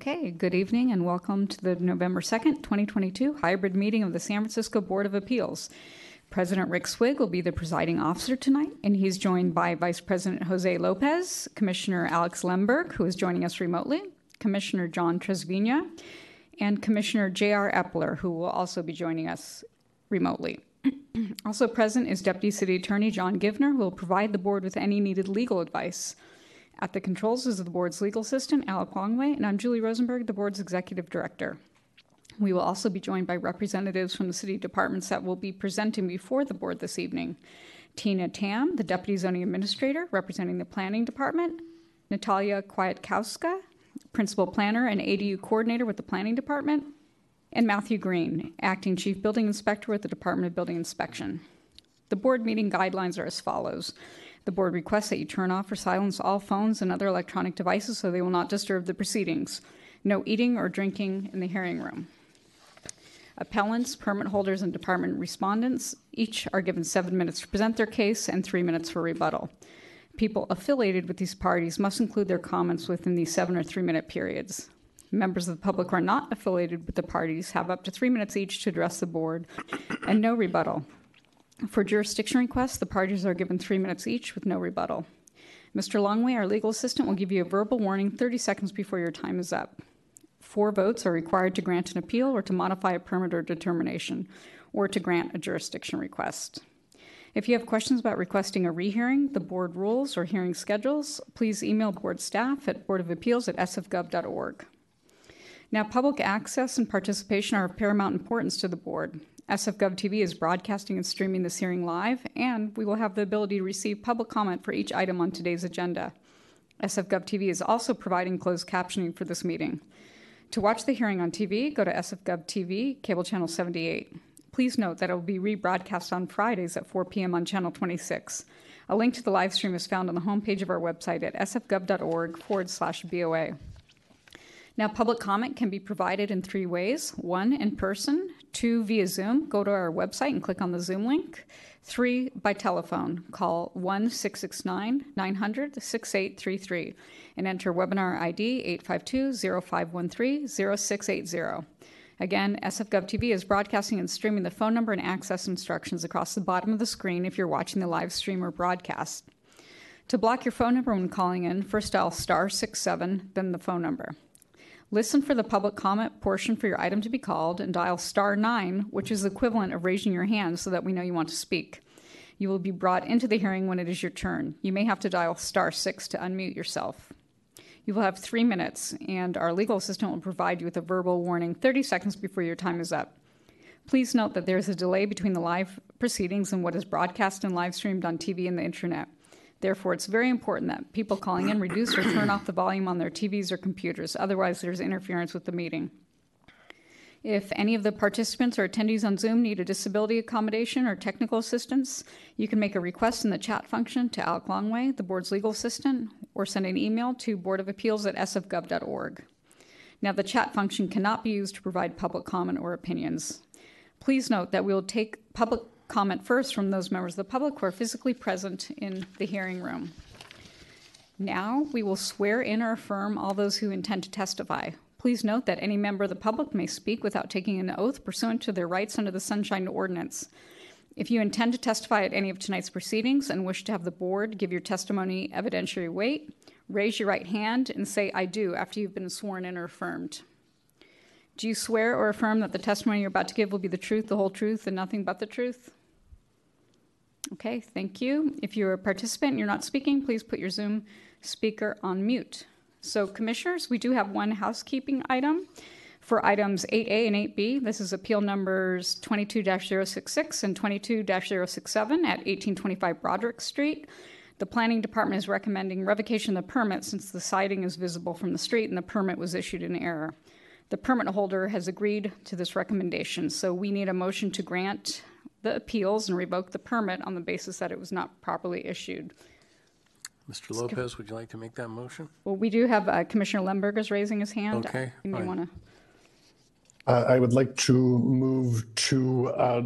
Okay, good evening and welcome to the November 2nd, 2022 hybrid meeting of the San Francisco Board of Appeals. President Rick Swig will be the presiding officer tonight, and he's joined by Vice President Jose Lopez, Commissioner Alex Lemberg, who is joining us remotely, Commissioner John Trasvina, and Commissioner J.R. Eppler, who will also be joining us remotely. also present is Deputy City Attorney John Givner, who will provide the board with any needed legal advice. At the controls is the board's legal assistant, Alec Longaway, and I'm Julie Rosenberg, the board's executive director. We will also be joined by representatives from the city departments that will be presenting before the board this evening. Tina Tam, the Deputy Zoning Administrator representing the Planning Department, Natalia Kwiatkowska, Principal Planner and ADU Coordinator with the Planning Department, and Matthew Green, Acting Chief Building Inspector with the Department of Building Inspection. The board meeting guidelines are as follows. The board requests that you turn off or silence all phones and other electronic devices so they will not disturb the proceedings. No eating or drinking in the hearing room. Appellants, permit holders, and department respondents each are given seven minutes to present their case and three minutes for rebuttal. People affiliated with these parties must include their comments within these seven or three minute periods. Members of the public who are not affiliated with the parties have up to three minutes each to address the board and no rebuttal. For jurisdiction requests, the parties are given three minutes each with no rebuttal. Mr. Longaway, our legal assistant, will give you a verbal warning 30 seconds before your time is up. Four votes are required to grant an appeal or to modify a permit or determination, or to grant a jurisdiction request. If you have questions about requesting a rehearing, the board rules, or hearing schedules, please email board staff at boardofappeals at sfgov.org. Now, public access and participation are of paramount importance to the board. SFGov TV is broadcasting and streaming this hearing live, and we will have the ability to receive public comment for each item on today's agenda. SFGov TV is also providing closed captioning for this meeting. To watch the hearing on TV, go to SFGov TV, cable channel 78. Please note that it will be rebroadcast on Fridays at 4 p.m. on channel 26. A link to the live stream is found on the homepage of our website at sfgov.org forward slash BOA. Now, public comment can be provided in three ways one, in person, two, via Zoom. Go to our website and click on the Zoom link. Three, by telephone. Call 1 669 900 6833 and enter webinar ID 852 0513 0680. Again, SFGov TV is broadcasting and streaming the phone number and access instructions across the bottom of the screen if you're watching the live stream or broadcast. To block your phone number when calling in, first dial star 67, then the phone number. Listen for the public comment portion for your item to be called and dial star 9, which is the equivalent of raising your hand so that we know you want to speak. You will be brought into the hearing when it is your turn. You may have to dial star 6 to unmute yourself. You will have three minutes, and our legal assistant will provide you with a verbal warning 30 seconds before your time is up. Please note that there is a delay between the live proceedings and what is broadcast and live streamed on TV and the internet. Therefore, it's very important that people calling in reduce or turn off the volume on their TVs or computers, otherwise, there's interference with the meeting. If any of the participants or attendees on Zoom need a disability accommodation or technical assistance, you can make a request in the chat function to Alec Longaway, the board's legal assistant, or send an email to boardofappeals at sfgov.org. Now, the chat function cannot be used to provide public comment or opinions. Please note that we will take public comment first from those members of the public who are physically present in the hearing room. Now we will swear in or affirm all those who intend to testify. Please note that any member of the public may speak without taking an oath pursuant to their rights under the Sunshine Ordinance. If you intend to testify at any of tonight's proceedings and wish to have the board give your testimony evidentiary weight, raise your right hand and say, I do, after you've been sworn in or affirmed. Do you swear or affirm that the testimony you're about to give will be the truth, the whole truth, and nothing but the truth? Okay, thank you. If you're a participant and you're not speaking, please put your Zoom speaker on mute. So, commissioners, we do have one housekeeping item for items 8A and 8B. This is appeal numbers 22 066 and 22 067 at 1825 Broderick Street. The planning department is recommending revocation of the permit since the siding is visible from the street and the permit was issued in error. The permit holder has agreed to this recommendation, so we need a motion to grant the appeals and revoke the permit on the basis that it was not properly issued. Mr. Lopez, would you like to make that motion? Well, we do have uh, Commissioner Lemberg is raising his hand. Okay, You may want to. Uh, I would like to move to, uh,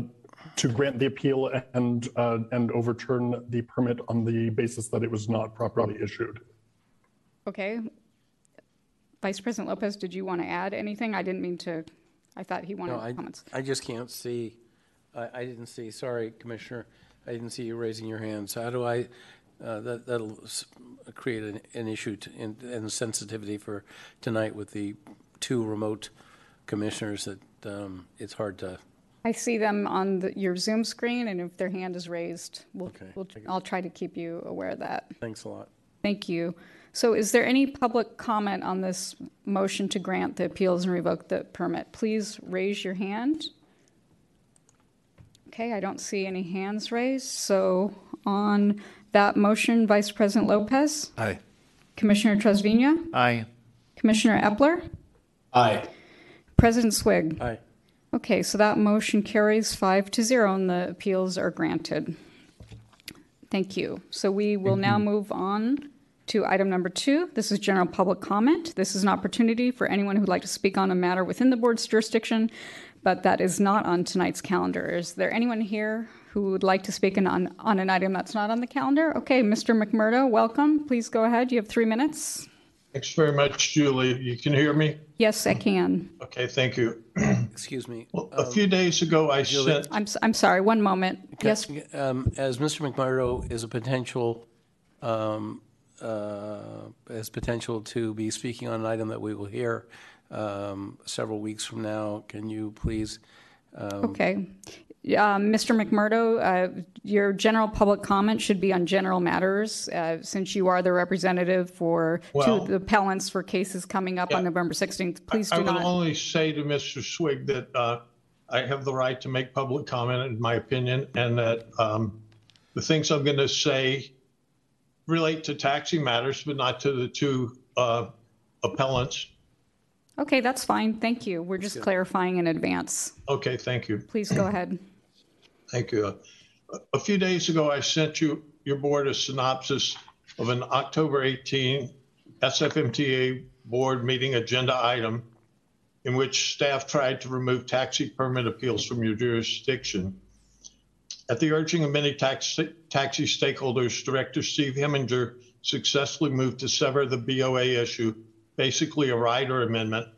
to grant the appeal and, uh, and overturn the permit on the basis that it was not properly issued. Okay. Vice President Lopez, did you want to add anything? I didn't mean to, I thought he No, wanted I, comments. I just can't see, I, I didn't see, sorry, Commissioner, I didn't see you raising your hand. So how do I, uh, that, that'll s- create an, an issue to- and, and sensitivity for tonight with the two remote commissioners that, um, it's hard to, I see them on the- your Zoom screen, and if their hand is raised, we'll, Okay. we'll- I'll try to keep you aware of that. thanks a lot. Thank you. So is there any public comment on this motion to grant the appeals and revoke the permit? Please raise your hand. Okay, I don't see any hands raised. So on that motion, Vice President Lopez, Aye. Commissioner Trasvina, Aye. Commissioner Eppler, Aye. President Swig. Aye. Okay, so that motion carries five to zero and the appeals are granted. Thank you. So we will now move on to item number two. This is general public comment. This is an opportunity for anyone who'd like to speak on a matter within the board's jurisdiction, but that is not on tonight's calendar. Is there anyone here who would like to speak on, on an item that's not on the calendar? Okay, Mr. McMurdo, welcome. Please go ahead. You have three minutes. Thanks very much, Julie. You can hear me? Yes, I can. Okay, thank you. Excuse me. Well, a few days ago, I sent, I'm, s- I'm sorry, one moment. Yes, Um, as Mr. McMurdo is a potential, um, uh, as potential to be speaking on an item that we will hear, um, several weeks from now, can you please, Okay. Um, Mr. McMurdo, uh, your general public comment should be on general matters, uh, since you are the representative for two of the appellants for cases coming up on November 16th. Please do I do will not. only say to Mr. Swig that uh, I have the right to make public comment, in my opinion, and that um, the things I'm going to say relate to taxi matters, but not to the two uh, appellants. Okay, that's fine. Thank you. We're just clarifying in advance. Okay, thank you. Please go ahead. Thank you. A- A few days ago, I sent you, your board a synopsis of an October 18 SFMTA board meeting agenda item in which staff tried to remove taxi permit appeals from your jurisdiction. At the urging of many tax, taxi stakeholders, Director Steve Heminger successfully moved to sever the BOA issue, basically a rider amendment,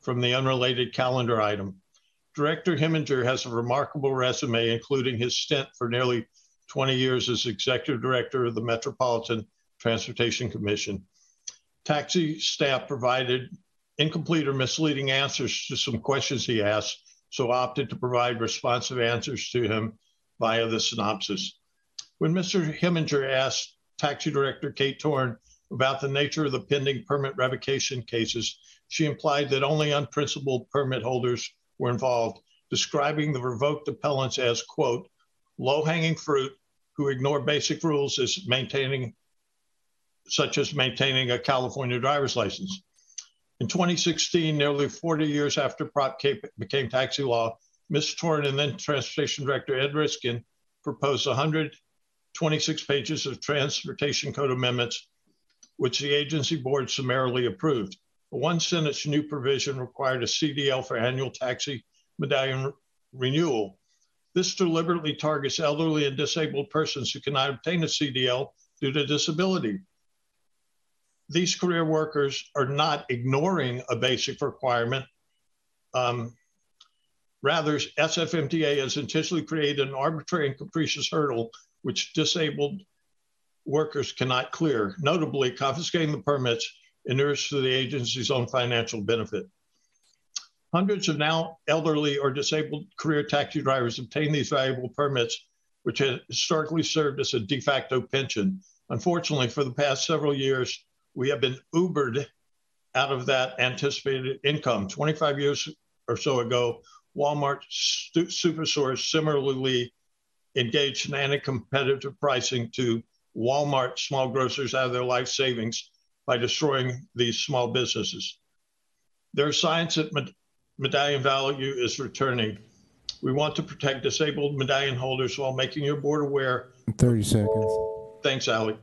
from the unrelated calendar item. Director Heminger has a remarkable resume, including his stint for nearly 20 years as executive director of the Metropolitan Transportation Commission. Taxi staff provided incomplete or misleading answers to some questions he asked, so opted to provide responsive answers to him via the synopsis. When Mr. Heminger asked Taxi Director Kate Toran about the nature of the pending permit revocation cases, she implied that only unprincipled permit holders were involved, describing the revoked appellants as, quote, low hanging fruit who ignore basic rules as maintaining, such as maintaining a California driver's license. In 2016, nearly 40 years after Prop K became taxi law, Ms. Toran and then Transportation Director Ed Reiskin proposed 126 pages of transportation code amendments, which the agency board summarily approved. A one sentence new provision required a CDL for annual taxi medallion re- renewal. This deliberately targets elderly and disabled persons who cannot obtain a CDL due to disability. These career workers are not ignoring a basic requirement. Um, rather, SFMTA has intentionally created an arbitrary and capricious hurdle which disabled workers cannot clear, notably confiscating the permits inures to the agency's own financial benefit. Hundreds of now elderly or disabled career taxi drivers obtain these valuable permits, which have historically served as a de facto pension. Unfortunately, for the past several years, we have been Ubered out of that anticipated income. 25 years or so ago, Walmart Superstores similarly engaged in anti-competitive pricing to Walmart small grocers out of their life savings by destroying these small businesses. There are signs that med- medallion value is returning. We want to protect disabled medallion holders while making your board aware, 30 seconds. thanks, Ali,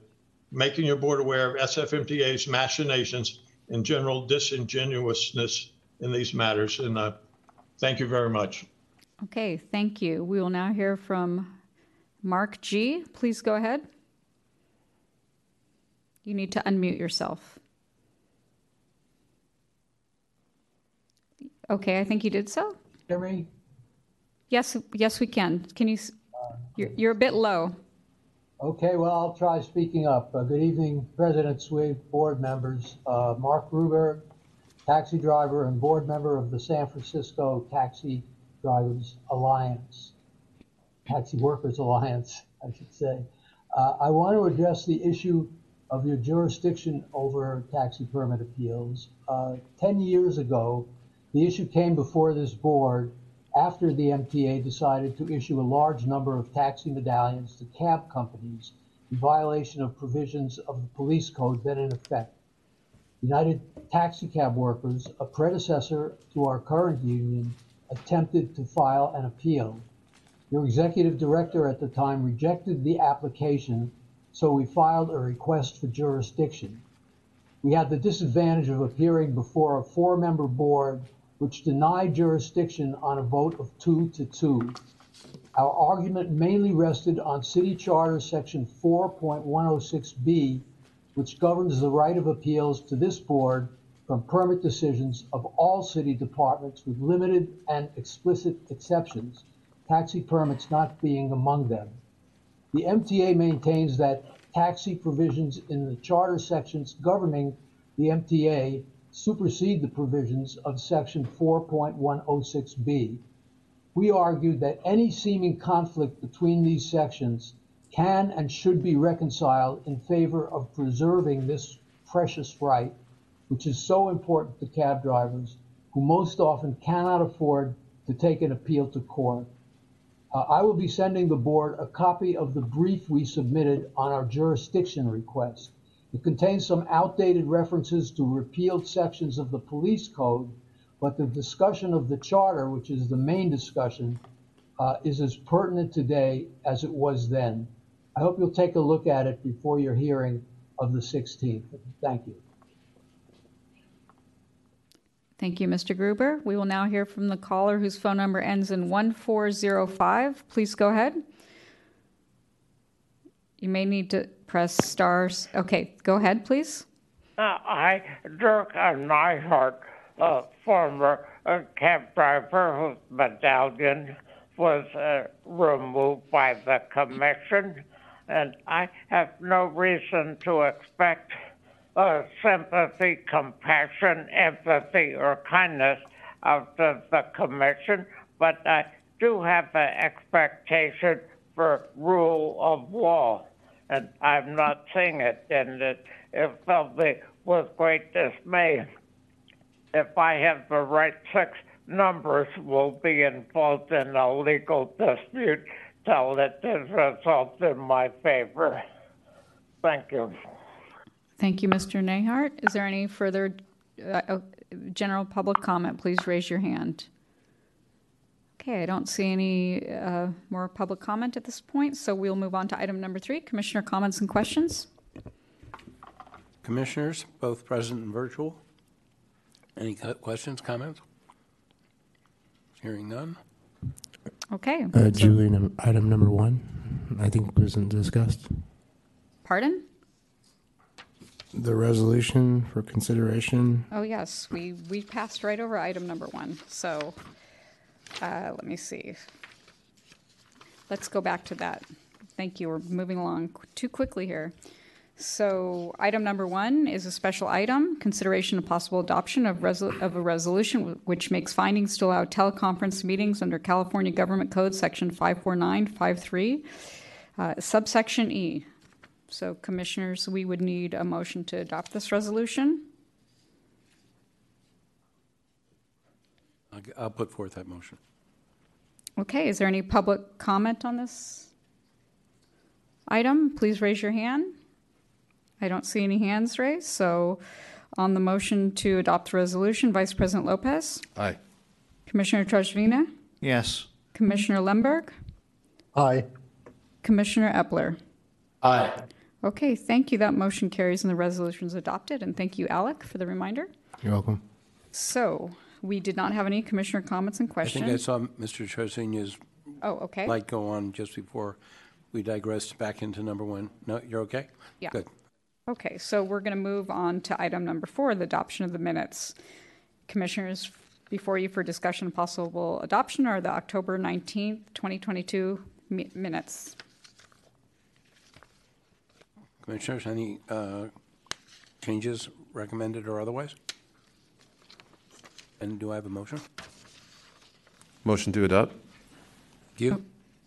making your board aware of SFMTA's machinations and general disingenuousness in these matters. And uh, thank you very much. Okay, thank you. We will now hear from Mark G. Please go ahead. You need to unmute yourself. Okay, I think you did so. Hear me? Yes, yes, we can. Can you, you're, you're a bit low. Okay, well, I'll try speaking up. Uh, Good evening, President Swig, board members. Uh, Mark Gruberg, taxi driver and board member of the San Francisco Taxi Drivers Alliance, Taxi Workers Alliance, I should say. Uh, I want to address the issue of your jurisdiction over taxi permit appeals. Uh, 10 years ago, the issue came before this board after the MTA decided to issue a large number of taxi medallions to cab companies in violation of provisions of the police code then in effect. United Taxi Cab Workers, a predecessor to our current union, attempted to file an appeal. Your executive director at the time rejected the application, so we filed a request for jurisdiction. We had the disadvantage of appearing before a four-member board which denied jurisdiction on a vote of two to two. Our argument mainly rested on City Charter Section 4.106B, which governs the right of appeals to this board from permit decisions of all city departments with limited and explicit exceptions, taxi permits not being among them. The MTA maintains that taxi provisions in the charter sections governing the MTA supersede the provisions of section 4.106B. We argued that any seeming conflict between these sections can and should be reconciled in favor of preserving this precious right, which is so important to cab drivers who most often cannot afford to take an appeal to court. Uh, I will be sending the board a copy of the brief we submitted on our jurisdiction request. It contains some outdated references to repealed sections of the police code, but the discussion of the charter, which is the main discussion, uh, is as pertinent today as it was then. I hope you'll take a look at it before your hearing of the 16th. Thank you. Thank you, Mr. Gruberg. We will now hear from the caller whose phone number ends in 1405. Please go ahead. You may need to press stars. Okay, go ahead, please. Uh, I, Dirk Nyhart, a former uh, cab driver whose medallion was uh, removed by the commission, and I have no reason to expect uh, sympathy, compassion, empathy, or kindness of the commission, but I do have an expectation for rule of law and I'm not seeing it. And it, it filled me with great dismay. If I have the right six numbers, will be involved in a legal dispute till it is resolved in my favor. Thank you. Thank you, Mr. Nahart. Is there any further uh, uh, general public comment? Please raise your hand. Okay, I don't see any uh, more public comment at this point, so we'll move on to item number three, Commissioner comments and questions. Commissioners, both present and virtual. Any co- questions, comments? Hearing none. Okay. Uh, so- Julie, item number one, I think wasn't discussed. Pardon? The resolution for consideration. Oh, yes, we, we passed right over item number one, so, uh, let me see. Let's go back to that. Thank you, we're moving along too quickly here. So, item number one is a special item, consideration of possible adoption of resol, of a resolution wh- which makes findings to allow teleconference meetings under California Government Code, section five four nine five three, uh, subsection E. So commissioners, we would need a motion to adopt this resolution. I'll put forth that motion. Okay, is there any public comment on this item? Please raise your hand. I don't see any hands raised, so on the motion to adopt the resolution, Vice President Lopez, Aye. Commissioner Trasvina, Yes. Commissioner Lemberg, Aye. Commissioner Eppler. Aye. Okay, thank you. That motion carries and the resolution is adopted, and thank you, Alec, for the reminder. You're welcome. So, we did not have any commissioner comments and questions. I questions. think I saw Mr. Trevinia's Oh, okay. light go on just before we digressed back into number one. No, you're okay? Yeah. Good. Okay, so we're going to move on to item number four, the adoption of the minutes. Commissioners, before you for discussion and possible adoption are the October 19th, 2022 mi- minutes. Commissioners, any uh, changes recommended or otherwise? And do I have a motion? Motion to adopt? You?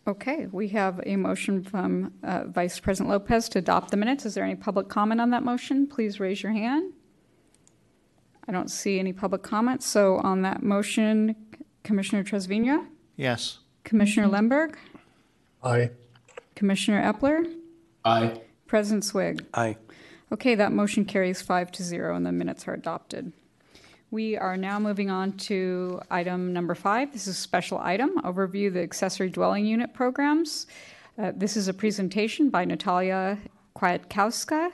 Okay, we have a motion from uh, Vice President Lopez to adopt the minutes. Is there any public comment on that motion? Please raise your hand. I don't see any public comment. so on that motion, Commissioner Trasvina, Yes. Commissioner Lemberg, Aye. Commissioner Eppler, Aye. President Swig. Aye. Okay, that motion carries five to zero, and the minutes are adopted. We are now moving on to item number five. This is a special item, overview the accessory dwelling unit programs. Uh, This is a presentation by Natalia Kwiatkowska,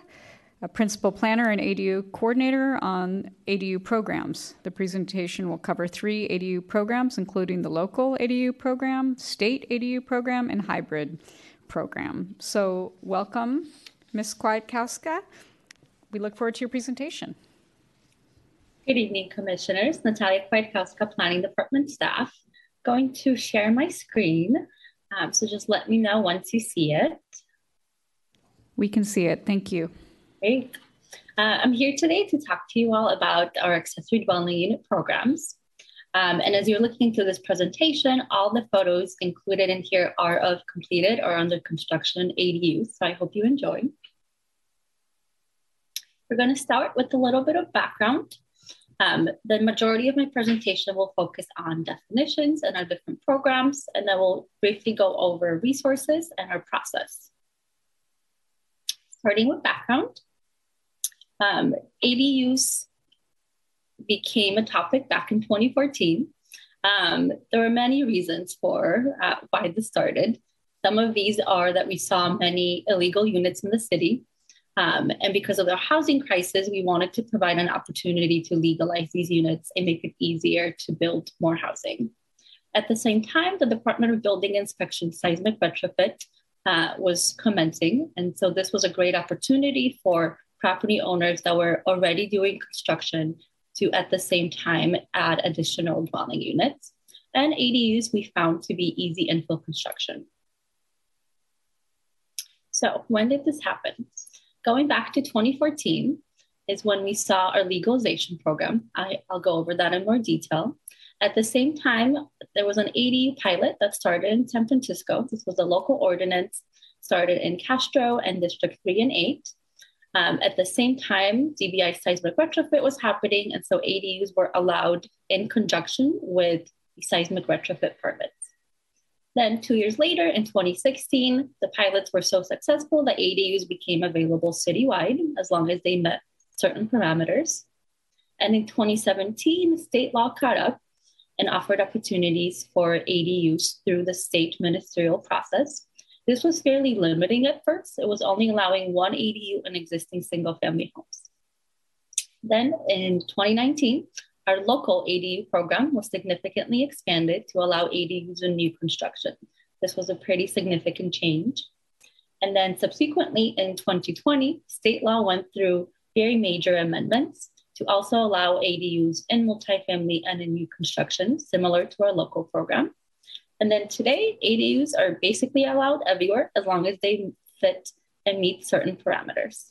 a principal planner and ADU coordinator on ADU programs. The presentation will cover three ADU programs, including the local ADU program, state ADU program, and hybrid program. So welcome, Ms. Kwiatkowska. We look forward to your presentation. Good evening, Commissioners. Natalia Kwiatkowska, Planning Department staff. Going to share my screen. Um, so just let me know once you see it. We can see it. Thank you. Great. Uh, I'm here today to talk to you all about our accessory dwelling unit programs. Um, and as you're looking through this presentation, all the photos included in here are of completed or under construction ADUs. So I hope you enjoy. We're going to start with a little bit of background. Um, the majority of my presentation will focus on definitions and our different programs, and then we'll briefly go over resources and our process. Starting with background, um, ADUs became a topic back in 2014. Um, there were many reasons for uh, why this started. Some of these are that we saw many illegal units in the city. Um, and because of the housing crisis, we wanted to provide an opportunity to legalize these units and make it easier to build more housing. At the same time, the Department of Building Inspection seismic retrofit uh, was commencing. And so this was a great opportunity for property owners that were already doing construction to, at the same time, add additional dwelling units. And ADUs we found to be easy infill construction. So, when did this happen? Going back to 2014 is when we saw our legalization program. I, I'll go over that in more detail. At the same time, there was an ADU pilot that started in San Francisco. This was a local ordinance started in Castro and District 3 and 8. Um, at the same time, DBI seismic retrofit was happening, and so ADUs were allowed in conjunction with the seismic retrofit permits. Then, two years later, in 2016, the pilots were so successful that ADUs became available citywide as long as they met certain parameters. And in 2017, state law caught up and offered opportunities for ADUs through the state ministerial process. This was fairly limiting at first. It was only allowing one ADU in existing single family homes. Then in 2019, our local ADU program was significantly expanded to allow ADUs in new construction. This was a pretty significant change. And then subsequently in 2020, state law went through very major amendments to also allow ADUs in multifamily and in new construction, similar to our local program. And then today, ADUs are basically allowed everywhere as long as they fit and meet certain parameters.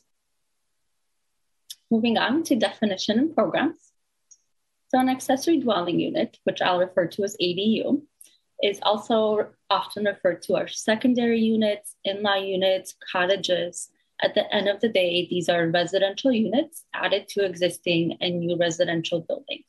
Moving on to definition and programs. So an accessory dwelling unit, which I'll refer to as ADU, is also often referred to as secondary units, in-law units, cottages. At the end of the day, these are residential units added to existing and new residential buildings.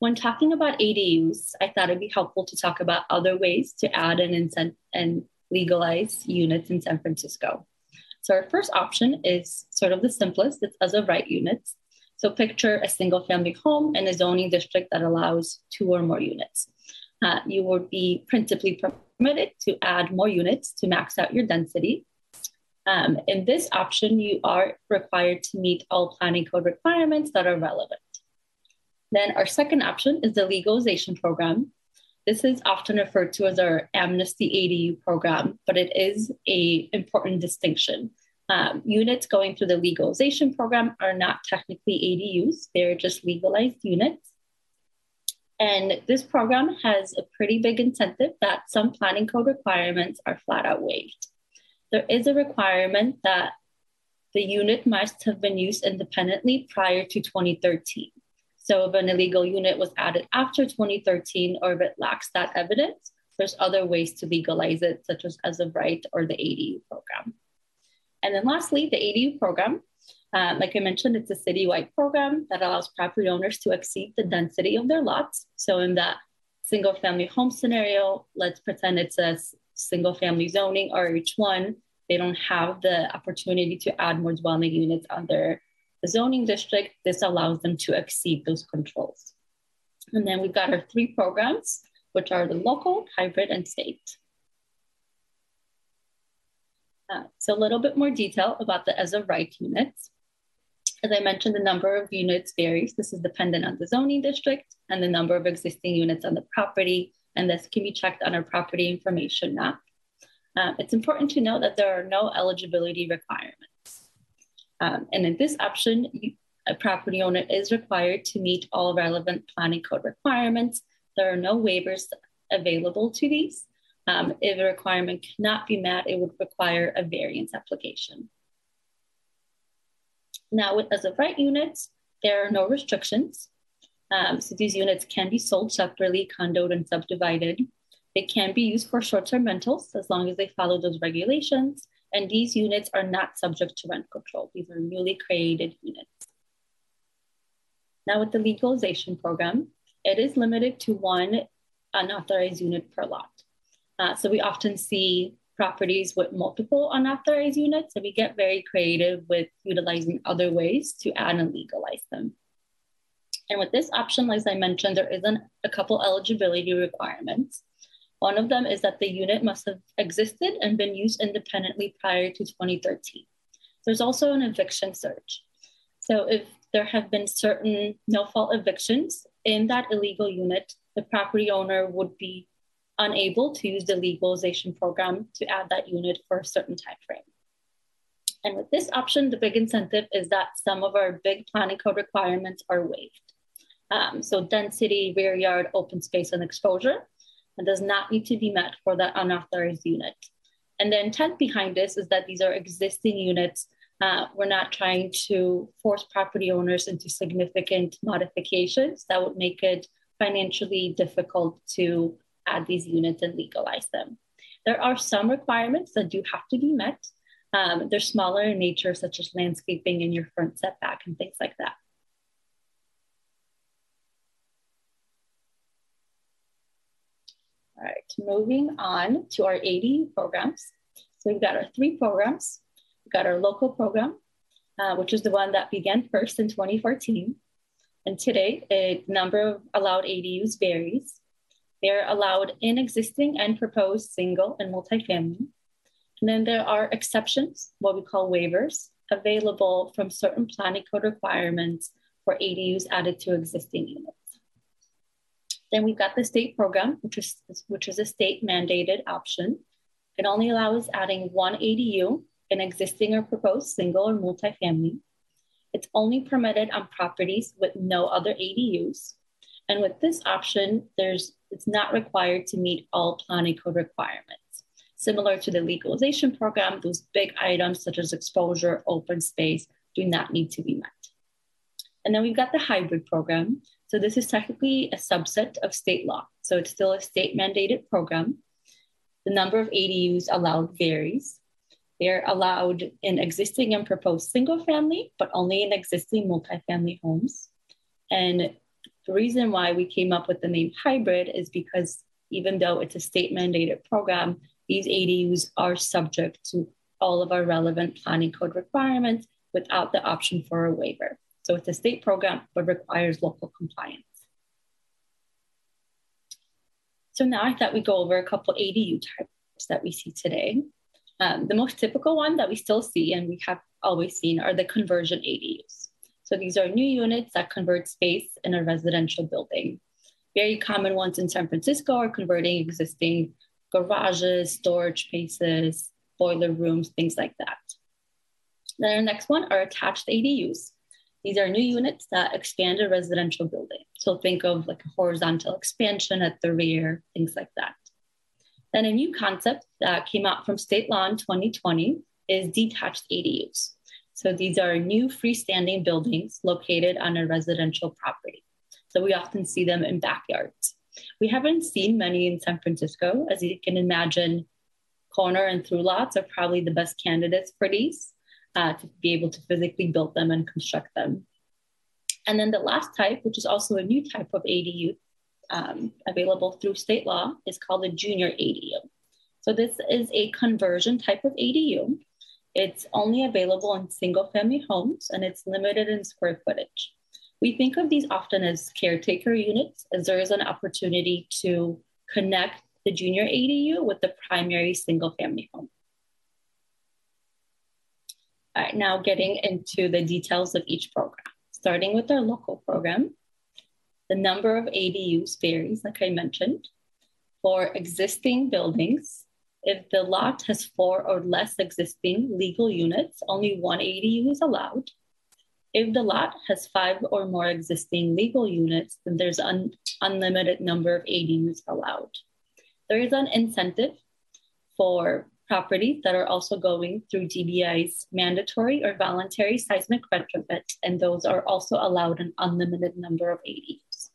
When talking about ADUs, I thought it'd be helpful to talk about other ways to add and and legalize units in San Francisco. So our first option is sort of the simplest, it's as of right units. So picture a single family home in a zoning district that allows two or more units. Uh, you would be principally permitted to add more units to max out your density. Um, in this option, you are required to meet all planning code requirements that are relevant. Then our second option is the legalization program. This is often referred to as our amnesty ADU program, but it is a important distinction. Um, units going through the legalization program are not technically ADUs, they're just legalized units. And this program has a pretty big incentive that some planning code requirements are flat out waived. There is a requirement that the unit must have been used independently prior to 2013. So if an illegal unit was added after 2013 or if it lacks that evidence, there's other ways to legalize it, such as as of right or the ADU program. And then lastly, the ADU program. Uh, like I mentioned, it's a citywide program that allows property owners to exceed the density of their lots. So in that single family home scenario, let's pretend it's a single family zoning or RH1. They don't have the opportunity to add more dwelling units under the zoning district. This allows them to exceed those controls. And then we've got our three programs, which are the local, hybrid, and state. Uh, so a little bit more detail about the as of right units. As I mentioned, the number of units varies. This is dependent on the zoning district and the number of existing units on the property. And this can be checked on our property information map. Um, it's important to note that there are no eligibility requirements. Um, and in this option, you, a property owner is required to meet all relevant planning code requirements. There are no waivers available to these. Um, if a requirement cannot be met, it would require a variance application. Now with as of right units, there are no restrictions. Um, so these units can be sold separately, condoed and subdivided. They can be used for short-term rentals as long as they follow those regulations. And these units are not subject to rent control. These are newly created units. Now with the legalization program, it is limited to one unauthorized unit per lot. Uh, so we often see properties with multiple unauthorized units, and we get very creative with utilizing other ways to add and legalize them. And with this option, as I mentioned, there isn't a couple eligibility requirements. One of them is that the unit must have existed and been used independently prior to 2013. There's also an eviction search. So if there have been certain no-fault evictions in that illegal unit, the property owner would be unable to use the legalization program to add that unit for a certain time frame. And with this option, the big incentive is that some of our big planning code requirements are waived. Um, so density, rear yard, open space, and exposure and does not need to be met for that unauthorized unit. And the intent behind this is that these are existing units. Uh, we're not trying to force property owners into significant modifications that would make it financially difficult to add these units and legalize them. There are some requirements that do have to be met. Um, they're smaller in nature, such as landscaping in your front setback and things like that. All right, moving on to our AD programs. So we've got our three programs. We've got our local program, uh, which is the one that began first in 2014. And today, a number of allowed ADUs varies. They're allowed in existing and proposed single and multifamily. And then there are exceptions, what we call waivers, available from certain planning code requirements for ADUs added to existing units. Then we've got the state program, which is, which is a state mandated option. It only allows adding one ADU in existing or proposed single or multifamily. It's only permitted on properties with no other ADUs. And with this option, there's it's not required to meet all planning code requirements. Similar to the legalization program, those big items such as exposure, open space do not need to be met. And then we've got the hybrid program. So this is technically a subset of state law. So it's still a state mandated program. The number of ADUs allowed varies. They're allowed in existing and proposed single family, but only in existing multifamily homes. And the reason why we came up with the name hybrid is because even though it's a state mandated program, these ADUs are subject to all of our relevant planning code requirements without the option for a waiver. So it's a state program, but requires local compliance. So now I thought we'd go over a couple ADU types that we see today. Um, the most typical one that we still see and we have always seen are the conversion ADUs. So these are new units that convert space in a residential building. Very common ones in San Francisco are converting existing garages, storage spaces, boiler rooms, things like that. Then our next one are attached ADUs. These are new units that expand a residential building. So think of like a horizontal expansion at the rear, things like that. Then a new concept that came out from state law in 2020 is detached ADUs. So these are new freestanding buildings located on a residential property. So we often see them in backyards. We haven't seen many in San Francisco. As you can imagine, corner and through lots are probably the best candidates for these uh, to be able to physically build them and construct them. And then the last type, which is also a new type of ADU um, available through state law, is called a junior ADU. So this is a conversion type of ADU. It's only available in single family homes and it's limited in square footage. We think of these often as caretaker units, as there is an opportunity to connect the junior ADU with the primary single family home. All right, now getting into the details of each program. Starting with our local program, the number of ADUs varies, like I mentioned. For existing buildings, if the lot has four or less existing legal units, only one ADU is allowed. If the lot has five or more existing legal units, then there's an unlimited number of ADUs allowed. There is an incentive for properties that are also going through DBI's mandatory or voluntary seismic retrofit, and those are also allowed an unlimited number of ADUs.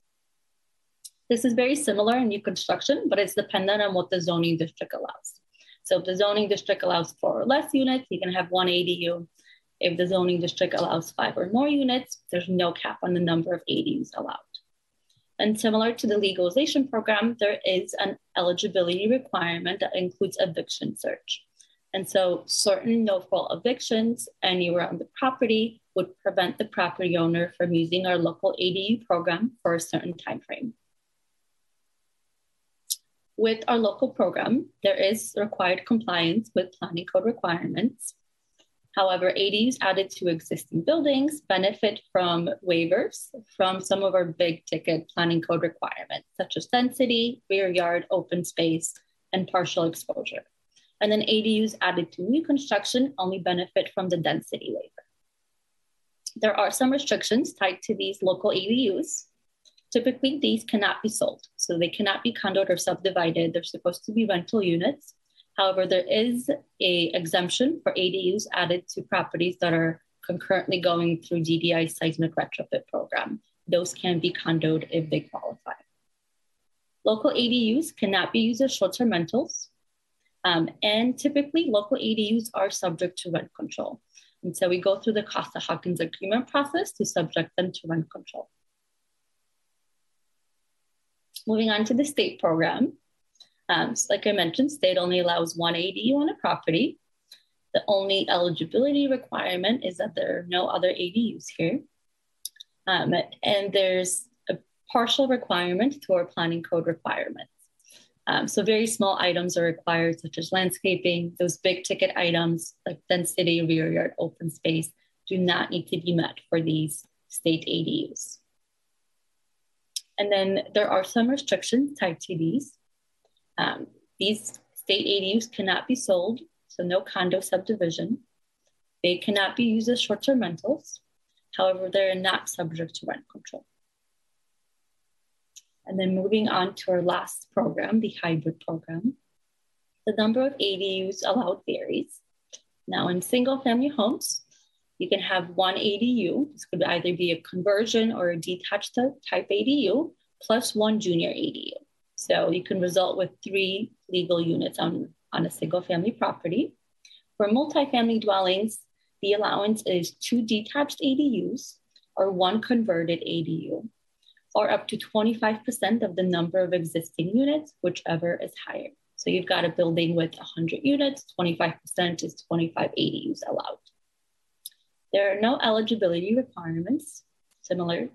This is very similar in new construction, but it's dependent on what the zoning district allows. So if the zoning district allows four or less units, you can have one ADU. If the zoning district allows five or more units, there's no cap on the number of ADUs allowed. And similar to the legalization program, there is an eligibility requirement that includes eviction search. And so certain no-fault evictions anywhere on the property would prevent the property owner from using our local ADU program for a certain time frame. With our local program, there is required compliance with planning code requirements. However, ADUs added to existing buildings benefit from waivers from some of our big ticket planning code requirements, such as density, rear yard, open space, and partial exposure. And then ADUs added to new construction only benefit from the density waiver. There are some restrictions tied to these local ADUs. Typically, these cannot be sold, so they cannot be condoed or subdivided. They're supposed to be rental units However, there is a exemption for ADUs added to properties that are concurrently going through DBI seismic retrofit program. Those can be condoed if they qualify. Local ADUs cannot be used as short-term rentals. Um, and typically local ADUs are subject to rent control. And so we go through the Costa-Hawkins agreement process to subject them to rent control. Moving on to the state program. Um, so like I mentioned, state only allows one ADU on a property. The only eligibility requirement is that there are no other ADUs here. Um, and there's a partial requirement to our planning code requirements. Um, so very small items are required, such as landscaping. Those big ticket items like density, rear yard, open space do not need to be met for these state ADUs. And then there are some restrictions tied to these. Um, these state ADUs cannot be sold, so no condo subdivision. They cannot be used as short-term rentals. However, they're not subject to rent control. And then moving on to our last program, the hybrid program. The number of ADUs allowed varies. Now in single family homes, you can have one ADU. This could either be a conversion or a detached type ADU plus one junior ADU. So you can result with three legal units on, on a single family property. For multifamily dwellings, the allowance is two detached ADUs or one converted ADU, or up to 25% of the number of existing units, whichever is higher. So you've got a building with 100 units, 25% is 25 ADUs allowed. There are no eligibility requirements, similar.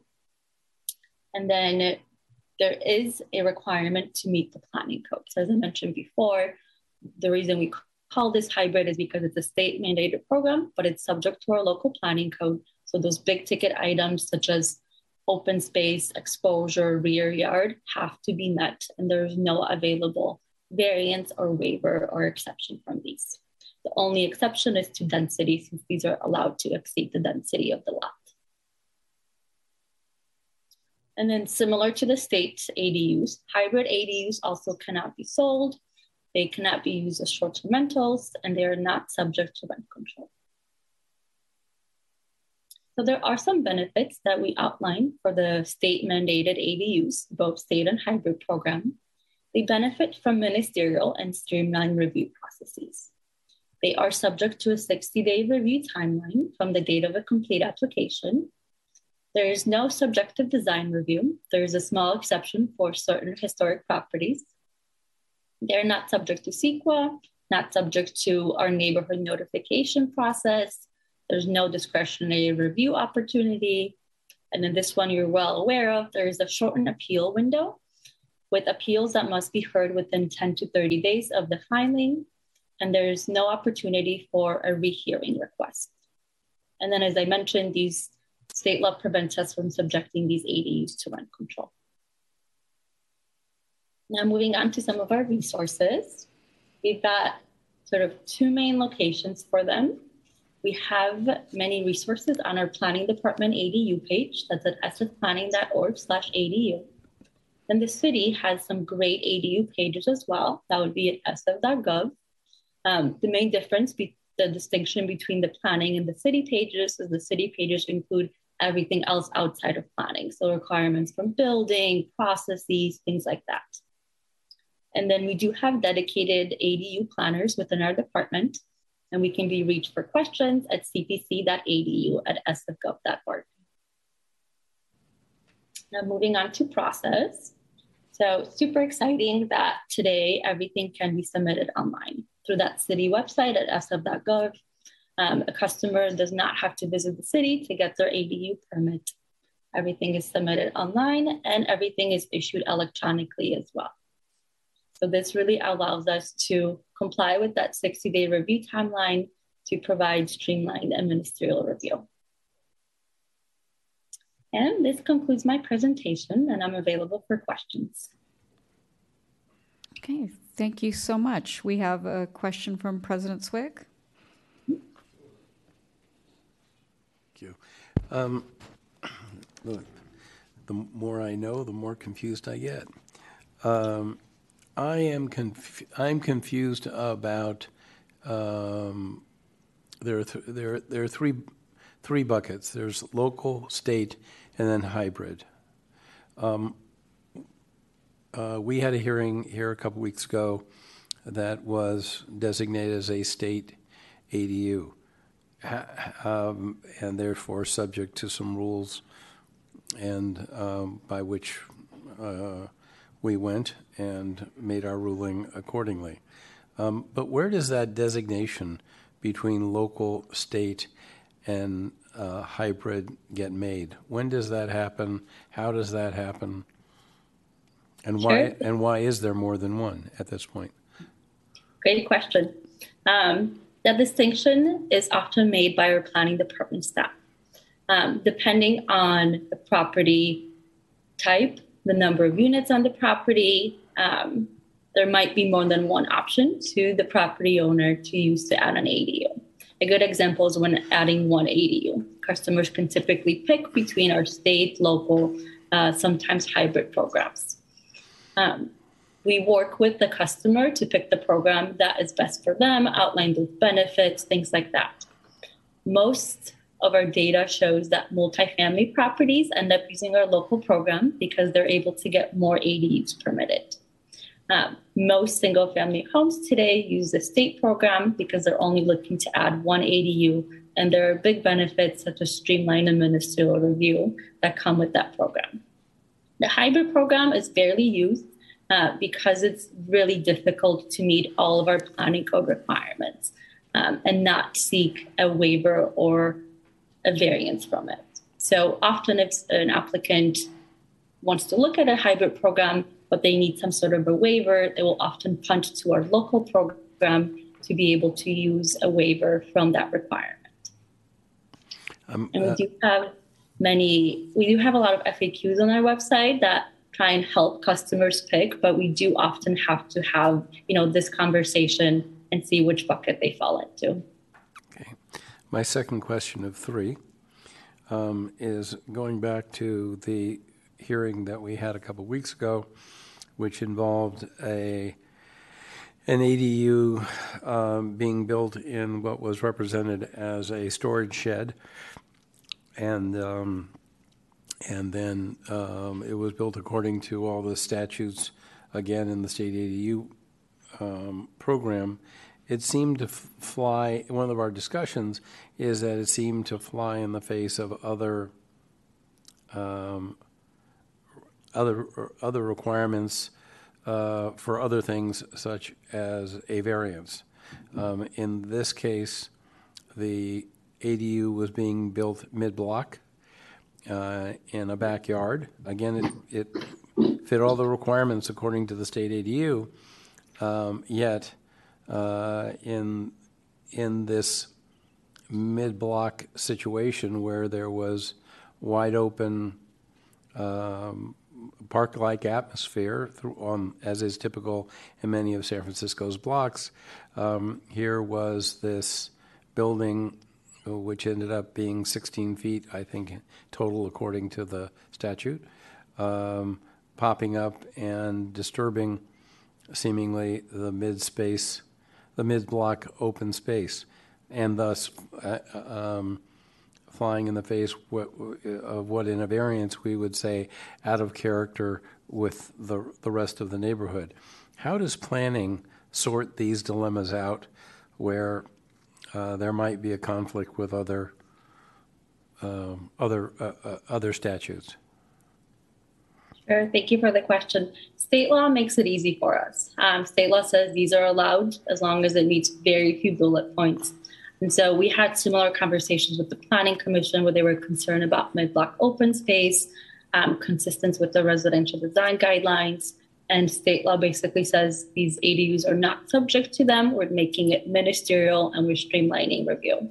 And then there is a requirement to meet the planning code. So as I mentioned before, the reason we call this hybrid is because it's a state mandated program, but it's subject to our local planning code. So those big ticket items such as open space, exposure, rear yard have to be met and there's no available variance or waiver or exception from these. The only exception is to density, since these are allowed to exceed the density of the lot. And then similar to the state's ADUs, hybrid ADUs also cannot be sold. They cannot be used as short-term rentals, and they are not subject to rent control. So there are some benefits that we outline for the state mandated ADUs, both state and hybrid program. They benefit from ministerial and streamlined review processes. They are subject to a 60 day review timeline from the date of a complete application. There is no subjective design review. There is a small exception for certain historic properties. They're not subject to CEQA, not subject to our neighborhood notification process. There's no discretionary review opportunity. And then this one you're well aware of, there is a shortened appeal window with appeals that must be heard within 10 to 30 days of the filing. And there's no opportunity for a rehearing request. And then, as I mentioned, these state law prevents us from subjecting these ADUs to rent control. Now, moving on to some of our resources, we've got sort of two main locations for them. We have many resources on our planning department ADU page. That's at sfplanning.org slash ADU. And the city has some great ADU pages as well. That would be at sf.gov. Um, the main difference, be, the distinction between the planning and the city pages is the city pages include everything else outside of planning. So requirements from building, processes, things like that. And then we do have dedicated ADU planners within our department, and we can be reached for questions at cpc.adu at sfgov.org. Now moving on to process. So super exciting that today everything can be submitted online through that city website at sf.gov. Um, a customer does not have to visit the city to get their ADU permit. Everything is submitted online and everything is issued electronically as well. So this really allows us to comply with that 60 day review timeline to provide streamlined and ministerial review. And this concludes my presentation and I'm available for questions. Okay, thank you so much. We have a question from President Swig. Thank you. Um, look, the more I know, the more confused I get. Um, I am conf- I'm confused about um, there are th- there there are three three buckets. There's local, state, and then hybrid. Um, uh, we had a hearing here a couple weeks ago that was designated as a state ADU, um, and therefore subject to some rules, and um, by which uh, we went and made our ruling accordingly. Um, but where does that designation between local, state, and uh, hybrid get made? When does that happen? How does that happen? And why? And why is there more than one at this point? Great question. Um, that distinction is often made by our planning department staff. Um, depending on the property type, the number of units on the property, um, there might be more than one option to the property owner to use to add an ADU. A good example is when adding one ADU. Customers can typically pick between our state, local, uh, sometimes hybrid programs. Um, we work with the customer to pick the program that is best for them, outline the benefits, things like that. Most of our data shows that multifamily properties end up using our local program because they're able to get more ADUs permitted. Um, most single family homes today use the state program because they're only looking to add one ADU, and there are big benefits such as streamlined ministerial review that come with that program. The hybrid program is barely used uh, because it's really difficult to meet all of our planning code requirements um, and not seek a waiver or a variance from it. So often, if an applicant wants to look at a hybrid program, but they need some sort of a waiver, they will often punt to our local program to be able to use a waiver from that requirement. Um, And we uh, do have many, we do have a lot of FAQs on our website that try and help customers pick, but we do often have to have, you know, this conversation and see which bucket they fall into. Okay. My second question of three um, is going back to the hearing that we had a couple weeks ago, which involved a an ADU um, being built in what was represented as a storage shed, and um, and then um, it was built according to all the statutes, again in the state ADU um, program. It seemed to f- fly. One of our discussions is that it seemed to fly in the face of other um, other other requirements uh, for other things such as a variance. Um, in this case, the ADU was being built mid-block uh, in a backyard. Again, it, it fit all the requirements according to the state ADU, um, yet uh, in in this mid-block situation where there was wide open um, park-like atmosphere through, on, as is typical in many of San Francisco's blocks. Um, here was this building, which ended up being 16 feet, I think, total according to the statute, um, popping up and disturbing seemingly the mid space, the mid block open space, and thus uh, um, flying in the face of what in a variance we would say out of character with the, the rest of the neighborhood. How does planning sort these dilemmas out where uh, there might be a conflict with other um, other uh, uh, other statutes? Sure. Thank you for the question. State law makes it easy for us. Um, state law says these are allowed as long as it meets very few bullet points. And so we had similar conversations with the Planning Commission where they were concerned about mid block open space, um, consistent with the residential design guidelines. And state law basically says these ADUs are not subject to them. We're making it ministerial and we're streamlining review.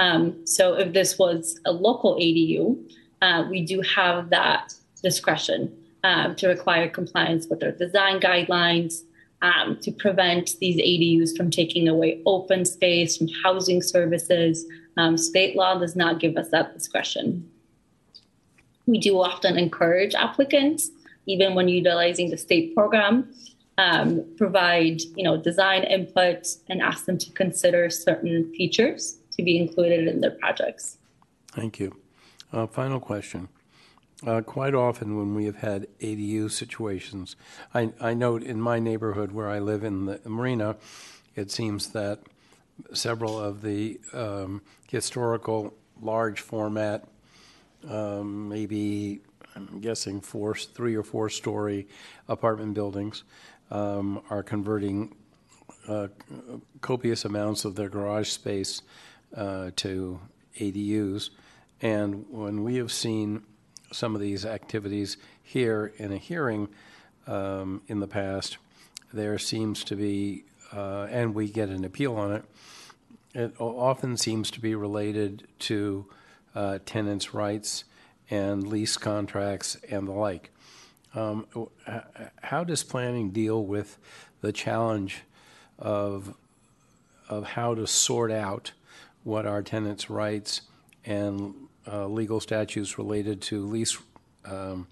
Um, so if this was a local ADU, uh, we do have that discretion um, to require compliance with their design guidelines, um, to prevent these ADUs from taking away open space from housing services. Um, state law does not give us that discretion. We do often encourage applicants, even when utilizing the state program, um, provide you know design input and ask them to consider certain features to be included in their projects. Thank you. Uh, final question. Uh, quite often, when we have had ADU situations, I, I note in my neighborhood where I live in the marina, it seems that several of the um, historical large format, um, maybe I'm guessing four, three or four story apartment buildings, um, are converting uh, copious amounts of their garage space uh, to ADUs. And when we have seen some of these activities here in a hearing um, in the past, there seems to be, uh, and we get an appeal on it, it often seems to be related to uh, tenants' rights and lease contracts and the like. Um, how does planning deal with the challenge of, of how to sort out what are tenants' rights and uh, legal statutes related to lease um,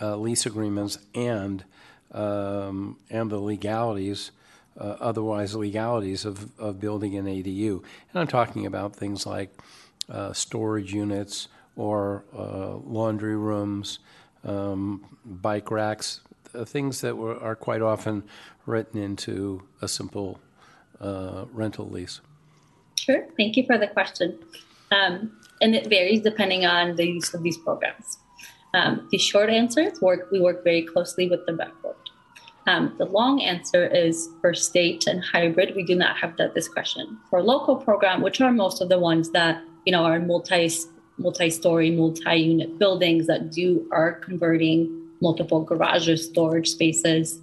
uh, lease agreements and um, and the legalities, uh, otherwise legalities of, of building an ADU. And I'm talking about things like uh, storage units or uh, laundry rooms, um, bike racks, uh, things that were, are quite often written into a simple rental lease. Sure. Thank you for the question. Um, and it varies depending on the use of these programs. Um, the short answer is work, we work very closely with the rent board. Um, the long answer is for state and hybrid, we do not have that discretion. For local program, which are most of the ones that you know are multi multi-story, multi-unit buildings that do are converting multiple garages, storage spaces,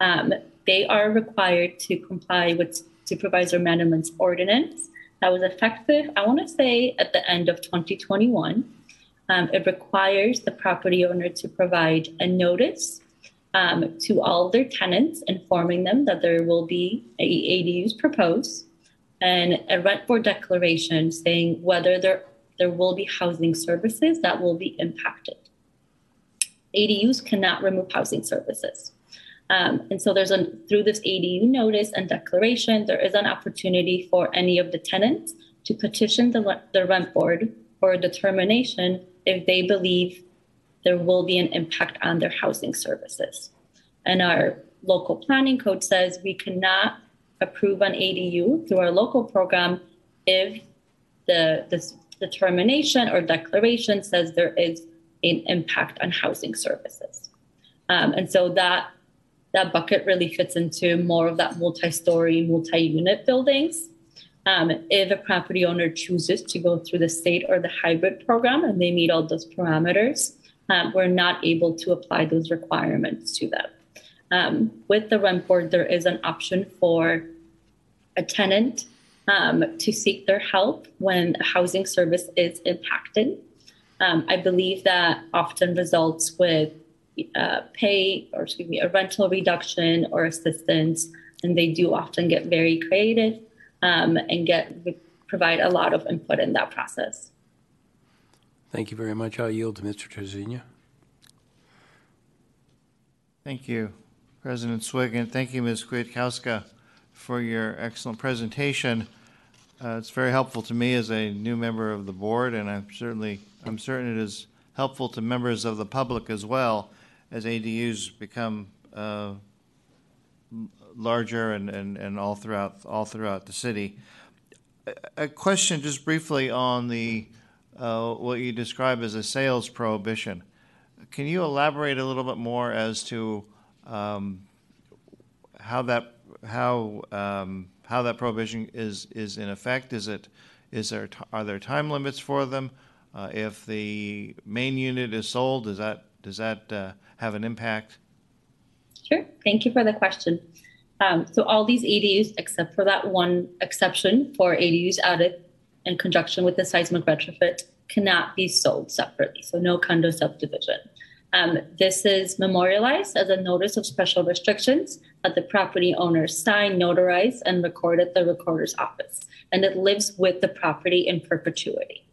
um, they are required to comply with supervisor Mandelman's ordinance that was effective, I want to say, at the end of 2021. Um, it requires the property owner to provide a notice um, to all their tenants, informing them that there will be a ADUs proposed and a rent board declaration saying whether there, there will be housing services that will be impacted. ADUs cannot remove housing services. Um, and so there's a through this ADU notice and declaration, there is an opportunity for any of the tenants to petition the, the rent board for a determination if they believe there will be an impact on their housing services. And our local planning code says we cannot approve an ADU through our local program if the this determination or declaration says there is an impact on housing services. Um, and so that that bucket really fits into more of that multi-story, multi-unit buildings. Um, if a property owner chooses to go through the state or the hybrid program and they meet all those parameters, um, we're not able to apply those requirements to them. Um, with the rent board, there is an option for a tenant um, to seek their help when a housing service is impacted. Um, I believe that often results with uh, pay or excuse me, a rental reduction or assistance, and they do often get very creative um, and get provide a lot of input in that process. Thank you very much. I'll yield to Mr. Trasvina. Thank you, President Swig, and thank you, Ms. Kwiatkowska, for your excellent presentation. Uh, it's very helpful to me as a new member of the board, and I'm certainly I'm certain it is helpful to members of the public as well as ADUs become uh, larger and, and, and all throughout all throughout the city. A, question, just briefly, on the uh, what you describe as a sales prohibition. Can you elaborate a little bit more as to um, how that how um, how that prohibition is is in effect? Is it is there are there time limits for them? Uh, if the main unit is sold, does that does that uh, have an impact? Sure. Thank you for the question. Um, so all these ADUs, except for that one exception for ADUs added in conjunction with the seismic retrofit, cannot be sold separately. So no condo subdivision. Um, this is memorialized as a notice of special restrictions that the property owner signed, notarized, and recorded at the recorder's office. And it lives with the property in perpetuity.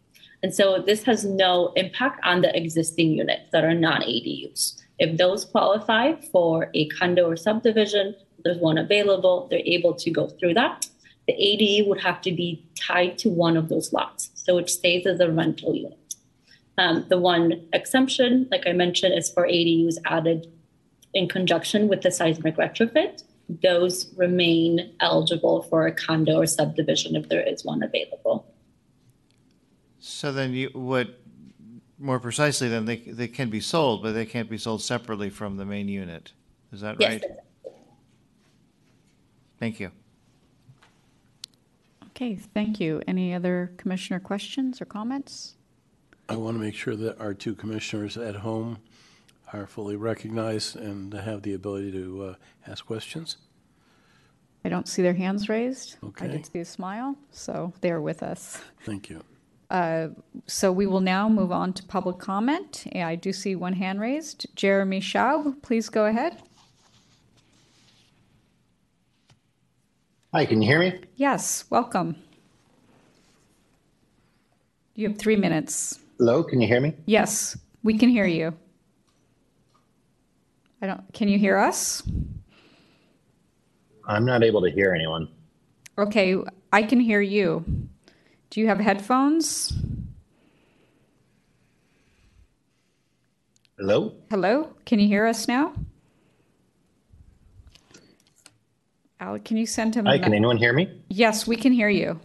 And so this has no impact on the existing units that are non ADUs. If those qualify for a condo or subdivision, there's one available, they're able to go through that. The ADU would have to be tied to one of those lots. So it stays as a rental unit. Um, the one exemption, like I mentioned, is for ADUs added in conjunction with the seismic retrofit. Those remain eligible for a condo or subdivision if there is one available. So then you would, more precisely, then they, they can be sold, but they can't be sold separately from the main unit. Is that Yes. right? Thank you. Okay, thank you. Any other commissioner questions or comments? I want to make sure that our two commissioners at home are fully recognized and have the ability to uh, ask questions. I don't see their hands raised. I Okay. did see a smile, so they're with us. Thank you. So we will now move on to public comment. Yeah, I do see one hand raised. Jeremy Schaub, please go ahead. Hi, can you hear me? Yes, welcome. You have three minutes. Hello, can you hear me? Yes, we can hear you. I don't, can you hear us? I'm not able to hear anyone. Okay, I can hear you. Do you have headphones? Hello? Hello? Can you hear us now? Alec, can you send him? a Hi, me- can anyone hear me? Yes, we can hear you.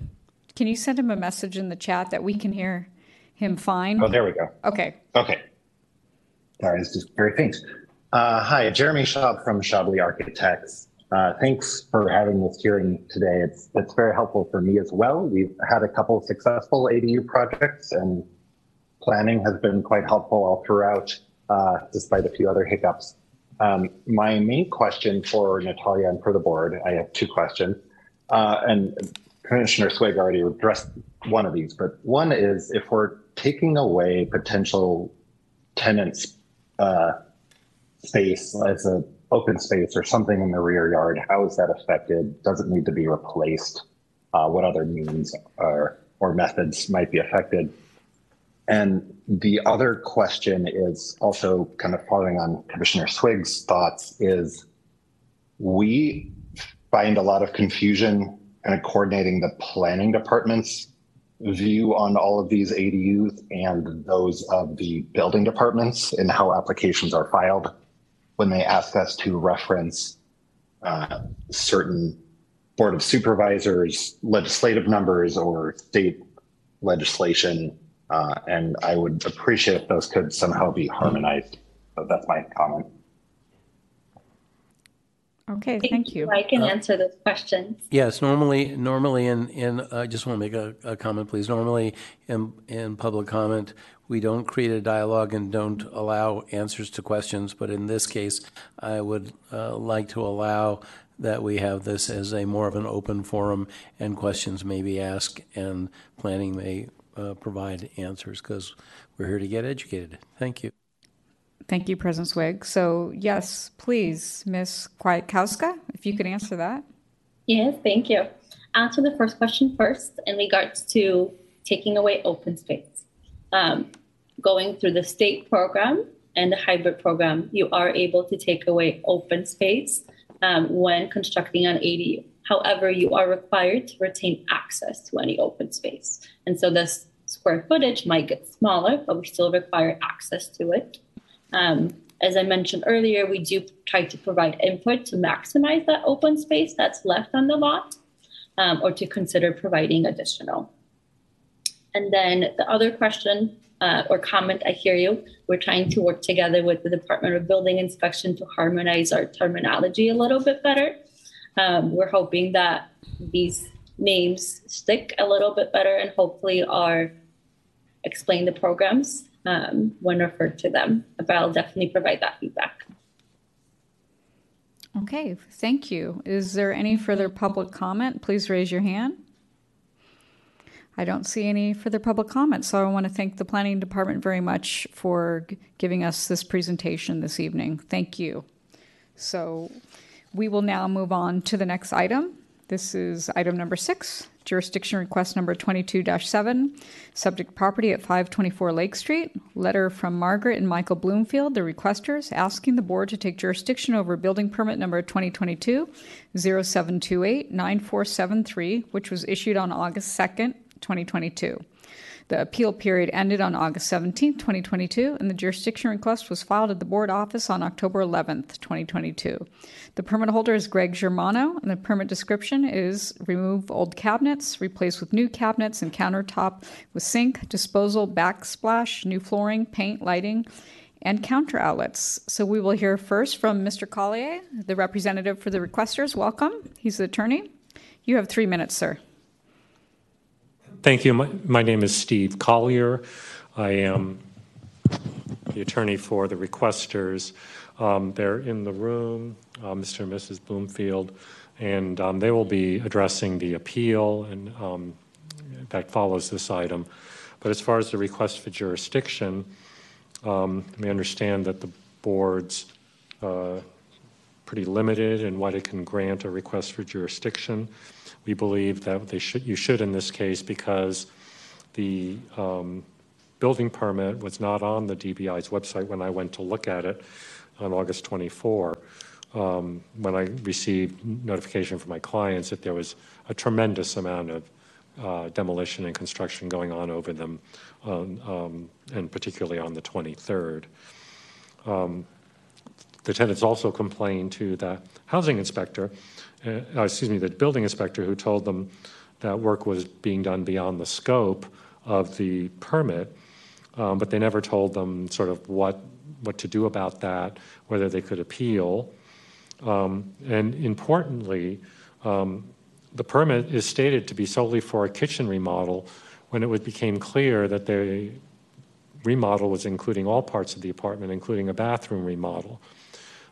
Can you send him a message in the chat that we can hear him fine? Oh, there we go. Okay. Okay. Sorry, it's just very faint. Uh, hi, Jeremy Schaub from Schaubly Architects. Uh, thanks for having this hearing today. It's, it's very helpful for me as well. We've had a couple of successful ADU projects and planning has been quite helpful all throughout, uh, despite a few other hiccups. Um, my main question for Natalia and for the board, I have two questions. Uh, and Commissioner Swig already addressed one of these, but one is if we're taking away potential tenants' uh, space as a open space or something in the rear yard, how is that affected? Does it need to be replaced? Uh, what other means or, or methods might be affected? And the other question is also kind of following on Commissioner Swig's thoughts is we find a lot of confusion of coordinating the planning department's view on all of these ADUs and those of the building departments and how applications are filed. When they ask us to reference uh, certain board of supervisors legislative numbers or state legislation uh, and i would appreciate if those could somehow be harmonized. So that's my comment Okay, thank you. I can Uh, answer those questions. Yes, normally, normally in, in, I just want to make a, a comment, please. Normally, in, in public comment, we don't create a dialogue and don't allow answers to questions, but in this case, I would uh, like to allow that we have this as a more of an open forum and questions may be asked and planning may uh, provide answers because we're here to get educated. Thank you. Thank you, President Swig. So yes, please, Ms. Kwiatkowska, if you could answer that. Yes, thank you. Answer the first question first in regards to taking away open space. Um, going through the state program and the hybrid program, you are able to take away open space um, when constructing an ADU. However, you are required to retain access to any open space. And so this square footage might get smaller, but we still require access to it. Um, as I mentioned earlier, we do try to provide input to maximize that open space that's left on the lot um, or to consider providing additional. And then the other question uh, or comment, I hear you. We're trying to work together with the Department of Building Inspection to harmonize our terminology a little bit better. Um, we're hoping that these names stick a little bit better and hopefully are explain the programs um, when referred to them. But I'll definitely provide that feedback. Okay, thank you. Is there any further public comment? Please raise your hand. I don't see any further public comment, so I want to thank the Planning Department very much for giving us this presentation this evening. Thank you. So we will now move on to the next item. This is item number six, jurisdiction request number 22-7, subject property at 524 Lake Street. Letter from Margaret and Michael Bloomfield, the requesters, asking the board to take jurisdiction over building permit number 2022-0728-9473, which was issued on August 2nd, 2022. The appeal period ended on August 17, 2022, and the jurisdiction request was filed at the board office on October 11, 2022. The permit holder is Greg Germano, and the permit description is remove old cabinets, replace with new cabinets and countertop with sink, disposal, backsplash, new flooring, paint, lighting, and counter outlets. So we will hear first from Mr. Collier, the representative for the requesters. Welcome. He's the attorney. You have three minutes, sir. Thank you. My, my name is Steve Collier. I am the attorney for the requesters. Um, they're in the room, uh, Mr. and Mrs. Bloomfield, and um, they will be addressing the appeal and um, that follows this item. But as far as the request for jurisdiction, um, we understand that the board's uh, pretty limited in what it can grant a request for jurisdiction. We believe that they should, you should in this case because the um, building permit was not on the DBI's website when I went to look at it on August 24. Um, when I received notification from my clients that there was a tremendous amount of uh, demolition and construction going on over them, um, um, and particularly on the 23rd. Um, the tenants also complained to the housing inspector, uh, excuse me, the building inspector who told them that work was being done beyond the scope of the permit, um, but they never told them sort of what what to do about that, whether they could appeal, um, and importantly, um, the permit is stated to be solely for a kitchen remodel. When it became clear that the remodel was including all parts of the apartment, including a bathroom remodel.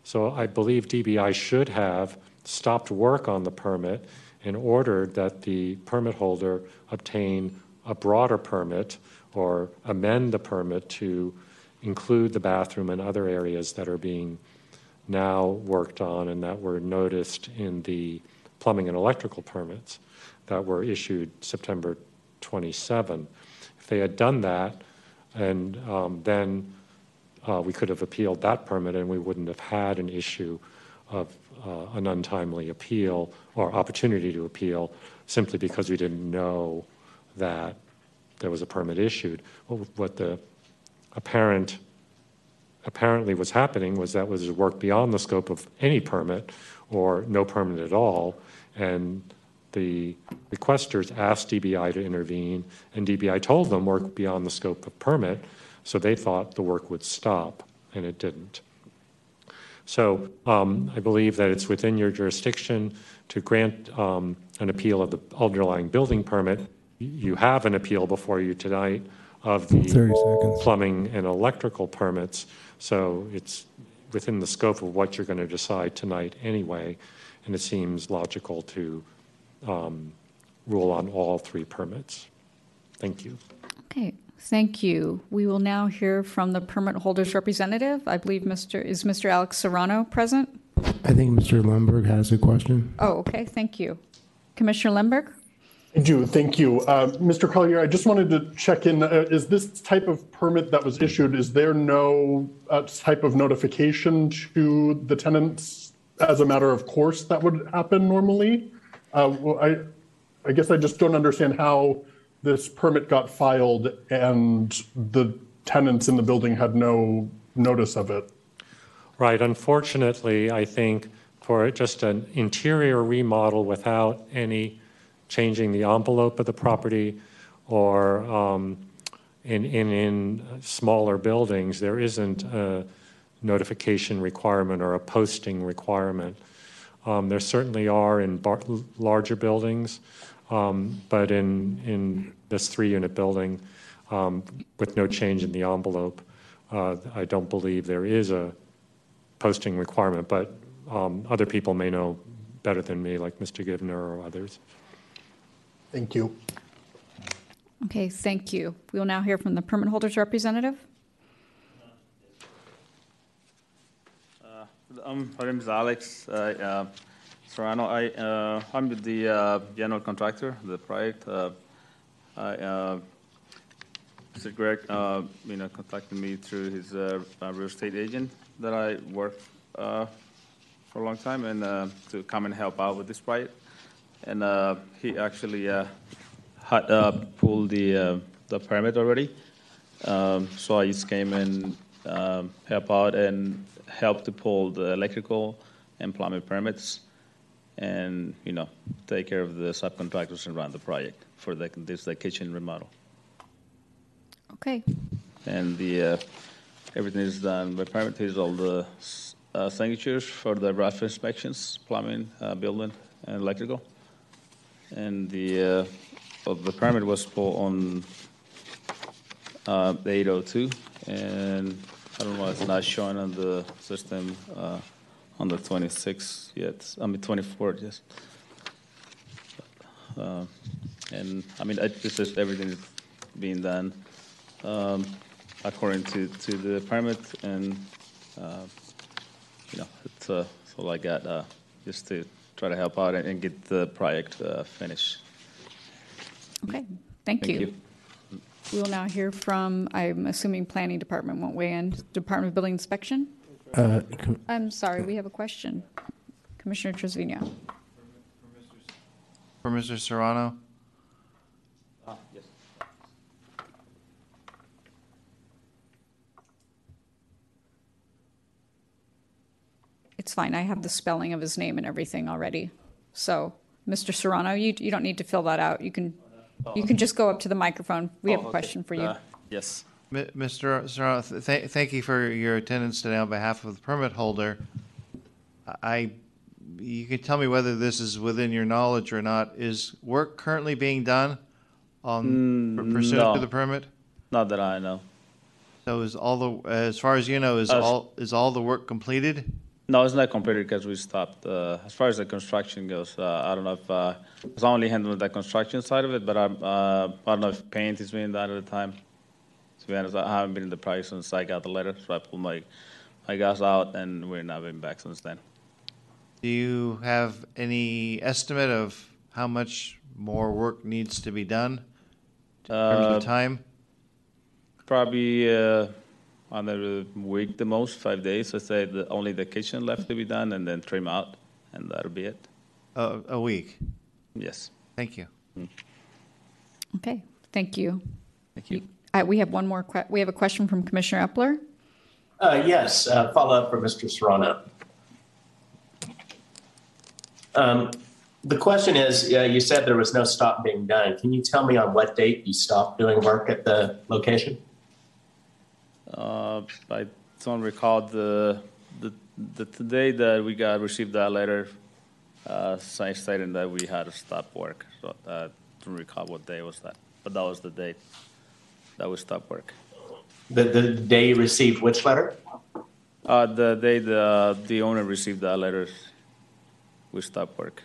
So I believe DBI should have stopped work on the permit and ordered that the permit holder obtain a broader permit or amend the permit to include the bathroom and other areas that are being now worked on and that were noticed in the plumbing and electrical permits that were issued September 27. If they had done that, and um, then uh, we could have appealed that permit and we wouldn't have had an issue of Uh, an untimely appeal or opportunity to appeal simply because we didn't know that there was a permit issued. What, what the apparent apparently was happening was that was work beyond the scope of any permit or no permit at all, and the requesters asked DBI to intervene, and DBI told them work beyond the scope of permit, so they thought the work would stop, and it didn't. So um, I believe that it's within your jurisdiction to grant um, an appeal of the underlying building permit. You have an appeal before you tonight of the plumbing and electrical permits, so it's within the scope of what you're going to decide tonight anyway, and it seems logical to um, rule on all three permits. Thank you. Okay, thank you. We will now hear from the permit holder's representative. I believe Mr., is Mr. Alex Serrano present? I think Mr. Lundberg has a question. Oh, okay, thank you. Commissioner Lundberg? I do, thank you. Uh, Mr. Collier, I just wanted to check in, uh, is this type of permit that was issued, is there no uh, type of notification to the tenants as a matter of course that would happen normally? Uh, well, I, I guess I just don't understand how this permit got filed and the tenants in the building had no notice of it. Right, unfortunately, I think for just an interior remodel without any changing the envelope of the property or um, in, in, in smaller buildings, there isn't a notification requirement or a posting requirement. Um, there certainly are in bar- larger buildings, um, but in, in this three-unit building, um, with no change in the envelope, uh, I don't believe there is a posting requirement, but um, other people may know better than me, like Mr. Givner or others. Thank you. Okay, thank you. We will now hear from the permit holder's representative. Um, my name is Alex uh, uh, Serrano. I, uh, I'm the uh, general contractor, the project. Uh, I, uh, Mr. Greg, uh, you know, contacted me through his uh, real estate agent that I worked for a long time and to come and help out with this project. And he actually had pulled the, the permit already. Um, so I just came and um, help out and help to pull the electrical and plumbing permits and, you know, take care of the subcontractors and run the project for the, this, the kitchen remodel. Okay, And the, uh, everything is done by permit, here's all the uh, signatures for the rough inspections, plumbing, uh, building, and electrical. And the, uh, well, the permit was pulled on uh, 802, and I don't know, it's not showing on the system uh, on the 26th yet, I mean, 24th, yes. Uh, And, I mean, I- this is, everything is being done um, according to, to the permit, and, uh, you know, it's, uh, that's all I got, uh, just to try to help out and- and get the project uh, finished. okay, thank Thank you. you. We will now hear from, I'm assuming Planning Department won't weigh in, Department of Building Inspection? Uh, I'm sorry, we have a question. Commissioner Trasvina. For Mr. Serrano? Ah, yes. It's fine, I have the spelling of his name and everything already. So, Mr. Serrano, you, you don't need to fill that out. You can, you can just go up to the microphone. We have Oh, a okay. question for you. Uh, Yes. Mr. Serrano, th- th- thank you for your attendance today on behalf of the permit holder. I, you can tell me whether this is within your knowledge or not. Is work currently being done on pursuant no. to the permit? Not that I know. So is all the, as far as you know, is all, is all the work completed? No, it's not completed because we stopped. Uh, as far as the construction goes, uh, I don't know if uh, I was only handling the construction side of it, but I'm, uh, I don't know if paint is being done at the time. To be honest, I haven't been in the project since I got the letter, so I pulled my, I got out, and we're not been back since then. Do you have any estimate of how much more work needs to be done in terms Uh, of time? Probably uh, another week the most, five days. I say the, only the kitchen left to be done, and then trim out, and that'll be it. A, a week. Yes. Thank you. Okay, thank you. Thank you. Uh, We have one more, que- we have a question from Commissioner Eppler. Uh, yes, uh, follow up for Mr. Serrano. Um, the question is, uh, you said there was no stop being done. Can you tell me on what date you stopped doing work at the location? Uh, I don't recall the, the, the, the day that we got, received that letter, uh, stating that we had to stop work. So I don't recall what day was that, but that was the date that we stopped work. The, the day you received which letter? Uh, the day the, the owner received that letter, we stopped work.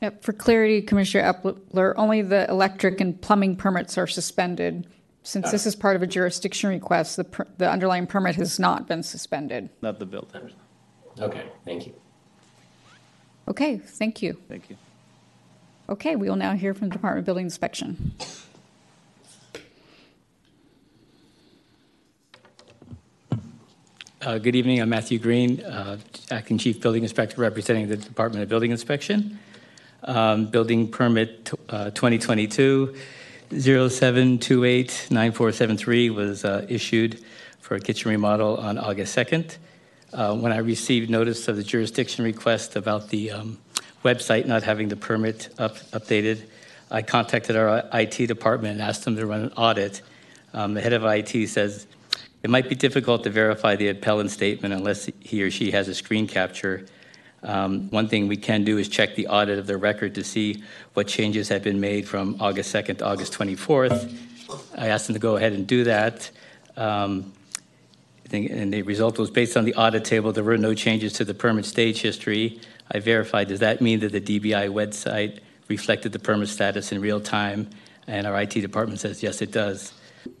Yep, for clarity, Commissioner Eppler, only the electric and plumbing permits are suspended. Since this is part of a jurisdiction request, the, per- the underlying permit has not been suspended. Not the building. Okay, thank you. Okay, thank you. Thank you. Okay, we will now hear from the Department of Building Inspection. Uh, Good evening, I'm Matthew Green, uh, Acting Chief Building Inspector representing the Department of Building Inspection. Um, Building permit uh, 2022 07289473 was uh, issued for a kitchen remodel on August 2nd. Uh, When I received notice of the jurisdiction request about the um, website not having the permit up- updated, I contacted our IT department and asked them to run an audit. Um, The head of IT says it might be difficult to verify the appellant statement unless he or she has a screen capture. Um, One thing we can do is check the audit of the record to see what changes have been made from August 2nd to August 24th. I asked them to go ahead and do that. Um, think, and the result was based on the audit table, there were no changes to the permit stage history. I verified, does that mean that the DBI website reflected the permit status in real time? And our IT department says, yes, it does.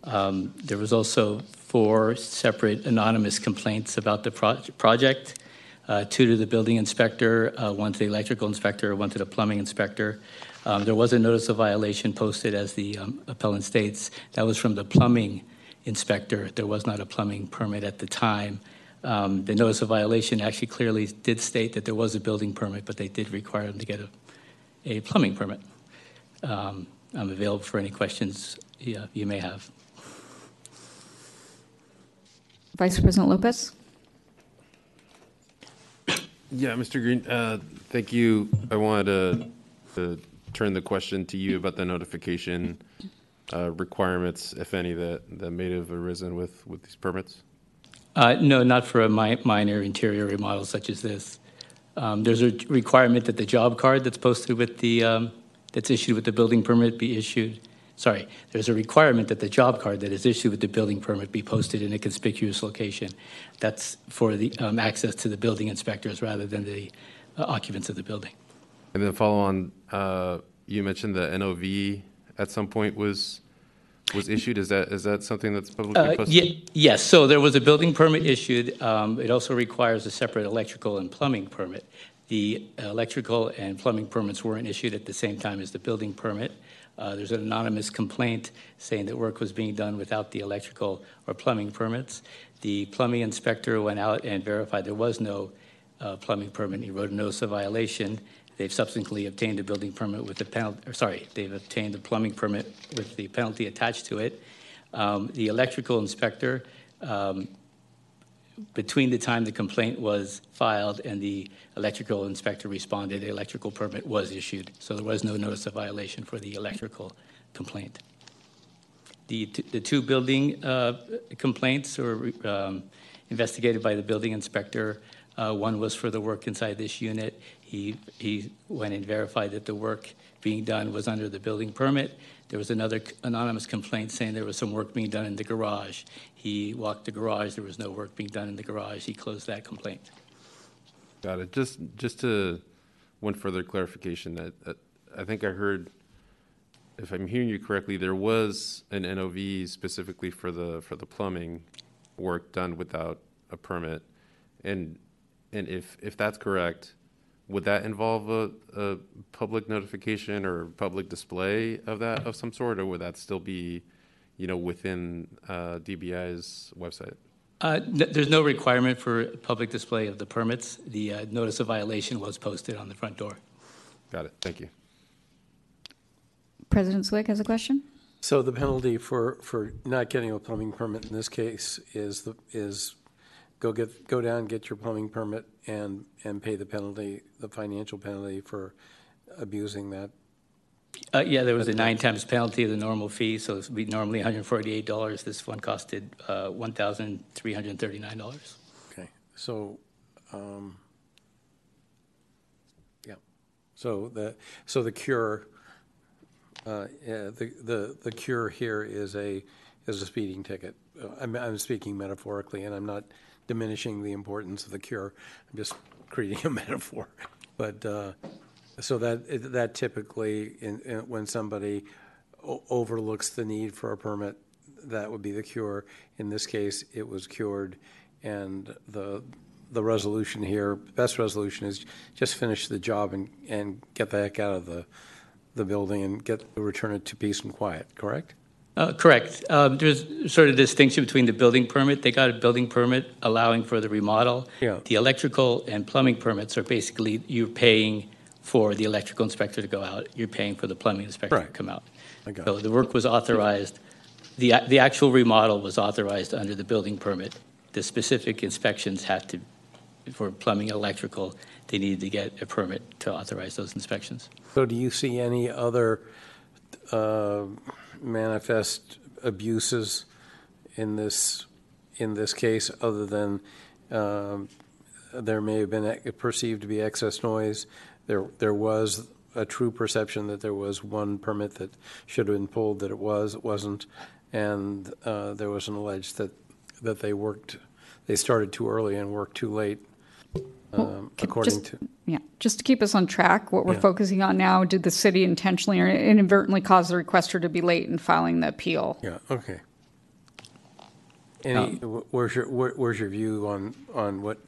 Um, There was also four separate anonymous complaints about the pro- project, uh, two to the building inspector, uh, one to the electrical inspector, one to the plumbing inspector. Um, There was a notice of violation posted as the um, appellant states. That was from the plumbing inspector. There was not a plumbing permit at the time. Um, The notice of violation actually clearly did state that there was a building permit, but they did require them to get a, a plumbing permit. Um, I'm available for any questions yeah, you may have. Vice President Lopez? Yeah, Mr. Green, uh, thank you. I wanted to, to turn the question to you about the notification uh, requirements, if any, that, that may have arisen with, with these permits. Uh, No, not for a mi- minor interior remodel such as this. Um, There's a requirement that the job card that's posted with the, um, that's issued with the building permit be issued, sorry, there's a requirement that the job card that is issued with the building permit be posted in a conspicuous location. That's for the um, access to the building inspectors rather than the uh, occupants of the building. And then follow on, uh, you mentioned the NOV at some point was, was issued. Is that, is that something that's publicly Uh, posted? Yes, so there was a building permit issued. Um, It also requires a separate electrical and plumbing permit. The electrical and plumbing permits weren't issued at the same time as the building permit. Uh, There's an anonymous complaint saying that work was being done without the electrical or plumbing permits. The plumbing inspector went out and verified there was no uh, plumbing permit. He wrote a notice of violation. They've subsequently obtained a building permit with the penalty, or sorry, they've obtained a plumbing permit with the penalty attached to it. Um, The electrical inspector, um, between the time the complaint was filed and the electrical inspector responded, the electrical permit was issued. So there was no notice of violation for the electrical complaint. The, t- the two building uh, complaints were um, investigated by the building inspector. Uh, One was for the work inside this unit. He, he went and verified that the work being done was under the building permit. There was another anonymous complaint saying there was some work being done in the garage. He walked the garage, there was no work being done in the garage. He closed that complaint. Got it. Just, just to, one further clarification, that, that, I think I heard, if I'm hearing you correctly, there was an NOV specifically for the, for the plumbing. work done without a permit. And, and if, if that's correct, would that involve a, a public notification or public display of that of some sort, or would that still be, you know, within uh, DBI's website? Uh, n- There's no requirement for public display of the permits. The uh, notice of violation was posted on the front door. Got it. Thank you. President Swig has a question? So the penalty for, for not getting a plumbing permit in this case is, the is go get, go down, get your plumbing permit and, and pay the penalty, the financial penalty for abusing that. Uh, Yeah, there was a nine times penalty of the normal fee, so it would be normally $148. This one costed uh, $1,339. Okay, so, um, yeah, so the, so the cure, uh, yeah, the, the, the cure here is a, is a speeding ticket. Uh, I'm, I'm speaking metaphorically, and I'm not diminishing the importance of the cure. I'm just creating a metaphor. But, uh, so that, that typically, in, in, when somebody o- overlooks the need for a permit, that would be the cure. In this case, it was cured, and the, the resolution here, best resolution is just finish the job and, and get the heck out of the, the building and get, return it to peace and quiet, correct? Uh, Correct. Um, There's sort of distinction between the building permit. They got a building permit allowing for the remodel. Yeah. The electrical and plumbing permits are basically, you're paying for the electrical inspector to go out. You're paying for the plumbing inspector to come out. I got So the work was authorized, the, the actual remodel was authorized under the building permit. The specific inspections have to, for plumbing, electrical, they needed to get a permit to authorize those inspections. So do you see any other uh, manifest abuses in this, in this case, other than um, there may have been perceived to be excess noise? There, there was a true perception that there was one permit that should have been pulled, that it was, it wasn't, and uh, there was an alleged that, that they worked, they started too early and worked too late, um, Can- according just- to. Yeah, just to keep us on track, what we're Yeah. focusing on now, did the city intentionally or inadvertently cause the requester to be late in filing the appeal? Yeah, okay. Any, wh- where's your, where- where's your view on, on what,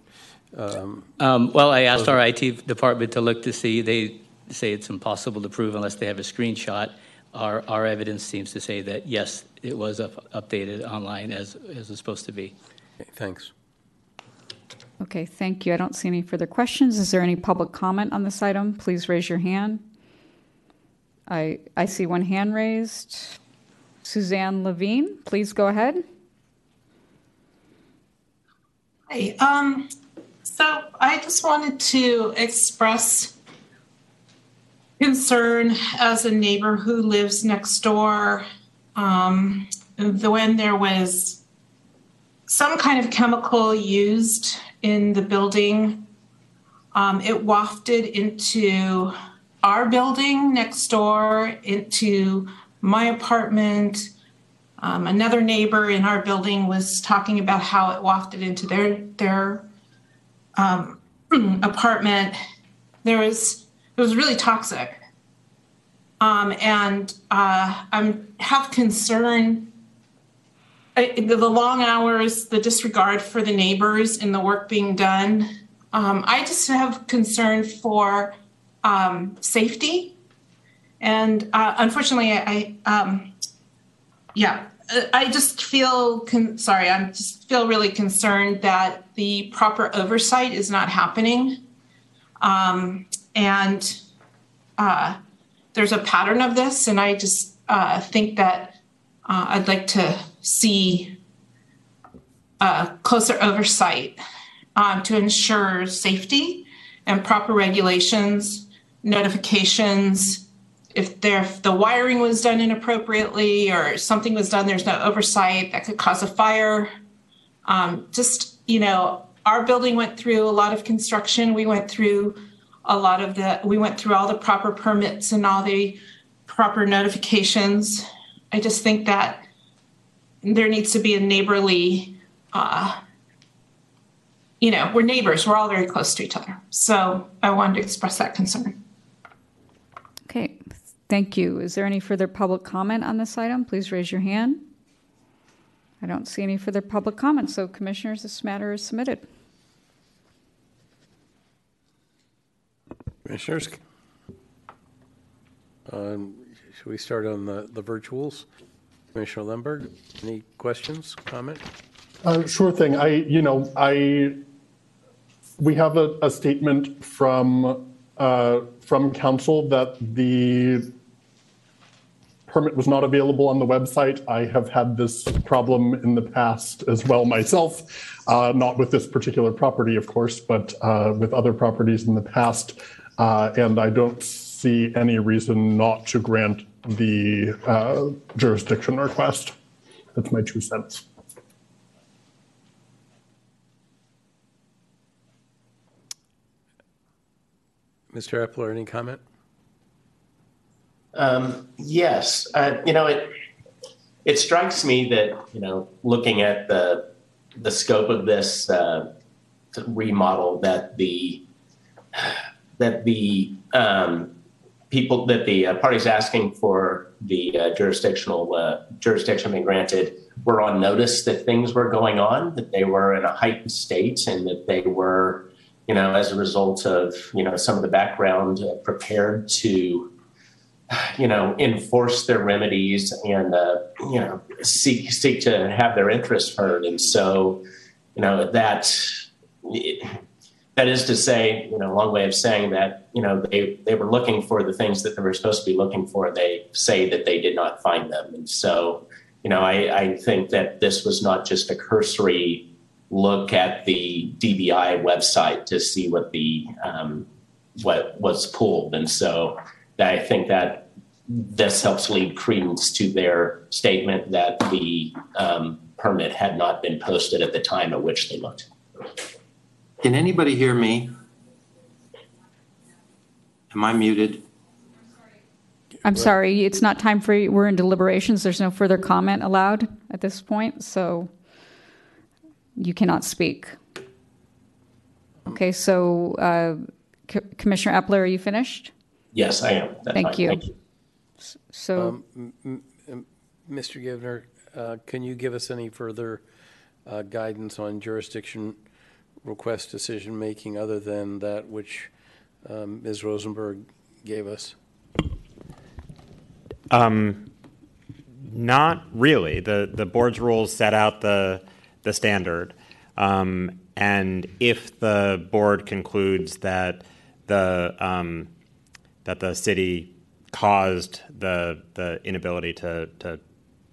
um, Um, Well, I asked our IT department to look to see, they say it's impossible to prove unless they have a screenshot. Our, our evidence seems to say that, yes, it was up- updated online as, as it's supposed to be. okay, thanks. Okay, thank you. I don't see any further questions. Is there any public comment on this item? Please raise your hand. I, I see one hand raised. Suzanne Levine, please go ahead. Hi, um, so I just wanted to express concern as a neighbor who lives next door. Um, when there was some kind of chemical used in the building, um, it wafted into our building next door, into my apartment. Um, another neighbor in our building was talking about how it wafted into their their um, apartment. There was it was really toxic, um, and uh, I'm have concern. I, the, the long hours, the disregard for the neighbors, and the work being done. Um, I just have concern for um, safety, and uh, unfortunately, I. I um, yeah, uh, I just feel con- sorry. I just feel really concerned that the proper oversight is not happening, um, and uh, there's a pattern of this. And I just uh, think that uh, I'd like to see uh, closer oversight um, to ensure safety and proper regulations, notifications, if there if the wiring was done inappropriately or something was done there's no oversight that could cause a fire. Um, just you know our building went through a lot of construction. We went through a lot of the we went through all the proper permits and all the proper notifications. I just think that there needs to be a neighborly uh, you know we're neighbors we're all very close to each other so i wanted to express that concern Okay, thank you. Is there any further public comment on this item? Please raise your hand. I don't see any further public comments, so commissioners, this matter is submitted. Commissioners? Um, Should we start on the the virtuals? Commissioner Lemberg, any questions, comment? Uh, Sure thing. I, you know, I, we have a, a statement from, uh, from council that the permit was not available on the website. I have had this problem in the past as well myself, uh, not with this particular property, of course, but uh, with other properties in the past. Uh, And I don't see any reason not to grant the uh, jurisdiction request. That's my two cents. Mr. Eppler, any comment? Um, yes, uh, you know it. It strikes me that you know, looking at the the scope of this uh, remodel, that the that the um, people that the uh, parties asking for the uh, jurisdictional uh, jurisdiction being granted were on notice that things were going on, that they were in a heightened state, and that they were, you know, as a result of you know some of the background, uh, prepared to you know, enforce their remedies and uh, you know seek seek to have their interests heard. And so, you know, that that is to say, you know, a long way of saying that you know they they were looking for the things that they were supposed to be looking for. They say that they did not find them, and so, you know, I, I think that this was not just a cursory look at the DBI website to see what the um, what was pulled, and so. I think that this helps lead credence to their statement that the um, permit had not been posted at the time at which they looked. Can anybody hear me? Am I muted? I'm sorry, it's not time for, we're in deliberations. There's no further comment allowed at this point, so you cannot speak. Okay, so uh, C- Commissioner Eppler, are you finished? Yes, I am. That's Thank fine. you. Thank you. So, Um, m- m- m- Mr. Givner, uh, can you give us any further uh, guidance on jurisdiction request decision-making other than that which um, Ms. Rosenberg gave us? Um, not really. The the board's rules set out the the standard, um, and if the board concludes that the um, that the city caused the the inability to to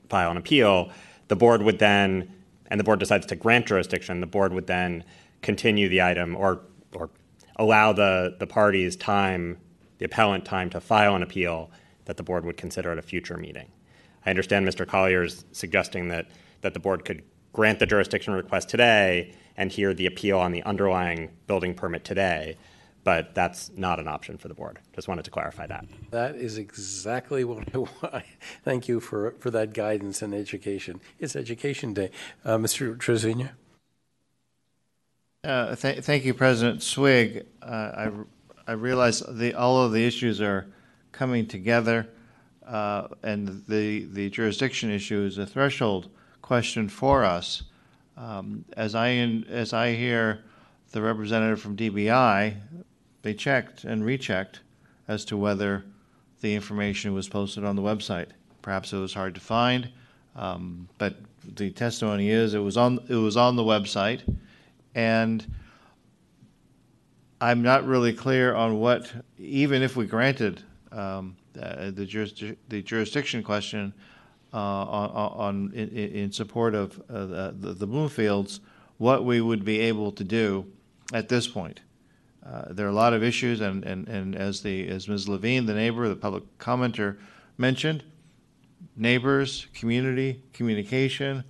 file an appeal, the board would then, and the board decides to grant jurisdiction, the board would then continue the item or or allow the the parties time, the appellant time to file an appeal that the board would consider at a future meeting. I understand Mr. Collier's suggesting that that the board could grant the jurisdiction request today and hear the appeal on the underlying building permit today, but that's not an option for the board. Just wanted to clarify that. That is exactly what I want. Thank you for, for that guidance and education. It's Education Day. Uh, Mr. Trasvina? Uh, th- thank you, President Swig. Uh, I, I realize the, all of the issues are coming together, uh, and the, the jurisdiction issue is a threshold question for us. Um, as I in, as I hear the representative from DBI, they checked and rechecked as to whether the information was posted on the website. Perhaps it was hard to find, um, but the testimony is it was on it was on the website, and I'm not really clear on what even if we granted um, uh, the, the jurisdiction question uh, on, on in, in support of uh, the, the Bloomfields, what we would be able to do at this point. Uh, there are a lot of issues, and, and, and as the as Ms. Levine, the neighbor, the public commenter, mentioned, neighbors, community, communication,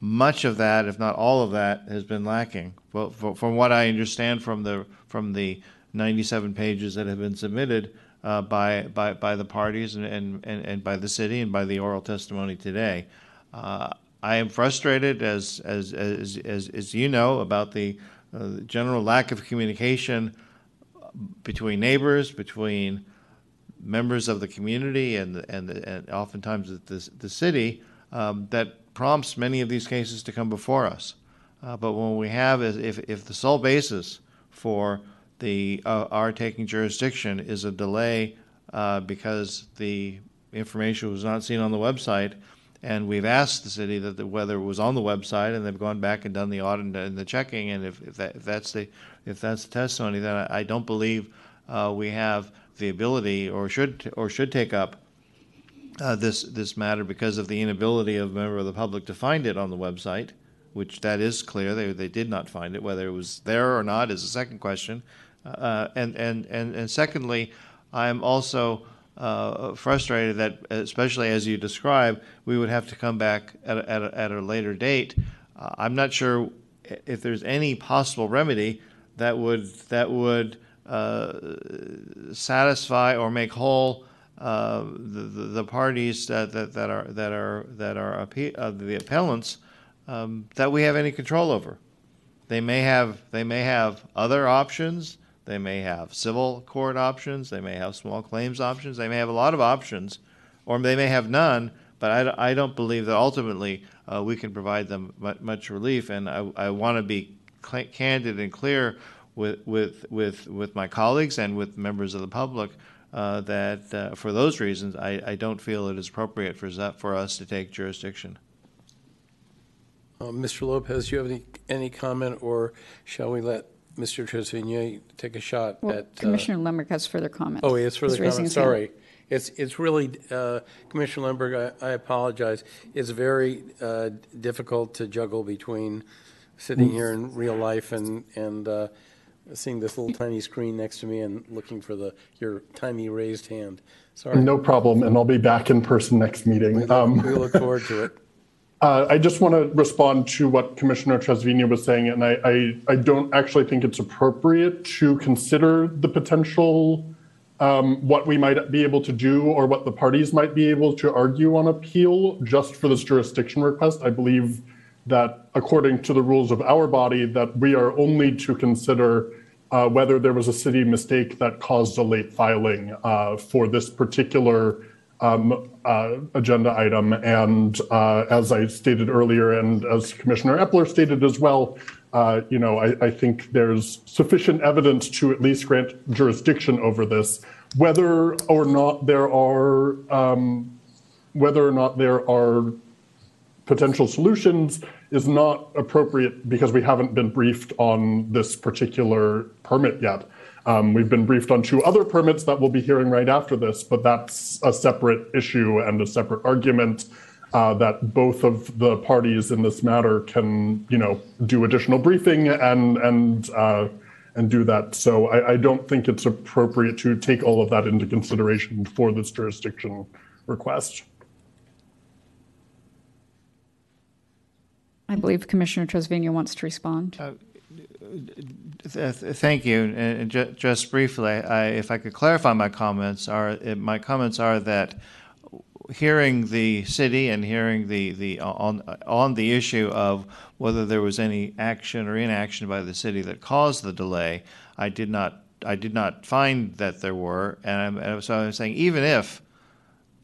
much of that, if not all of that, has been lacking. Well, from what I understand from the from the 97 pages that have been submitted uh, by, by by the parties and, and, and, by the city and by the oral testimony today, uh, I am frustrated, as as as as, as you know, about the uh, general lack of communication between neighbors, between members of the community, and and and oftentimes the the city um, that prompts many of these cases to come before us. Uh, but when we have, is if, if the sole basis for the uh, our taking jurisdiction is a delay uh, because the information was not seen on the website, and we've asked the city that the, whether it was on the website, and they've gone back and done the audit and the checking, and if, if, that, if that's the if that's the testimony, then I, I don't believe uh, we have the ability or should or should take up uh, this this matter because of the inability of a member of the public to find it on the website, which that is clear they they did not find it. Whether it was there or not is a second question, uh, and and and and secondly, I'm also. Uh, frustrated that, especially as you describe, we would have to come back at a, at a, at a later date. Uh, I'm not sure if there's any possible remedy that would that would uh, satisfy or make whole uh, the, the, parties that, that, that are that are that are uh, the appellants um, that we have any control over. They may have they may have other options. They may have civil court options. They may have small claims options. They may have a lot of options, or they may have none. But I, I don't believe that ultimately uh, we can provide them much, much relief. And I, I want to be candid and clear with, with, with, with my colleagues and with members of the public uh, that uh, for those reasons, I, I don't feel it is appropriate for, for us to take jurisdiction. Uh, Mr. Lopez, do you have any, any comment, or shall we let Mr. Trasvina take a shot Well, at? uh, Commissioner Lemberg has further comments. Oh, it's further He's raising comment, his hand. sorry. It's, it's really, uh, Commissioner Lemberg, I, I apologize. It's very uh, difficult to juggle between sitting here in real life and, and uh, seeing this little tiny screen next to me and looking for the, your tiny raised hand. Sorry. No problem, and I'll be back in person next meeting. Um, We look forward to it. Uh, I just want to respond to what Commissioner Trasvina was saying, and I, I, I don't actually think it's appropriate to consider the potential, um, what we might be able to do or what the parties might be able to argue on appeal just for this jurisdiction request. I believe that according to the rules of our body, that we are only to consider uh, whether there was a city mistake that caused a late filing uh, for this particular um, uh, agenda item. And uh, as I stated earlier, and as Commissioner Eppler stated as well, uh, you know, I, I think there's sufficient evidence to at least grant jurisdiction over this. Whether or not there are, um, whether or not there are potential solutions is not appropriate because we haven't been briefed on this particular permit yet. Um, we've been briefed on two other permits that we'll be hearing right after this, but that's a separate issue and a separate argument uh, that both of the parties in this matter can, you know, do additional briefing and and uh, and do that. So I, I don't think it's appropriate to take all of that into consideration for this jurisdiction request. I believe Commissioner Trasvina wants to respond. Th- th- Thank you. And ju- just briefly, I, if I could clarify my comments, are uh, my comments are that hearing the city and hearing the, the on on the issue of whether there was any action or inaction by the city that caused the delay, I did not I did not find that there were, and, I'm, so I'm saying even if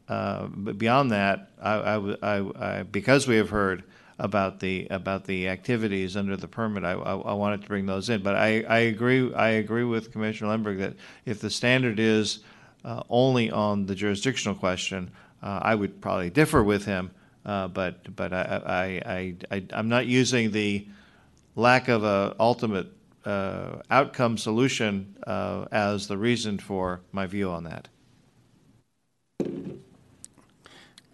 uh, beyond that, I, I- I- because we have heard about the about the activities under the permit, I, I, I wanted to bring those in. But I, I agree I agree with Commissioner Lemberg that if the standard is uh, only on the jurisdictional question, uh, I would probably differ with him. Uh, but but I, I, I, I I'm not using the lack of a ultimate uh, outcome solution uh, as the reason for my view on that.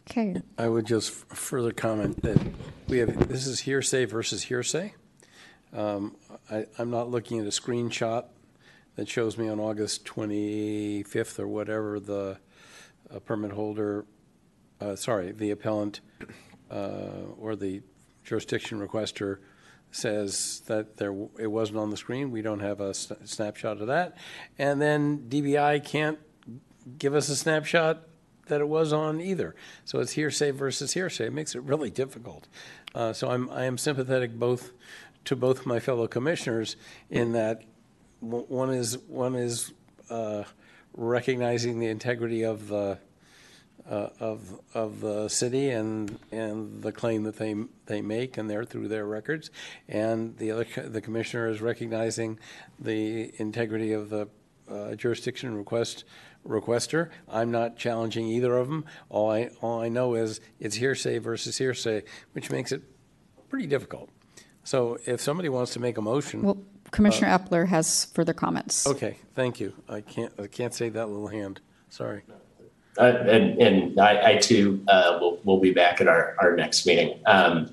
Okay. I would just f- further comment that we have, this is hearsay versus hearsay. Um, I, I'm not looking at a screenshot that shows me on August 25th or whatever, the uh, permit holder, uh, sorry, the appellant uh, or the jurisdiction requester says that there, it wasn't on the screen. We don't have a snapshot of that. And then DBI can't give us a snapshot that it was on either. So it's hearsay versus hearsay. It makes it really difficult. Uh, so I'm, I am sympathetic both to both my fellow commissioners in that one is one is uh, recognizing the integrity of the uh, of, of the city and, and the claim that they, they make and they're through their records. And the other, the commissioner is recognizing the integrity of the uh, jurisdiction request, requester. I'm not challenging either of them. All I, all I know is it's hearsay versus hearsay, which makes it pretty difficult. So if somebody wants to make a motion. Well, Commissioner Eppler has further comments. Okay, thank you. I can't, I can't say that little hand. Sorry. Uh, and and I, I too uh, will, will be back at our, our next meeting. Um,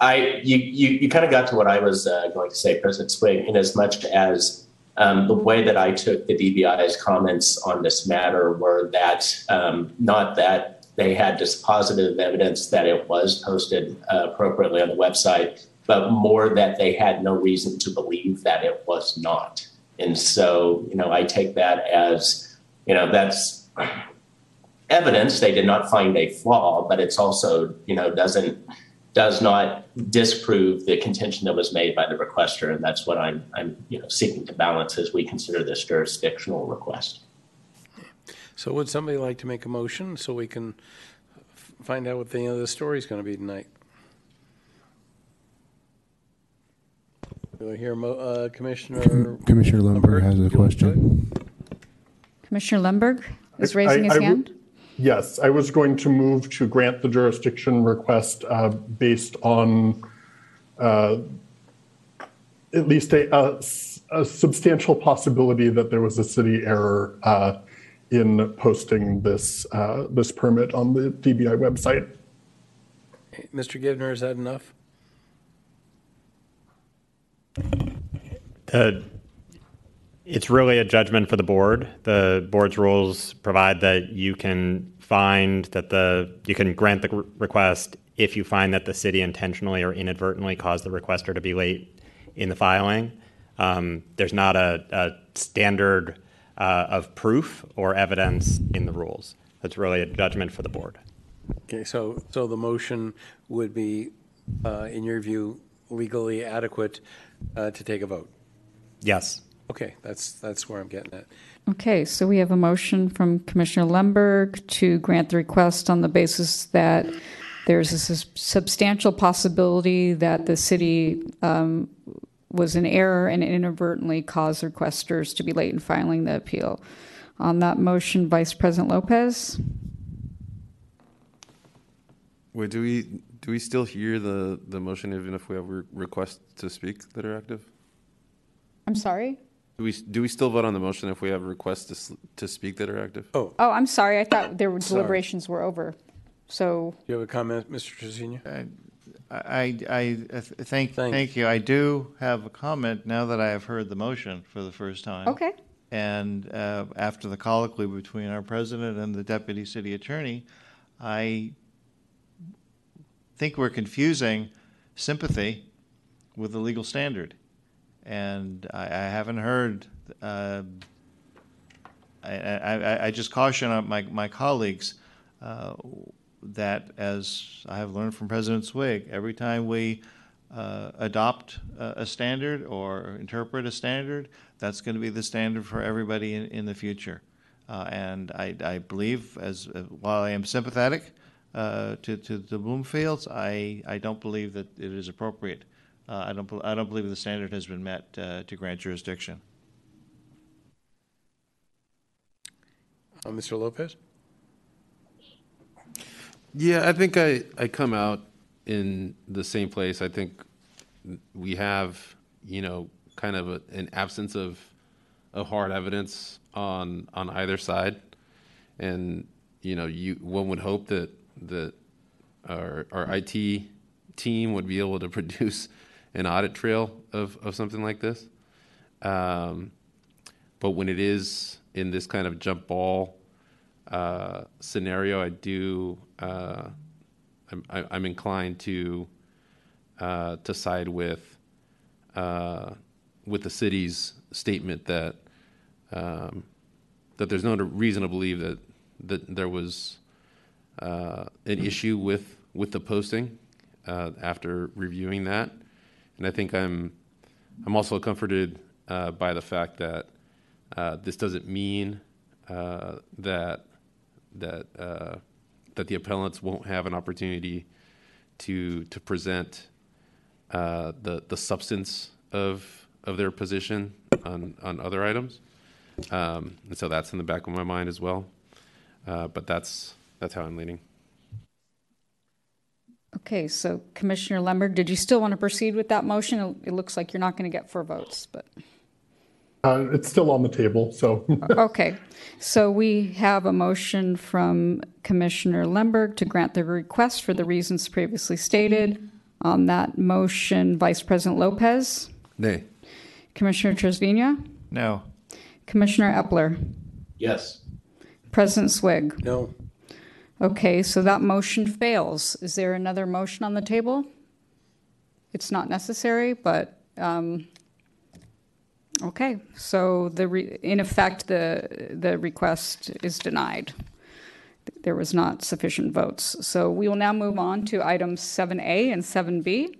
I you you, you kind of got to what I was uh, going to say, President Swig, in as much as um, the way that I took the DBI's comments on this matter were that um, not that they had just positive evidence that it was posted uh, appropriately on the website, but more that they had no reason to believe that it was not. And so, you know, I take that as, you know, that's evidence. They did not find a flaw, but it's also, you know, doesn't does not disprove the contention that was made by the requester, and that's what I'm, I'm, you know, seeking to balance as we consider this jurisdictional request. So would somebody like to make a motion so we can find out what the end of the story is going to be tonight? Do I hear mo- uh, Commissioner? Commissioner Lundberg has a question. Commissioner Lemberg is I- raising his I would- hand. Yes, I was going to move to grant the jurisdiction request uh, based on uh, at least a a substantial possibility that there was a city error uh, in posting this, uh, this permit on the DBI website. Mr. Givner, is that enough? The, it's really a judgment for the board. The board's rules provide that you can find that the, you can grant the request if you find that the city intentionally or inadvertently caused the requester to be late in the filing. Um, there's not a, a standard uh, of proof or evidence in the rules. That's really a judgment for the board. Okay, so, so the motion would be, uh, in your view, legally adequate uh, to take a vote? Yes. Okay, that's, that's where I'm getting at. Okay, so we have a motion from Commissioner Lemberg to grant the request on the basis that there's a sus- substantial possibility that the city um, was in error and inadvertently caused requesters to be late in filing the appeal. On that motion, Vice President Lopez? Wait, do we, do we still hear the, the motion even if we have re- requests to speak that are active? I'm sorry? Do we, do we still vote on the motion if we have requests to, s- to speak that are active? Oh. Oh, I'm sorry. I thought their Sorry. deliberations were over. So, Do you have a comment, Mr. Trasvina? I, I, I thank, thank you. I do have a comment now that I have heard the motion for the first time. okay. And uh, after the colloquy between our president and the deputy city attorney, I think we're confusing sympathy with the legal standard. And I, I haven't heard, uh, I, I, I- just caution my, my colleagues uh, that, as I have learned from President Swig, every time we uh, adopt a, a standard or interpret a standard, that's going to be the standard for everybody in, in the future. Uh, and I, I believe, as uh, while I am sympathetic uh, to, to the Bloomfields, I, I don't believe that it is appropriate. Uh, I don't, I don't believe the standard has been met uh, to grant jurisdiction. Uh, Mr. Lopez? Yeah, I think I, I come out in the same place. I think we have, you know, kind of a, an absence of, of hard evidence on on either side, and you know, you one would hope that that our our IT team would be able to produce an audit trail of, of something like this. Um, but when it is in this kind of jump ball uh, scenario, I do. Uh, I'm, I'm inclined to uh, to side with uh, with the city's statement that um, that there's no reason to believe that that there was uh, an issue with with the posting uh, after reviewing that, and I think I'm I'm also comforted uh, by the fact that uh, this doesn't mean uh, that that uh, that the appellants won't have an opportunity to to present uh, the the substance of of their position on on other items, um, and so that's in the back of my mind as well. Uh, but that's that's how I'm leaning. Okay, so Commissioner Lemberg, did you still want to proceed with that motion? It- It looks like you're not going to get four votes, but, Uh, It's still on the table, so. okay. So we have a motion from Commissioner Lemberg to grant the request for the reasons previously stated. On that motion, Vice President Lopez, Nay. Commissioner Trasvina, No. Commissioner Eppler, Yes. President Swig. No. Okay, so that motion fails. Is there another motion on the table? It's not necessary, but, um, okay, so the, re- in effect, the, the request is denied. There was not sufficient votes. So we will now move on to items 7A and 7B.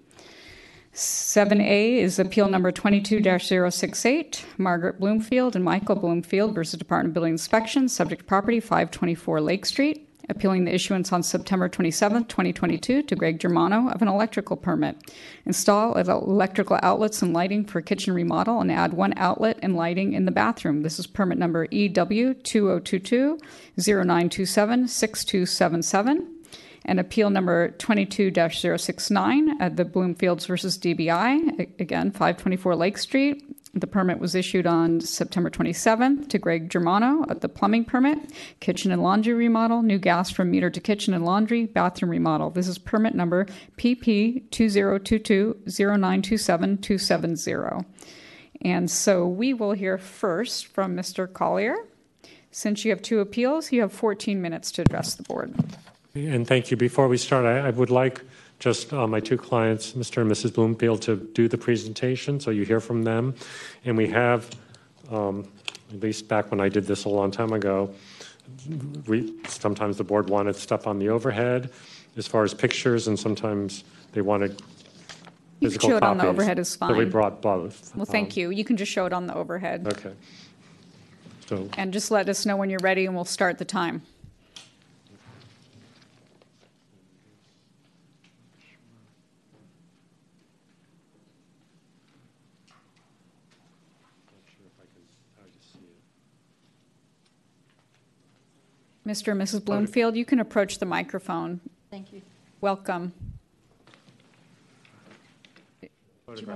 7A is appeal number 22-068, Margaret Bloomfield and Michael Bloomfield versus Department of Building Inspection, subject property 524 Lake Street, appealing the issuance on September 27, 2022 to Greg Germano of an electrical permit. Install electrical outlets and lighting for kitchen remodel and add one outlet and lighting in the bathroom. This is permit number EW 2022-0927 6277 and appeal number 22-069 at the Bloomfields versus DBI, again, 524 Lake Street. The permit was issued on September 27th to Greg Germano at the plumbing permit, kitchen and laundry remodel, new gas from meter to kitchen and laundry, bathroom remodel. This is permit number PP 2022-0927-270. And so we will hear first from Mr. Collier. Since you have two appeals, you have 14 minutes to address the board. And thank you. Before we start, I, I would like just uh, my two clients, Mr. and Mrs. Bloomfield, to do the presentation so you hear from them. And we have, um, at least back when I did this a long time ago, we, sometimes the board wanted stuff on the overhead as far as pictures, and sometimes they wanted You can physical show it on the copies. overhead is fine So we fine. brought both. Well, thank you. You can just show it on the overhead. Okay. So And just let us know when you're ready and we'll start the time. Mr. and Mrs. Bloomfield, you can approach the microphone. Thank you. Welcome.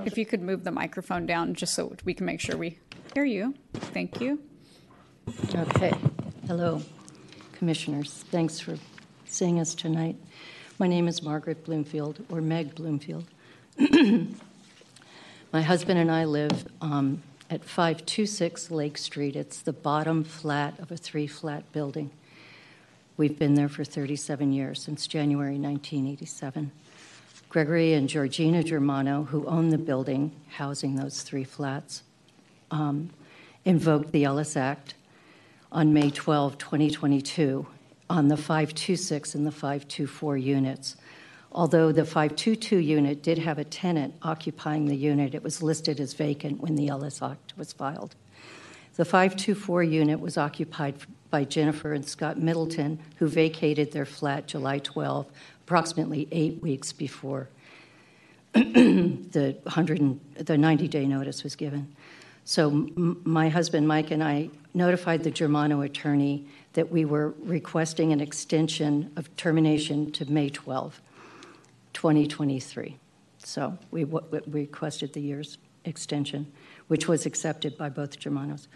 If you could move the microphone down, just so we can make sure we hear you. Thank you. Okay. Hello, commissioners. Thanks for seeing us tonight. My name is Margaret Bloomfield, or Meg Bloomfield. My husband and I live um, at 526 Lake Street. It's the bottom flat of a three flat building. We've been there for 37 years, since January 1987. Gregory and Georgina Germano, who own the building housing those three flats, um, invoked the Ellis Act on May 12, 2022, on the 526 and the 524 units. Although the 522 unit did have a tenant occupying the unit, it was listed as vacant when the Ellis Act was filed. The 524 unit was occupied by Jennifer and Scott Middleton, who vacated their flat July 12, approximately eight weeks before the 100 the 90-day notice was given. So m- my husband Mike and I notified the Germano attorney that we were requesting an extension of termination to May 12, 2023. So we w- w- requested the year's extension, which was accepted by both Germanos.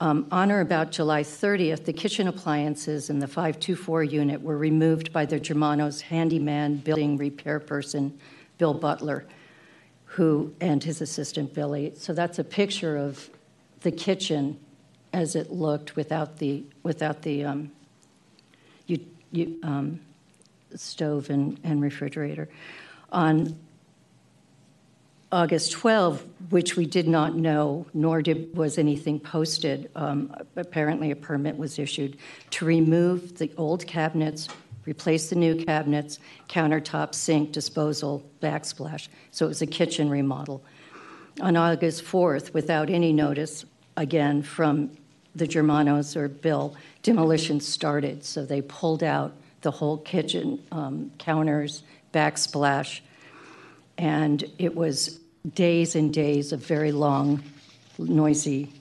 Um, on or about July 30th, the kitchen appliances in the 524 unit were removed by the Germanos handyman building repair person, Bill Butler, who and his assistant Billy. So that's a picture of the kitchen as it looked without the without the um, you, you, um, stove and, and refrigerator. On August 12, which we did not know, nor did, was anything posted, um, apparently a permit was issued to remove the old cabinets, replace the new cabinets, countertop, sink, disposal, backsplash. So it was a kitchen remodel. On August 4th, without any notice, again from the Germanos or Bill, demolition started. So they pulled out the whole kitchen, um, counters, backsplash, and it was days and days of very long, noisy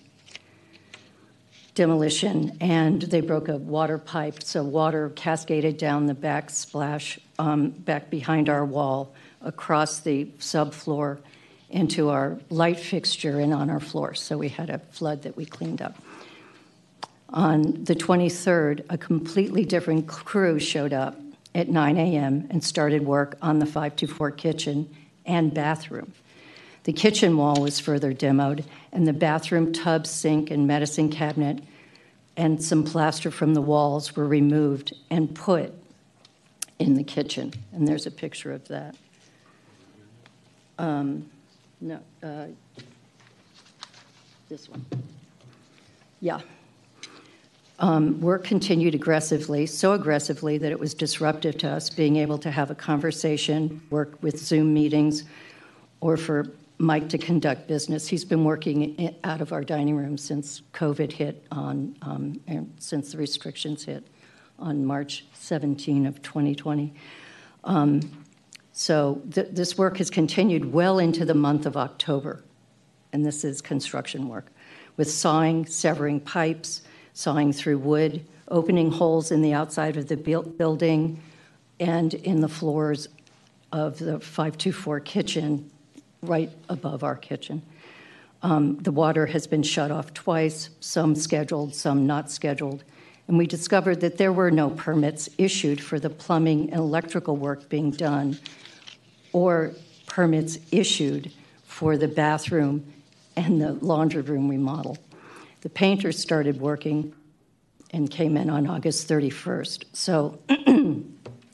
demolition. And they broke a water pipe, so water cascaded down the backsplash um, back behind our wall, across the subfloor into our light fixture and on our floor. So we had a flood that we cleaned up. On the 23rd, a completely different crew showed up at 9 a.m. and started work on the 524 kitchen and bathroom. The kitchen wall was further demoed, and the bathroom tub, sink, and medicine cabinet and some plaster from the walls were removed and put in the kitchen. And there's a picture of that. Um, no, uh, this one. Yeah. Um, work continued aggressively, so aggressively that it was disruptive to us being able to have a conversation, work with Zoom meetings, or for Mike to conduct business. He's been working out of our dining room since COVID hit on, um, and since the restrictions hit on March 17 of 2020. Um, so th- this work has continued well into the month of October, and this is construction work with sawing, severing pipes, sawing through wood, opening holes in the outside of the building and in the floors of the 524 kitchen right above our kitchen. Um, the water has been shut off twice, some scheduled, some not scheduled. And we discovered that there were no permits issued for the plumbing and electrical work being done, or permits issued for the bathroom and the laundry room remodel. The painters started working and came in on August 31st. So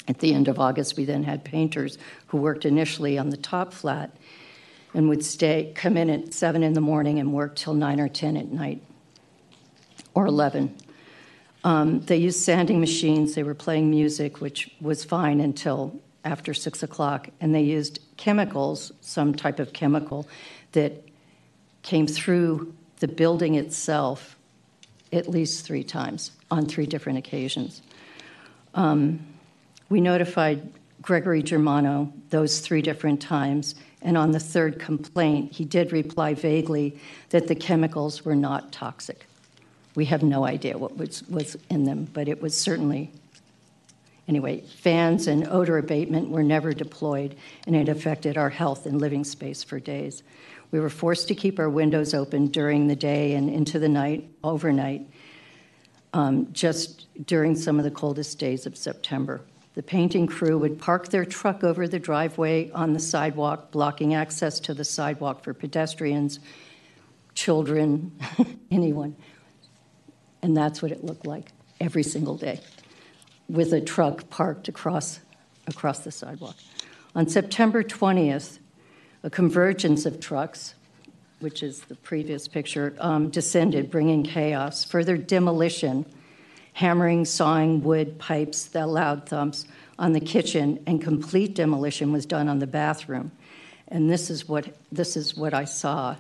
at the end of August, we then had painters who worked initially on the top flat and would stay, come in at 7 in the morning and work till 9 or 10 at night or 11. Um, they used sanding machines. They were playing music, which was fine until after 6 o'clock. And they used chemicals, some type of chemical, that came through the building itself at least three times on three different occasions. Um, we notified Gregory Germano those three different times, and on the third complaint, he did reply vaguely that the chemicals were not toxic. We have no idea what was, was in them, but it was certainly. Anyway, fans and odor abatement were never deployed, and it affected our health and living space for days. We were forced to keep our windows open during the day and into the night, overnight, um, just during some of the coldest days of September. The painting crew would park their truck over the driveway on the sidewalk, blocking access to the sidewalk for pedestrians, children, anyone. And that's what it looked like every single day, with a truck parked across, across the sidewalk. On September 20th, a convergence of trucks, which is the previous picture, um, descended, bringing chaos. Further demolition, hammering, sawing wood, pipes, the loud thumps on the kitchen, and complete demolition was done on the bathroom. And this is what this is what I saw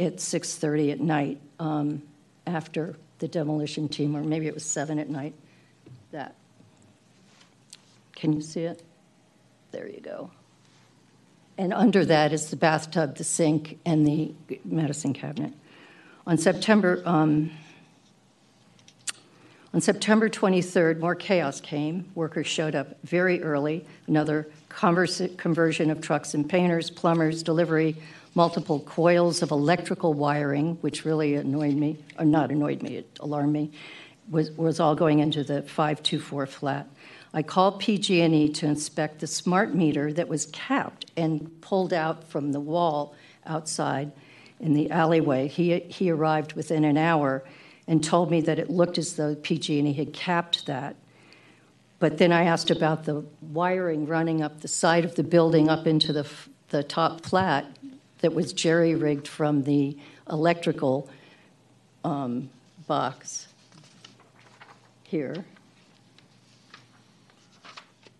at 6:30 at night um, after the demolition team, or maybe it was seven at night. That. Can you see it? There you go and under that is the bathtub, the sink, and the medicine cabinet. On September, um, on September 23rd, more chaos came. Workers showed up very early. Another conversion of trucks and painters, plumbers, delivery, multiple coils of electrical wiring, which really annoyed me, or not annoyed me, it alarmed me, was, was all going into the 524 flat. I called PG&E to inspect the smart meter that was capped and pulled out from the wall outside in the alleyway. He, he arrived within an hour and told me that it looked as though PG&E had capped that. But then I asked about the wiring running up the side of the building up into the, the top flat that was jerry rigged from the electrical um, box here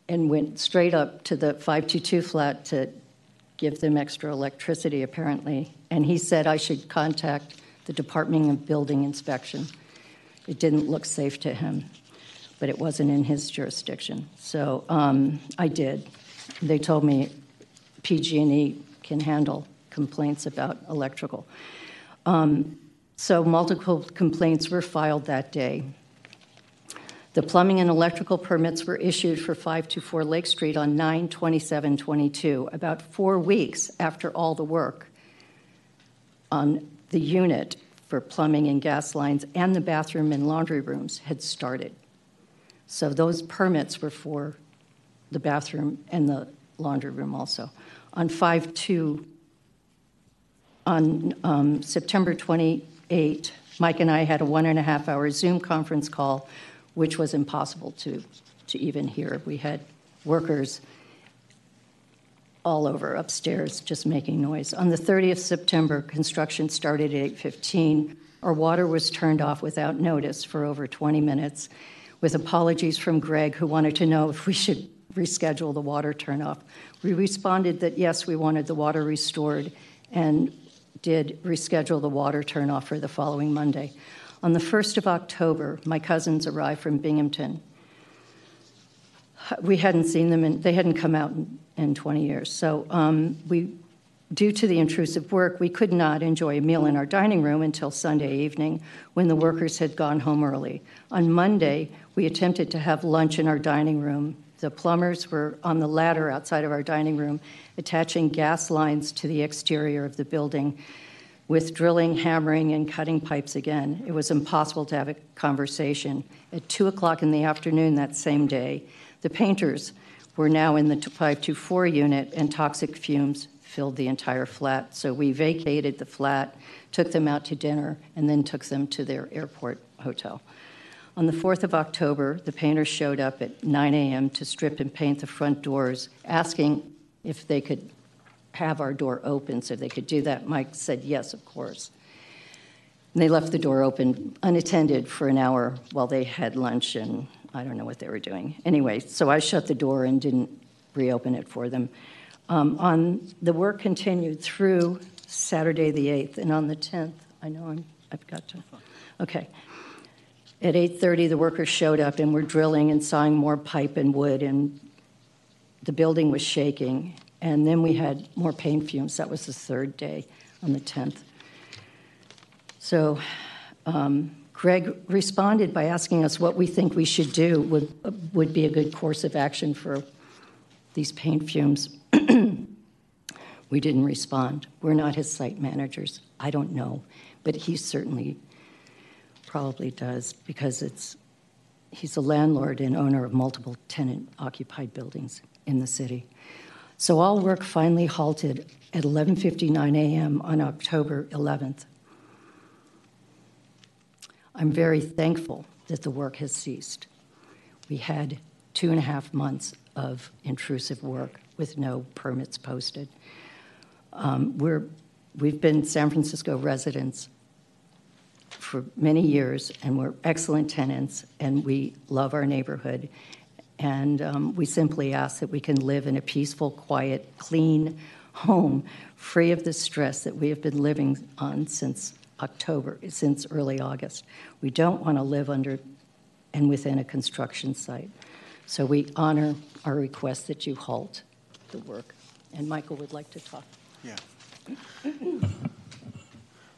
and went straight up to the 522 flat to give them extra electricity, apparently. And he said I should contact the Department of Building Inspection. It didn't look safe to him, but it wasn't in his jurisdiction. So um, I did. They told me PG&E can handle complaints about electrical. Um, so multiple complaints were filed that day. The plumbing and electrical permits were issued for 524 Lake Street on 9 27 22, about four weeks after all the work on the unit for plumbing and gas lines and the bathroom and laundry rooms had started. So those permits were for the bathroom and the laundry room also. On 5 2, on um, September 28, Mike and I had a one and a half hour Zoom conference call which was impossible to, to even hear. We had workers all over upstairs just making noise. On the 30th September, construction started at 8:15. Our water was turned off without notice for over 20 minutes, with apologies from Greg, who wanted to know if we should reschedule the water turnoff. We responded that yes, we wanted the water restored, and did reschedule the water turnoff for the following Monday. On the 1st of October, my cousins arrived from Binghamton. We hadn't seen them, and they hadn't come out in, in 20 years. So um, we, due to the intrusive work, we could not enjoy a meal in our dining room until Sunday evening when the workers had gone home early. On Monday, we attempted to have lunch in our dining room. The plumbers were on the ladder outside of our dining room, attaching gas lines to the exterior of the building with drilling, hammering, and cutting pipes again. It was impossible to have a conversation. At 2 o'clock in the afternoon that same day, the painters were now in the 524 unit, and toxic fumes filled the entire flat. So we vacated the flat, took them out to dinner, and then took them to their airport hotel. On the 4th of October, the painters showed up at 9 a.m. to strip and paint the front doors, asking if they could have our door open so they could do that. Mike said, yes, of course. And they left the door open unattended for an hour while they had lunch and I don't know what they were doing. Anyway, so I shut the door and didn't reopen it for them. Um, on the work continued through Saturday the 8th, and on the 10th, I know I'm, I've got to. Okay. At 8:30, the workers showed up and were drilling and sawing more pipe and wood, and the building was shaking. And then we had more paint fumes. That was the third day on the 10th. So um, Greg responded by asking us what we think we should do would, would be a good course of action for these paint fumes. we didn't respond. We're not his site managers. I don't know, but he certainly probably does because it's he's a landlord and owner of multiple tenant occupied buildings in the city. So all work finally halted at 11:59 a.m. on October 11th. I'm very thankful that the work has ceased. We had two and a half months of intrusive work with no permits posted. Um, we're, we've been San Francisco residents for many years, and we're excellent tenants, and we love our neighborhood. And um, we simply ask that we can live in a peaceful, quiet, clean home, free of the stress that we have been living on since October, since early August. We don't want to live under and within a construction site. So we honor our request that you halt the work. And Michael would like to talk. Yeah.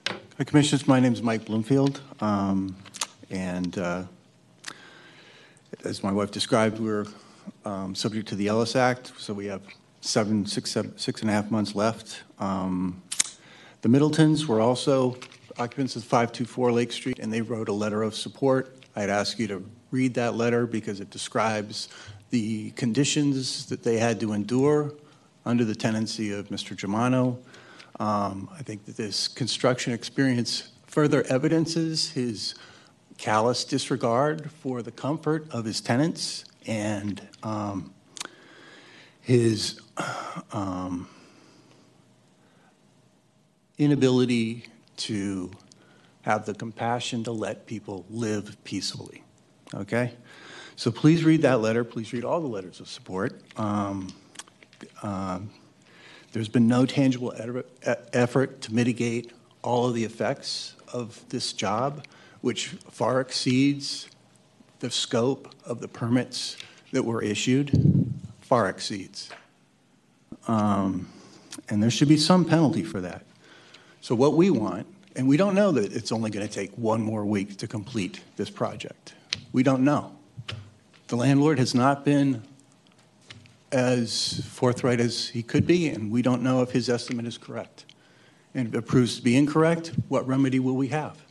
Hi, Commissioners. My name is Mike Bloomfield. Um, and uh, as my wife described, we're um, subject to the Ellis Act, so we have seven, six, seven, six and a half months left. Um, the Middletons were also occupants of 524 Lake Street, and they wrote a letter of support. I'd ask you to read that letter because it describes the conditions that they had to endure under the tenancy of Mr. Germano. Um, I think that this construction experience further evidences his callous disregard for the comfort of his tenants and um, his um, inability to have the compassion to let people live peacefully. Okay? So please read that letter. Please read all the letters of support. Um, um, there's been no tangible effort to mitigate all of the effects of this job, which far exceeds the scope of the permits that were issued, far exceeds. Um, And there should be some penalty for that. So what we want, and we don't know that it's only going to take one more week to complete this project. We don't know. The landlord has not been as forthright as he could be, and we don't know if his estimate is correct. And if it proves to be incorrect, what remedy will we have?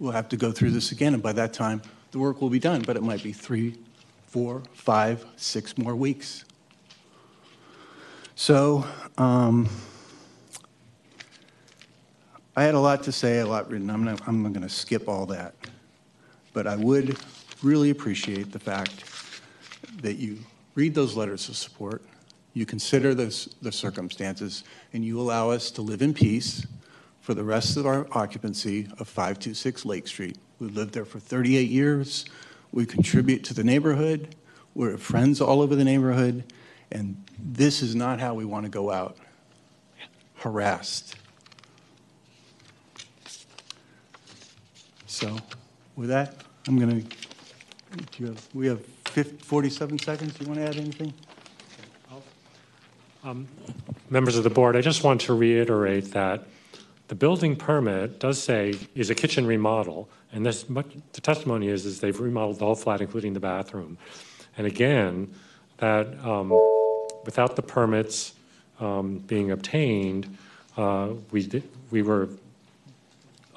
We'll have to go through this again, and by that time, the work will be done, but it might be three, four, five, six more weeks. So, um, I had a lot to say, a lot written. I'm I'm going to skip all that. But I would really appreciate the fact that you read those letters of support, you consider this, the circumstances, and you allow us to live in peace for the rest of our occupancy of 526 Lake Street. We've lived there for 38 years. We contribute to the neighborhood. We're friends all over the neighborhood. And this is not how we want to go out harassed. So with that, I'm going to, we have 50, 47 seconds. Do you want to add anything? Um, Members of the board, I just want to reiterate that the building permit does say is a kitchen remodel, and this, much- the testimony is, is they've remodeled the whole flat, including the bathroom. And again, that um, without the permits um, being obtained, uh, we we were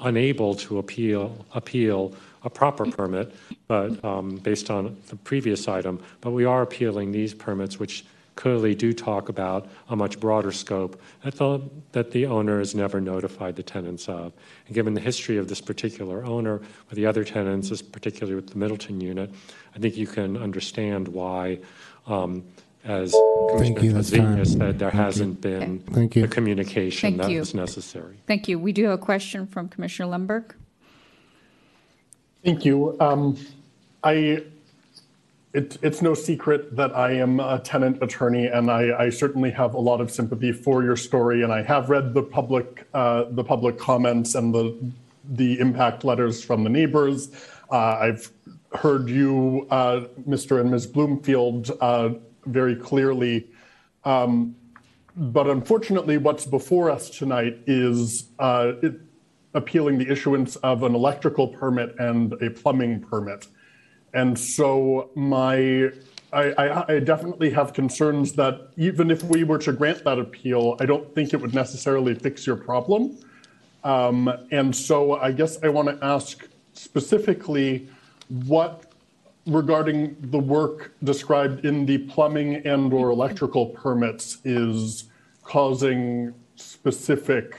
unable to appeal, appeal a proper permit, but um, based on the previous item, but we are appealing these permits, which clearly do talk about a much broader scope that the, that the owner has never notified the tenants of. And given the history of this particular owner with the other tenants, this particularly with the Middleton unit, I think you can understand why, um, as Thank you, Commissioner that's said, there Thank hasn't been Thank you. the communication Thank that you. was necessary. Thank you. We do have a question from Commissioner Lemberg. Thank you. Um, I, it, it's no secret that I am a tenant attorney, and I, I certainly have a lot of sympathy for your story. And I have read the public, uh, the public comments and the, the impact letters from the neighbors. Uh, I've heard you, uh, Mr. and Ms. Bloomfield, uh, very clearly. Um, but unfortunately, what's before us tonight is uh, it, appealing the issuance of an electrical permit and a plumbing permit. And so my, I, I, I definitely have concerns that even if we were to grant that appeal, I don't think it would necessarily fix your problem. Um, and so I guess I want to ask specifically what regarding the work described in the plumbing and or electrical permits is causing specific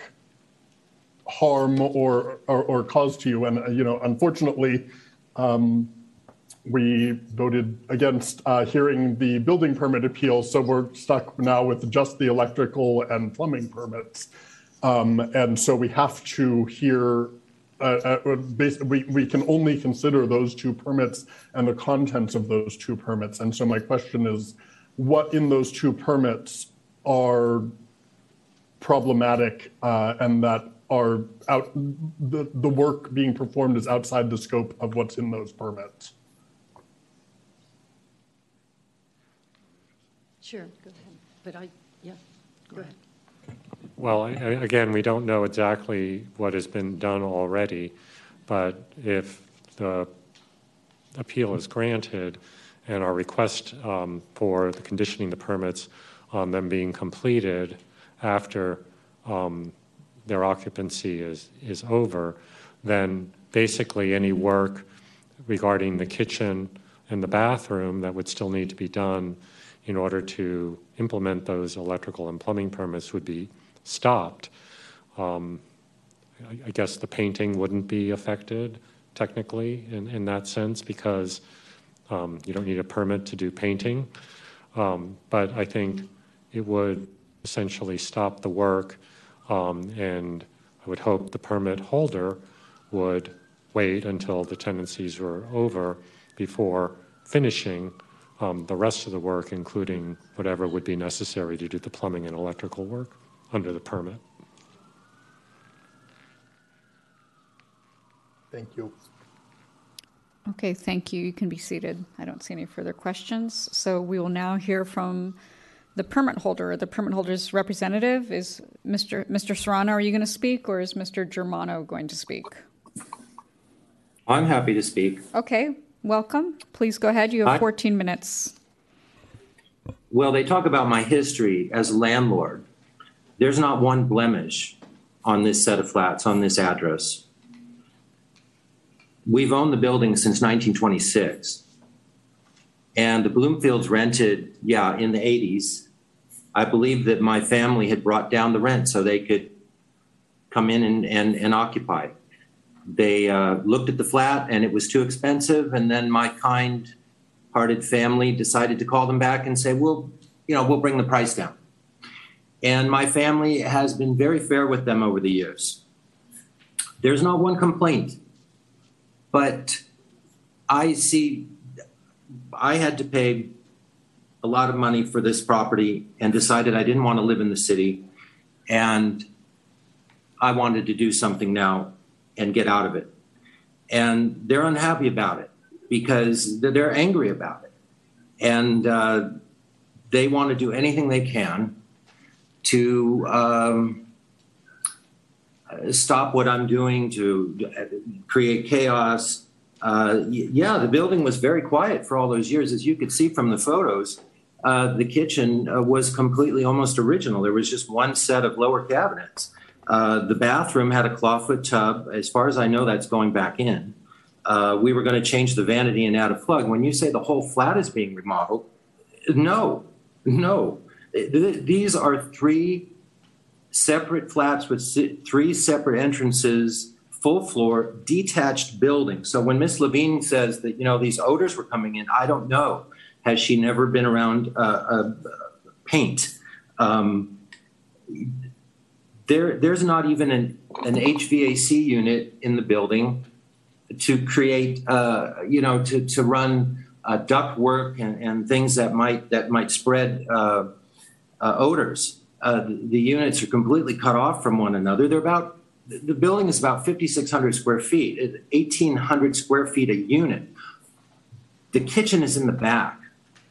harm or, or, or cause to you. And, you know, unfortunately, um, we voted against uh, hearing the building permit appeal, so we're stuck now with just the electrical and plumbing permits. Um, and so we have to hear, uh, uh, we, we can only consider those two permits and the contents of those two permits. And so my question is, what in those two permits are problematic uh, and that are out, the, the work being performed is outside the scope of what's in those permits? Sure, go ahead. But I, yeah, go ahead. Well, I- I- again, we don't know exactly what has been done already, but if the appeal is granted and our request um, for the conditioning the permits on them being completed after um, their occupancy is, is over, then basically any work regarding the kitchen and the bathroom that would still need to be done in order to implement those electrical and plumbing permits would be stopped. Um, I I guess the painting wouldn't be affected technically in, in that sense because um, you don't need a permit to do painting. Um, But I think it would essentially stop the work. um, And I would hope the permit holder would wait until the tenancies were over before finishing um, the rest of the work, including whatever would be necessary to do the plumbing and electrical work under the permit. Thank you. Okay, thank you. You can be seated. I don't see any further questions. So we will now hear from the permit holder. The permit holder's representative is Mr. Mr. Serrano. Are you going to speak or is Mr. Germano going to speak? I'm happy to speak. Okay, welcome. Please go ahead. You have Hi. 14 minutes. Well, they talk about my history as a landlord. There's not one blemish on this set of flats, on this address. We've owned the building since 1926. And the Bloomfields rented, yeah, in the 80s. I believe that my family had brought down the rent so they could come in and, and, and occupy. They uh, looked at the flat and it was too expensive. And then my kind hearted family decided to call them back and say, well, you know, we'll bring the price down. And my family has been very fair with them over the years. There's not one complaint, but I see, I had to pay a lot of money for this property and decided I didn't want to live in the city. And I wanted to do something now and get out of it. And they're unhappy about it because they're angry about it. And uh, they want to do anything they can to um, stop what I'm doing, to create chaos. Uh, yeah, the building was very quiet for all those years. As you could see from the photos, uh, the kitchen uh, was completely almost original. There was just one set of lower cabinets. Uh, the bathroom had a clawfoot tub. As far as I know, that's going back in. Uh, we were going to change the vanity and add a plug. When you say the whole flat is being remodeled, no, no. Th- th- These are three separate flats with three separate entrances, full floor, detached building. So when Miss Levine says that, you know, these odors were coming in, I don't know. Has she never been around uh, uh, paint? Um, there, there's not even an, an HVAC unit in the building to create, uh, you know, to, to run uh, duct work and, and things that might that might spread uh, uh, odors. Uh, the, the units are completely cut off from one another. They're about the building is about 5,600 square feet, 1,800 square feet a unit. The kitchen is in the back.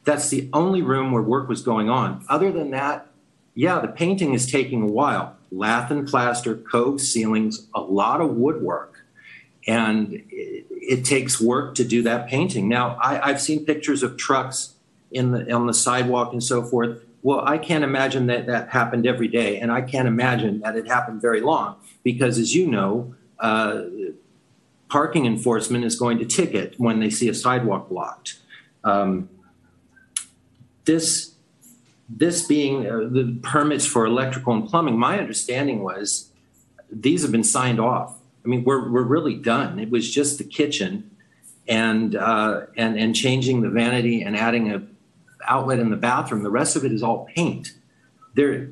That's the only room where work was going on. Other than that, yeah, the painting is taking a while. Lath and plaster, cove ceilings, a lot of woodwork and it, it takes work to do that painting. Now, I, I've seen pictures of trucks in the on the sidewalk and so forth. Well, I can't imagine that that happened every day, and I can't imagine that it happened very long because, as you know, uh, parking enforcement is going to ticket when they see a sidewalk blocked. Um, this this being uh, the permits for electrical and plumbing, my understanding was these have been signed off. I mean, we're we're really done. It was just the kitchen, and uh, and and changing the vanity and adding a outlet in the bathroom. The rest of it is all paint. There,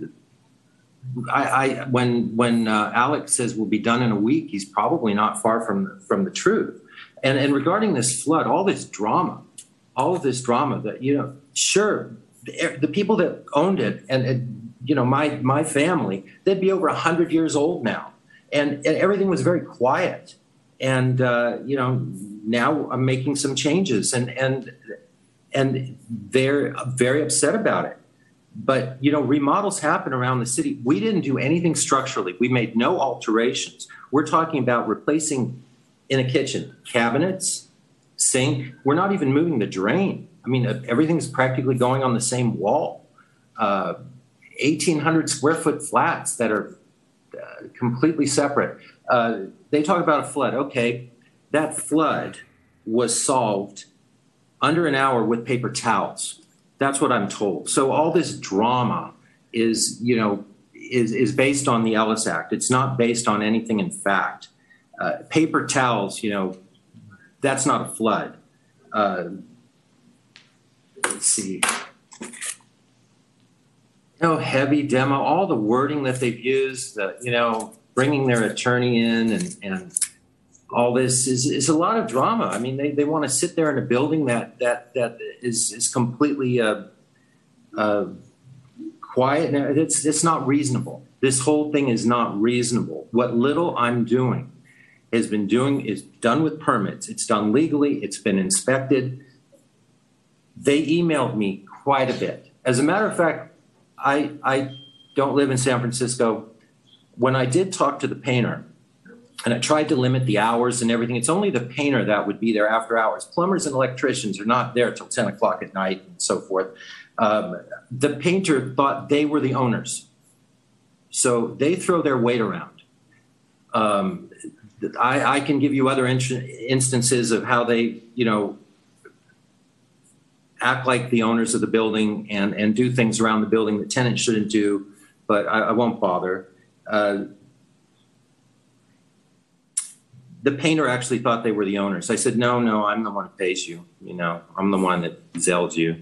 I, I when when uh, Alex says we'll be done in a week, he's probably not far from from the truth. And and regarding this flood, all this drama, all of this drama that you know, sure, the, people that owned it and, and you know my my family, they'd be over hundred years old now and, and everything was very quiet. And uh, you know, now I'm making some changes, and and and they're very upset about it. But you know, remodels happen around the city. We didn't do anything structurally. We made no alterations. We're talking about replacing in a kitchen cabinets, sink. We're not even moving the drain. I mean, everything's practically going on the same wall. Uh, 1,800 square foot flats that are uh, completely separate. Uh, they talk about a flood. Okay, that flood was solved under an hour with paper towels. That's what I'm told. So all this drama is, you know, is is based on the Ellis Act. It's not based on anything in fact. Uh, paper towels, you know, that's not a flood. Let's see. No heavy demo, all the wording that they've used, uh, you know, bringing their attorney in and, and all this is, is a lot of drama. I mean, they, they want to sit there in a building that, that, that is, is completely uh, uh, quiet. It's, it's not reasonable. This whole thing is not reasonable. What little I'm doing has been doing, is done with permits. It's done legally, it's been inspected. They emailed me quite a bit. As a matter of fact, I, I don't live in San Francisco. When I did talk to the painter, and I tried to limit the hours and everything, it's only the painter that would be there after hours. Plumbers and electricians are not there till 10 o'clock at night and so forth. Um, the painter thought they were the owners. So they throw their weight around. Um, I, I can give you other in- instances of how they, you know, act like the owners of the building and, and do things around the building that tenants shouldn't do, but I, I won't bother. Uh, the painter actually thought they were the owners. I said, no, no, I'm the one who pays you. You know, I'm the one that zells you.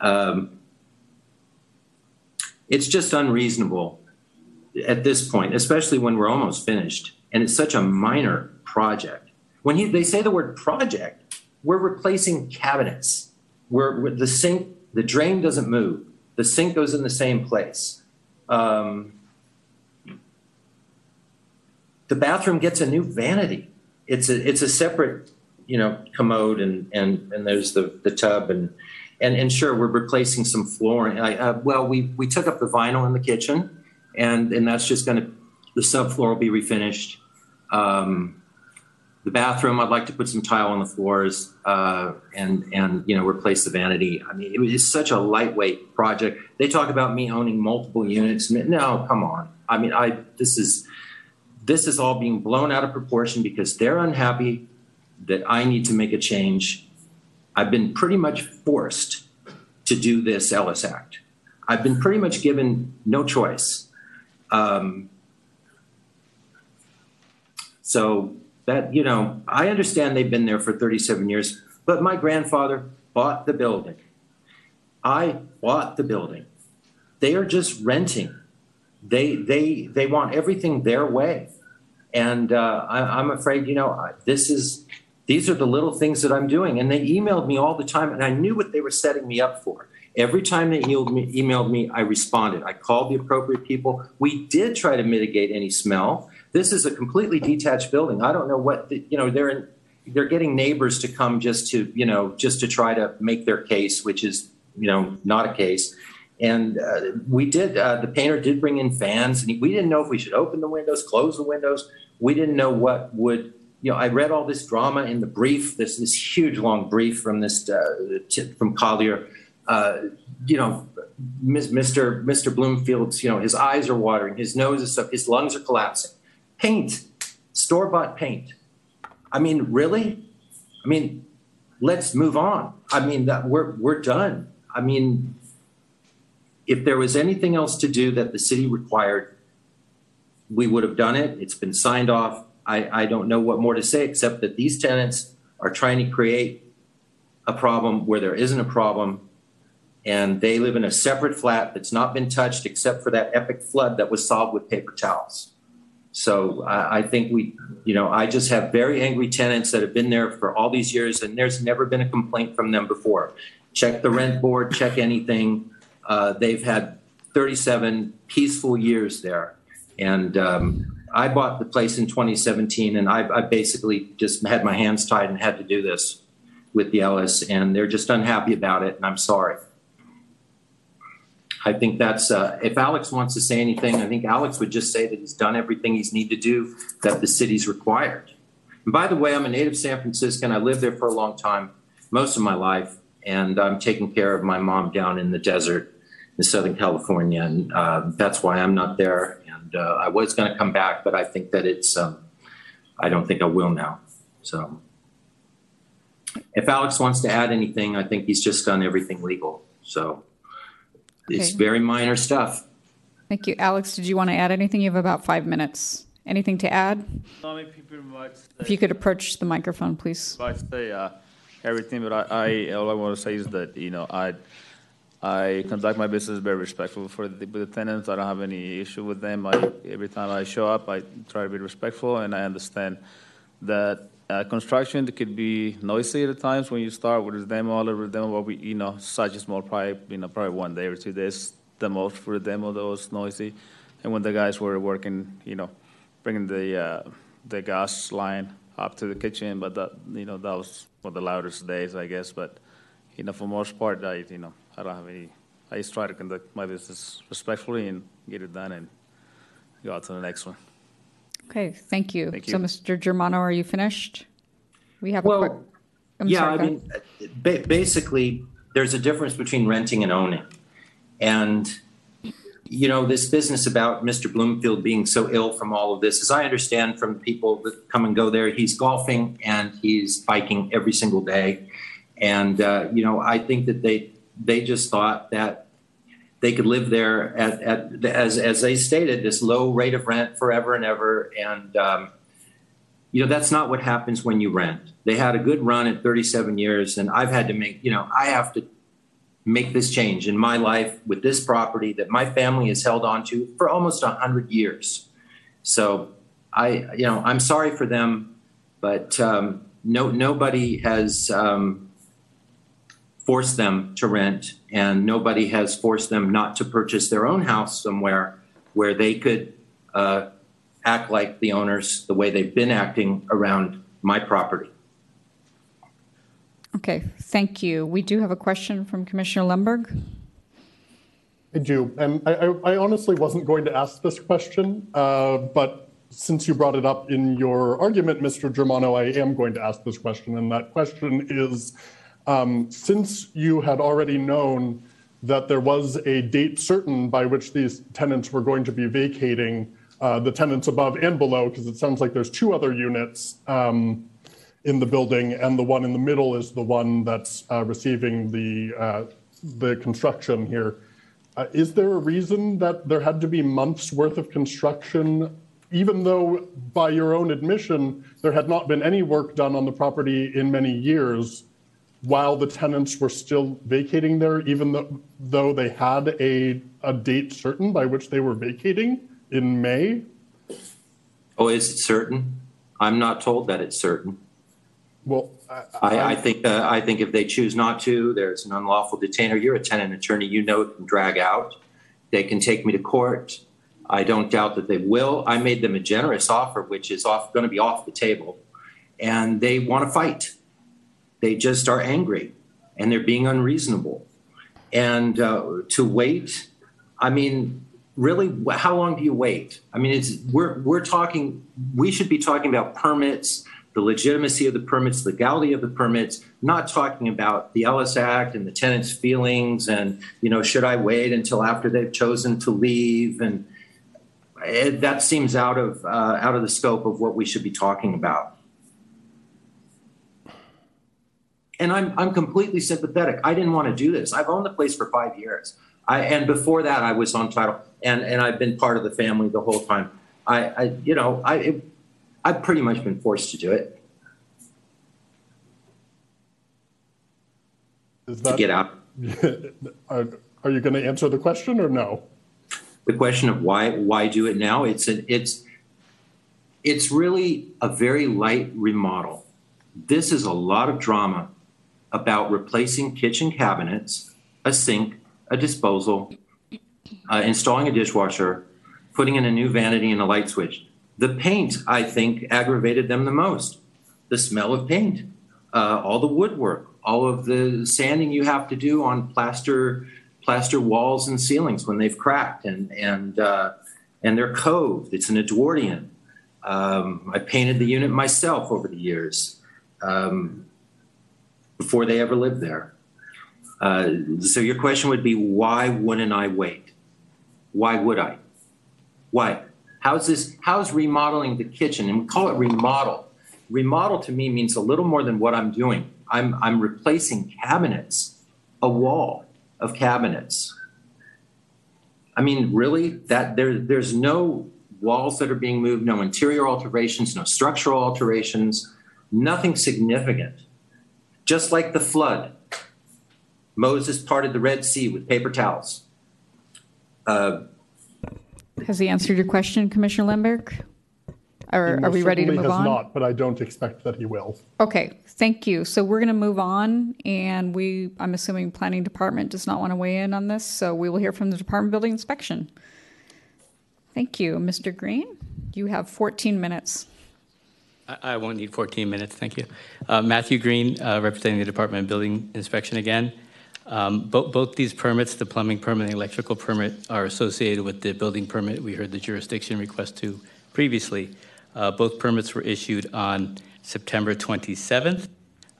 Um, it's just unreasonable at this point, especially when we're almost finished. And it's such a minor project. When he, they say the word project, we're replacing cabinets. We're- the sink, the drain doesn't move. The sink goes in the same place. Um, the bathroom gets a new vanity. It's a it's a separate, you know, commode and and and there's the the tub and and and sure we're replacing some flooring. I, uh, well, we we took up the vinyl in the kitchen, and and that's just going to the subfloor will be refinished. Um, the bathroom, I'd like to put some tile on the floors uh, and and you know replace the vanity. I mean, it was such a lightweight project. They talk about me owning multiple units. No, come on. I mean, I this is this is all being blown out of proportion because they're unhappy that I need to make a change. I've been pretty much forced to do this Ellis Act. I've been pretty much given no choice. Um, so that, you know, I understand they've been there for 37 years, but my grandfather bought the building. I bought the building. They are just renting. They they they want everything their way, and uh, I, I'm afraid you know this is these are the little things that I'm doing. And they emailed me all the time, and I knew what they were setting me up for. Every time they emailed me, I responded. I called the appropriate people. We did try to mitigate any smell. This is a completely detached building. I don't know what the, you know. They're in, they're getting neighbors to come just to you know just to try to make their case, which is you know not a case. And uh, we did. Uh, the painter did bring in fans, and we didn't know if we should open the windows, close the windows. We didn't know what would. You know, I read all this drama in the brief. This this huge long brief from this uh, t- from Collier. Uh, you know, Mr. Mr. Bloomfield's. You know, his eyes are watering, his nose is up, his lungs are collapsing. Paint, store bought paint. I mean, really? I mean, let's move on. I mean, that we're we're done. I mean, if there was anything else to do that the city required, we would have done it. It's been signed off. I, I don't know what more to say except that these tenants are trying to create a problem where there isn't a problem. And they live in a separate flat that's not been touched except for that epic flood that was solved with paper towels. So I, I think we, you know, I just have very angry tenants that have been there for all these years and there's never been a complaint from them before. Check the rent board, check anything. Uh, they've had 37 peaceful years there. And um, I bought the place in 2017 and I, I basically just had my hands tied and had to do this with the Ellis and they're just unhappy about it and I'm sorry. I think that's, uh, if Alex wants to say anything, I think Alex would just say that he's done everything he's need to do that the city's required. And by the way, I'm a native San Franciscan. I lived there for a long time, most of my life, and I'm taking care of my mom down in the desert in Southern California, and uh, that's why I'm not there. And uh, I was going to come back, but I think that it's, um, I don't think I will now. So if Alex wants to add anything, I think he's just done everything legal. So it's very minor stuff. Thank you. Alex, did you want to add anything? You have about five minutes. Anything to add? No, I mean, pretty much. If you could approach the microphone, please. I say uh, everything, but I, I all I want to say is that you know I I conduct my business very respectful for the, with the tenants. I don't have any issue with them. I, every time I show up, I try to be respectful, and I understand that uh, construction could be noisy at times when you start with a demo, all over demo, what we you know such a small project, you know, probably one day or two days the most for the demo that was noisy, and when the guys were working, you know, bringing the uh, the gas line up to the kitchen, but that, you know, that was one of the loudest days, I guess. But, you know, for most part, I, you know, I don't have any, I just try to conduct my business respectfully and get it done and go out to the next one. Okay, thank you. Thank So. Mr. Germano, are you finished? We have a quick. Well, I'm yeah, sorry, I mean, ba- basically, there's a difference between renting and owning. And, you know, this business about Mr. Bloomfield being so ill from all of this, as I understand from people that come and go there, he's golfing and he's biking every single day. And, uh, you know, I think that they, they just thought that they could live there at, at as, as they stated, this low rate of rent forever and ever. And, um, you know, that's not what happens when you rent. They had a good run at 37 years, and I've had to make, you know, I have to make this change in my life with this property that my family has held on to for almost 100 years. So I, you know, I'm sorry for them, but um, no, nobody has um, forced them to rent, and nobody has forced them not to purchase their own house somewhere where they could uh, act like the owners the way they've been acting around my property. Okay, thank you. We do have a question from Commissioner Lundberg. I do. And I, I, I honestly wasn't going to ask this question, uh, but since you brought it up in your argument, Mr. Germano, I am going to ask this question. And that question is um, since you had already known that there was a date certain by which these tenants were going to be vacating, uh, the tenants above and below, because it sounds like there's two other units um, in the building, and the one in the middle is the one that's uh, receiving the uh, the construction here. Uh, is there a reason that there had to be months worth of construction, even though, by your own admission, there had not been any work done on the property in many years, while the tenants were still vacating there, even though, though they had a, a date certain by which they were vacating in May? Oh, is it certain? I'm not told that it's certain. Well, I, I think uh, I think if they choose not to, there's an unlawful detainer. You're a tenant attorney. You know it can drag out. They can take me to court. I don't doubt that they will. I made them a generous offer, which is off going to be off the table, and they want to fight. They just are angry, and they're being unreasonable. And uh, to wait, I mean, really, how long do you wait? I mean, it's we're we're talking. We should be talking about permits the legitimacy of the permits, legality of the permits, not talking about the Ellis Act and the tenant's feelings and, you know, should I wait until after they've chosen to leave? And it, that seems out of, uh, out of the scope of what we should be talking about. And I'm, I'm completely sympathetic. I didn't want to do this. I've owned the place for five years. I, and before that, I was on title and, and I've been part of the family the whole time. I, I you know, I, it, I've pretty much been forced to do it Is to get out. are, are you going to answer the question or no? The question of why why do it now? It's an it's it's really a very light remodel. This is a lot of drama about replacing kitchen cabinets, a sink, a disposal, uh, installing a dishwasher, putting in a new vanity and a light switch. The paint, I think, aggravated them the most. The smell of paint, uh, all the woodwork, all of the sanding you have to do on plaster plaster walls and ceilings when they've cracked and and uh, and they're coved. It's an Edwardian. Um, I painted the unit myself over the years um, before they ever lived there. Uh, so your question would be, why wouldn't I wait? Why would I? Why? How's this? How's remodeling the kitchen? And we call it remodel. Remodel to me means a little more than what I'm doing. I'm I'm replacing cabinets, a wall of cabinets. I mean, really, that there there's no walls that are being moved, no interior alterations, no structural alterations, nothing significant. Just like the flood, Moses parted the Red Sea with paper towels. Uh, Has he answered your question, Commissioner Lundberg? Or He are we ready to certainly move has on? not, but I don't expect that he will. Okay, thank you. So we're going to move on, and we, I'm assuming Planning Department does not want to weigh in on this, so we will hear from the Department of Building Inspection. Thank you. Mr. Green, you have 14 minutes. I won't need 14 minutes, thank you. Uh, Matthew Green, uh, representing the Department of Building Inspection again. Um, bo- Both these permits, the plumbing permit and the electrical permit, are associated with the building permit we heard the jurisdiction request to previously. Uh, Both permits were issued on September 27th.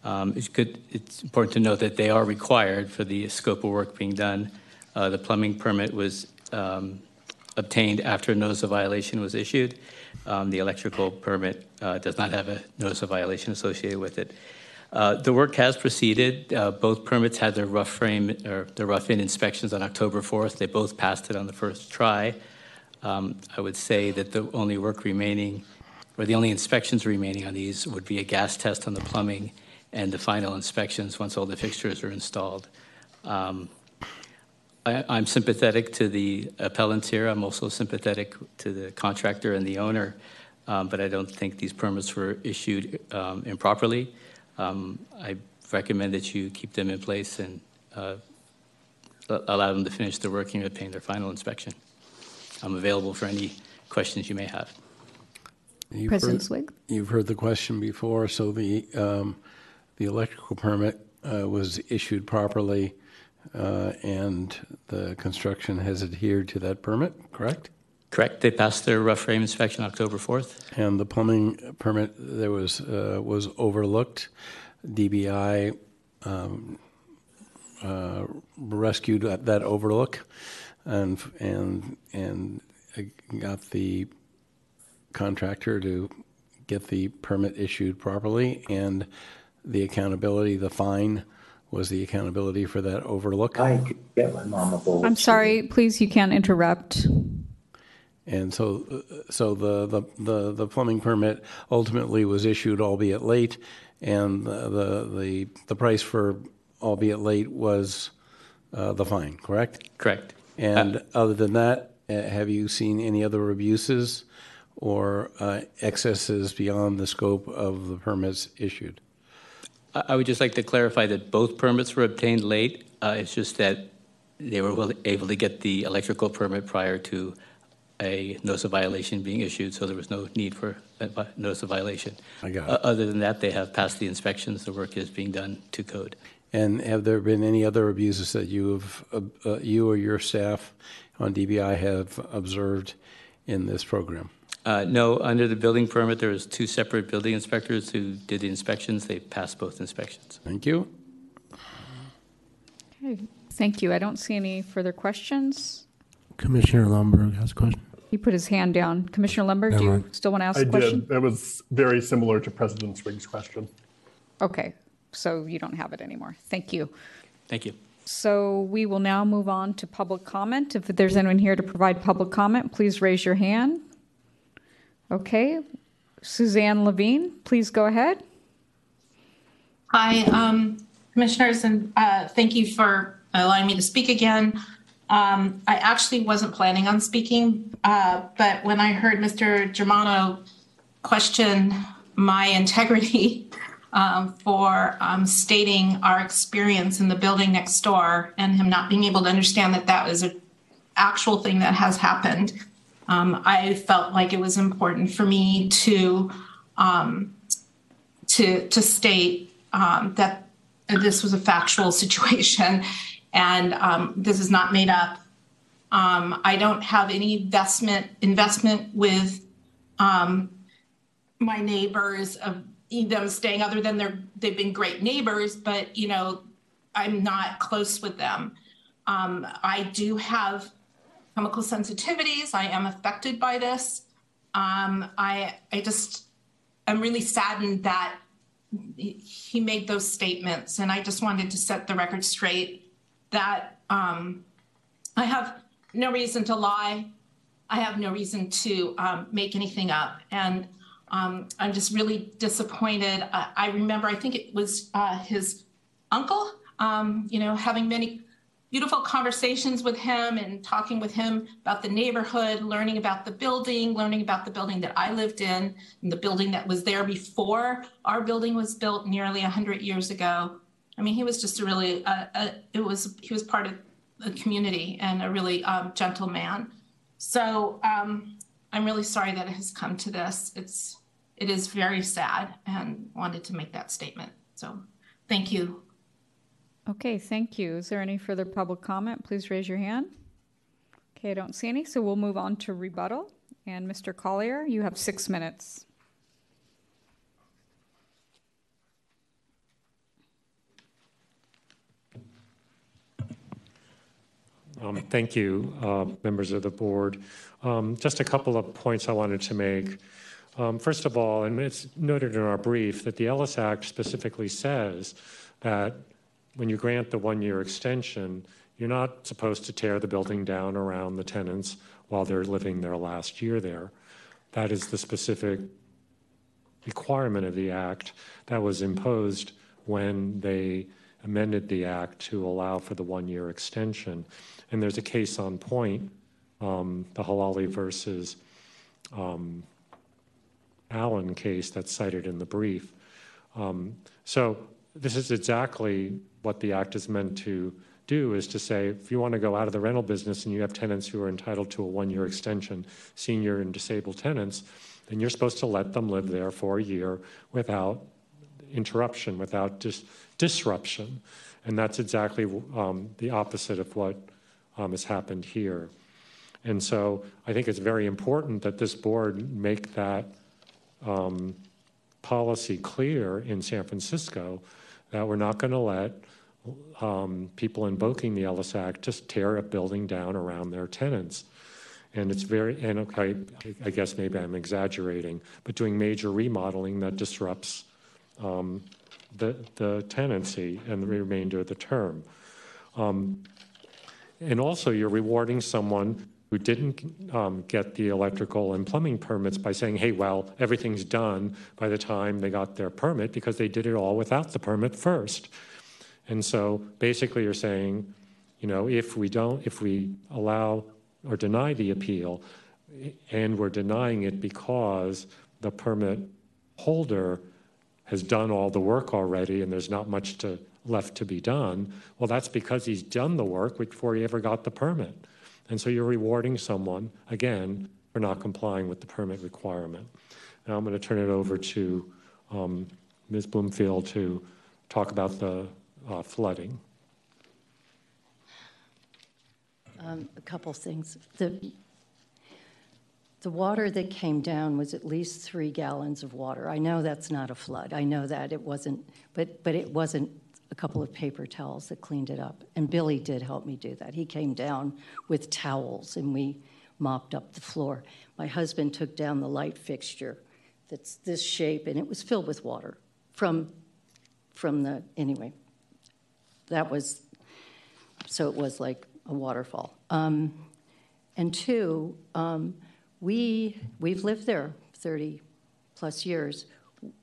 Um, It's good, it's important to note that they are required for the scope of work being done. Uh, The plumbing permit was um, obtained after a notice of violation was issued. Um, The electrical permit uh, does not have a notice of violation associated with it. Uh, The work has proceeded. Uh, Both permits had their rough frame, or their rough-in inspections on October 4th. They both passed it on the first try. Um, I would say that the only work remaining, or the only inspections remaining on these would be a gas test on the plumbing and the final inspections once all the fixtures are installed. Um, I, I'm sympathetic to the appellants here. I'm also sympathetic to the contractor and the owner, um, but I don't think these permits were issued um, improperly. Um, I recommend that you keep them in place and uh, allow them to finish their work and obtain their final inspection. I'm available for any questions you may have. You've President heard- Swig? You've heard the question before, so the, um, the electrical permit uh, was issued properly, uh, and the construction has adhered to that permit, correct? Correct. They passed their rough frame inspection October 4th. And the plumbing permit that was, uh, was overlooked, DBI um, uh, rescued that that overlook and, and, and got the contractor to get the permit issued properly, and the accountability, the fine was the accountability for that overlook. I could get my mom a bowl. I'm sorry, please, you can't interrupt. And so, so the, the, the, the plumbing permit ultimately was issued, albeit late, and the, the, the, the price for albeit late was uh, the fine, correct? Correct. And other than that, uh, have you seen any other abuses or uh, excesses beyond the scope of the permits issued? I I would just like to clarify that both permits were obtained late. Uh, It's just that they were able to get the electrical permit prior to a notice of violation being issued, so there was no need for a vi- notice of violation. I got O- it. Other than that, they have passed the inspections, the work is being done to code. And have there been any other abuses that you have, uh, uh, you or your staff on DBI have observed in this program? Uh, No, under the building permit, there was two separate building inspectors who did the inspections. They passed both inspections. Thank you. Okay, thank you. I don't see any further questions. Commissioner Lomberg has a question. He put his hand down. Commissioner Lundberg, do you mind. still want to ask I a question? did. That was very similar to President Swig's question. Okay, so you don't have it anymore. Thank you. Thank you. So we will now move on to public comment. If there's anyone here to provide public comment, please raise your hand. Okay, Suzanne Levine, please go ahead. Hi, um, commissioners, and uh, thank you for allowing me to speak again. Um, I actually wasn't planning on speaking, uh, but when I heard Mr. Germano question my integrity um, for um, stating our experience in the building next door and him not being able to understand that that was an actual thing that has happened, um, I felt like it was important for me to um, to to state um, that this was a factual situation and um, this is not made up. Um, I don't have any investment investment with um, my neighbors of them staying other than they're they've been great neighbors, but you know I'm not close with them. Um, I do have chemical sensitivities. I am affected by this. Um, I I just I'm really saddened that he made those statements, and I just wanted to set the record straight that um, I have no reason to lie. I have no reason to um, make anything up, and um, I'm just really disappointed. I, remember, I think it was uh, his uncle, um, you know, having many beautiful conversations with him and talking with him about the neighborhood, learning about the building, learning about the building that I lived in, and the building that was there before our building was built nearly 100 years ago. I mean, he was just a really, uh, uh, it was, he was part of the community and a really um, gentle man. So um, I'm really sorry that it has come to this. It's, it is very sad and wanted to make that statement. So thank you. Okay, thank you. Is there any further public comment? Please raise your hand. Okay, I don't see any, so we'll move on to rebuttal. And Mr. Collier, you have six minutes. Um, Thank you, uh, members of the board. Um, Just a couple of points I wanted to make. Um, First of all, and it's noted in our brief, that the Ellis Act specifically says that when you grant the one-year extension, you're not supposed to tear the building down around the tenants while they're living their last year there. That is the specific requirement of the act that was imposed when they amended the act to allow for the one-year extension. And there's a case on point, um, the Halali versus um, Allen case that's cited in the brief. Um, so this is exactly what the act is meant to do is to say if you want to go out of the rental business and you have tenants who are entitled to a one-year extension, senior and disabled tenants, then you're supposed to let them live there for a year without interruption, without dis- disruption. And that's exactly um, the opposite of what um, has happened here. And so I think it's very important that this board make that um, policy clear in San Francisco that we're not going to let um, people invoking the Ellis Act just tear a building down around their tenants. And it's very, and okay, I guess maybe I'm exaggerating, but doing major remodeling that disrupts um, the, the tenancy and the remainder of the term. Um, and also, you're rewarding someone who didn't um, get the electrical and plumbing permits by saying, hey, well, everything's done by the time they got their permit because they did it all without the permit first. And so basically, you're saying, you know, if we don't, if we allow or deny the appeal, and we're denying it because the permit holder has done all the work already and there's not much to, left to be done, well, that's because he's done the work before he ever got the permit. And so you're rewarding someone, again, for not complying with the permit requirement. Now I'm going to turn it over to um, Ms. Bloomfield to talk about the uh, flooding. Um, a couple things. The, the water that came down was at least three gallons of water. I know that's not a flood. I know that it wasn't, but, but it wasn't a couple of paper towels that cleaned it up. And Billy did help me do that. He came down with towels and we mopped up the floor. My husband took down the light fixture that's this shape and it was filled with water from from the anyway. That was so it was like a waterfall. Um, and two, um, we we've lived there 30 plus years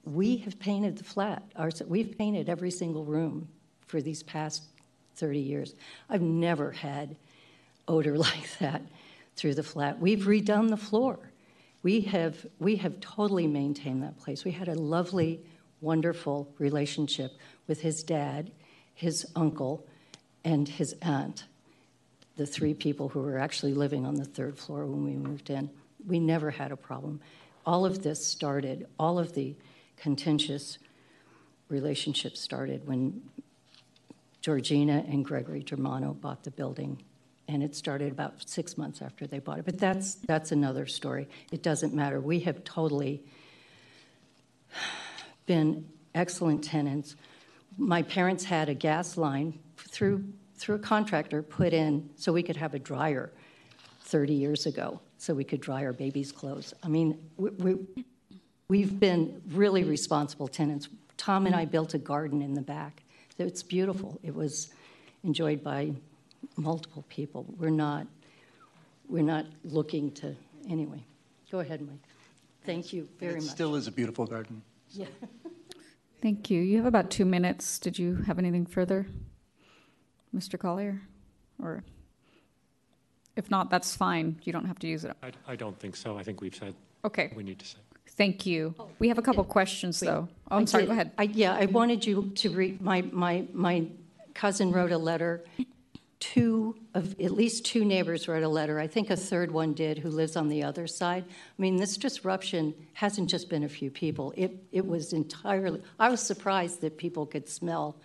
we have painted the flat. Our, we've painted every single room for these past 30 years. I've never had odor like that through the flat. We've redone the floor. We have, we have totally maintained that place. We had a lovely, wonderful relationship with his dad, his uncle, and his aunt, the three people who were actually living on the third floor when we moved in. We never had a problem. All of this started, all of the contentious relationship started when Georgina and Gregory Germano bought the building. And it started about six months after they bought it. But that's, that's another story. It doesn't matter. We have totally been excellent tenants. My parents had a gas line through, through a contractor put in so we could have a dryer 30 years ago, so we could dry our babies' clothes. I mean, we, we We've been really responsible tenants. Tom and I built a garden in the back. It's beautiful. It was enjoyed by multiple people. We're not we're not looking to anyway. Go ahead, Mike. Thank you very it much. Still is a beautiful garden. Yeah. Thank you. You have about two minutes. Did you have anything further, Mr. Collier? Or if not, that's fine. You don't have to use it. I, I don't think so. I think we've said okay. we need to say. Thank you. Oh, we have a couple questions, though. Oh, I'm I sorry, did- go ahead. I, yeah, I wanted you to read, my, my, my cousin wrote a letter two of, at least two neighbors wrote a letter. I think a third one did who lives on the other side. I mean, this disruption hasn't just been a few people. It, it was entirely, I was surprised that people could smell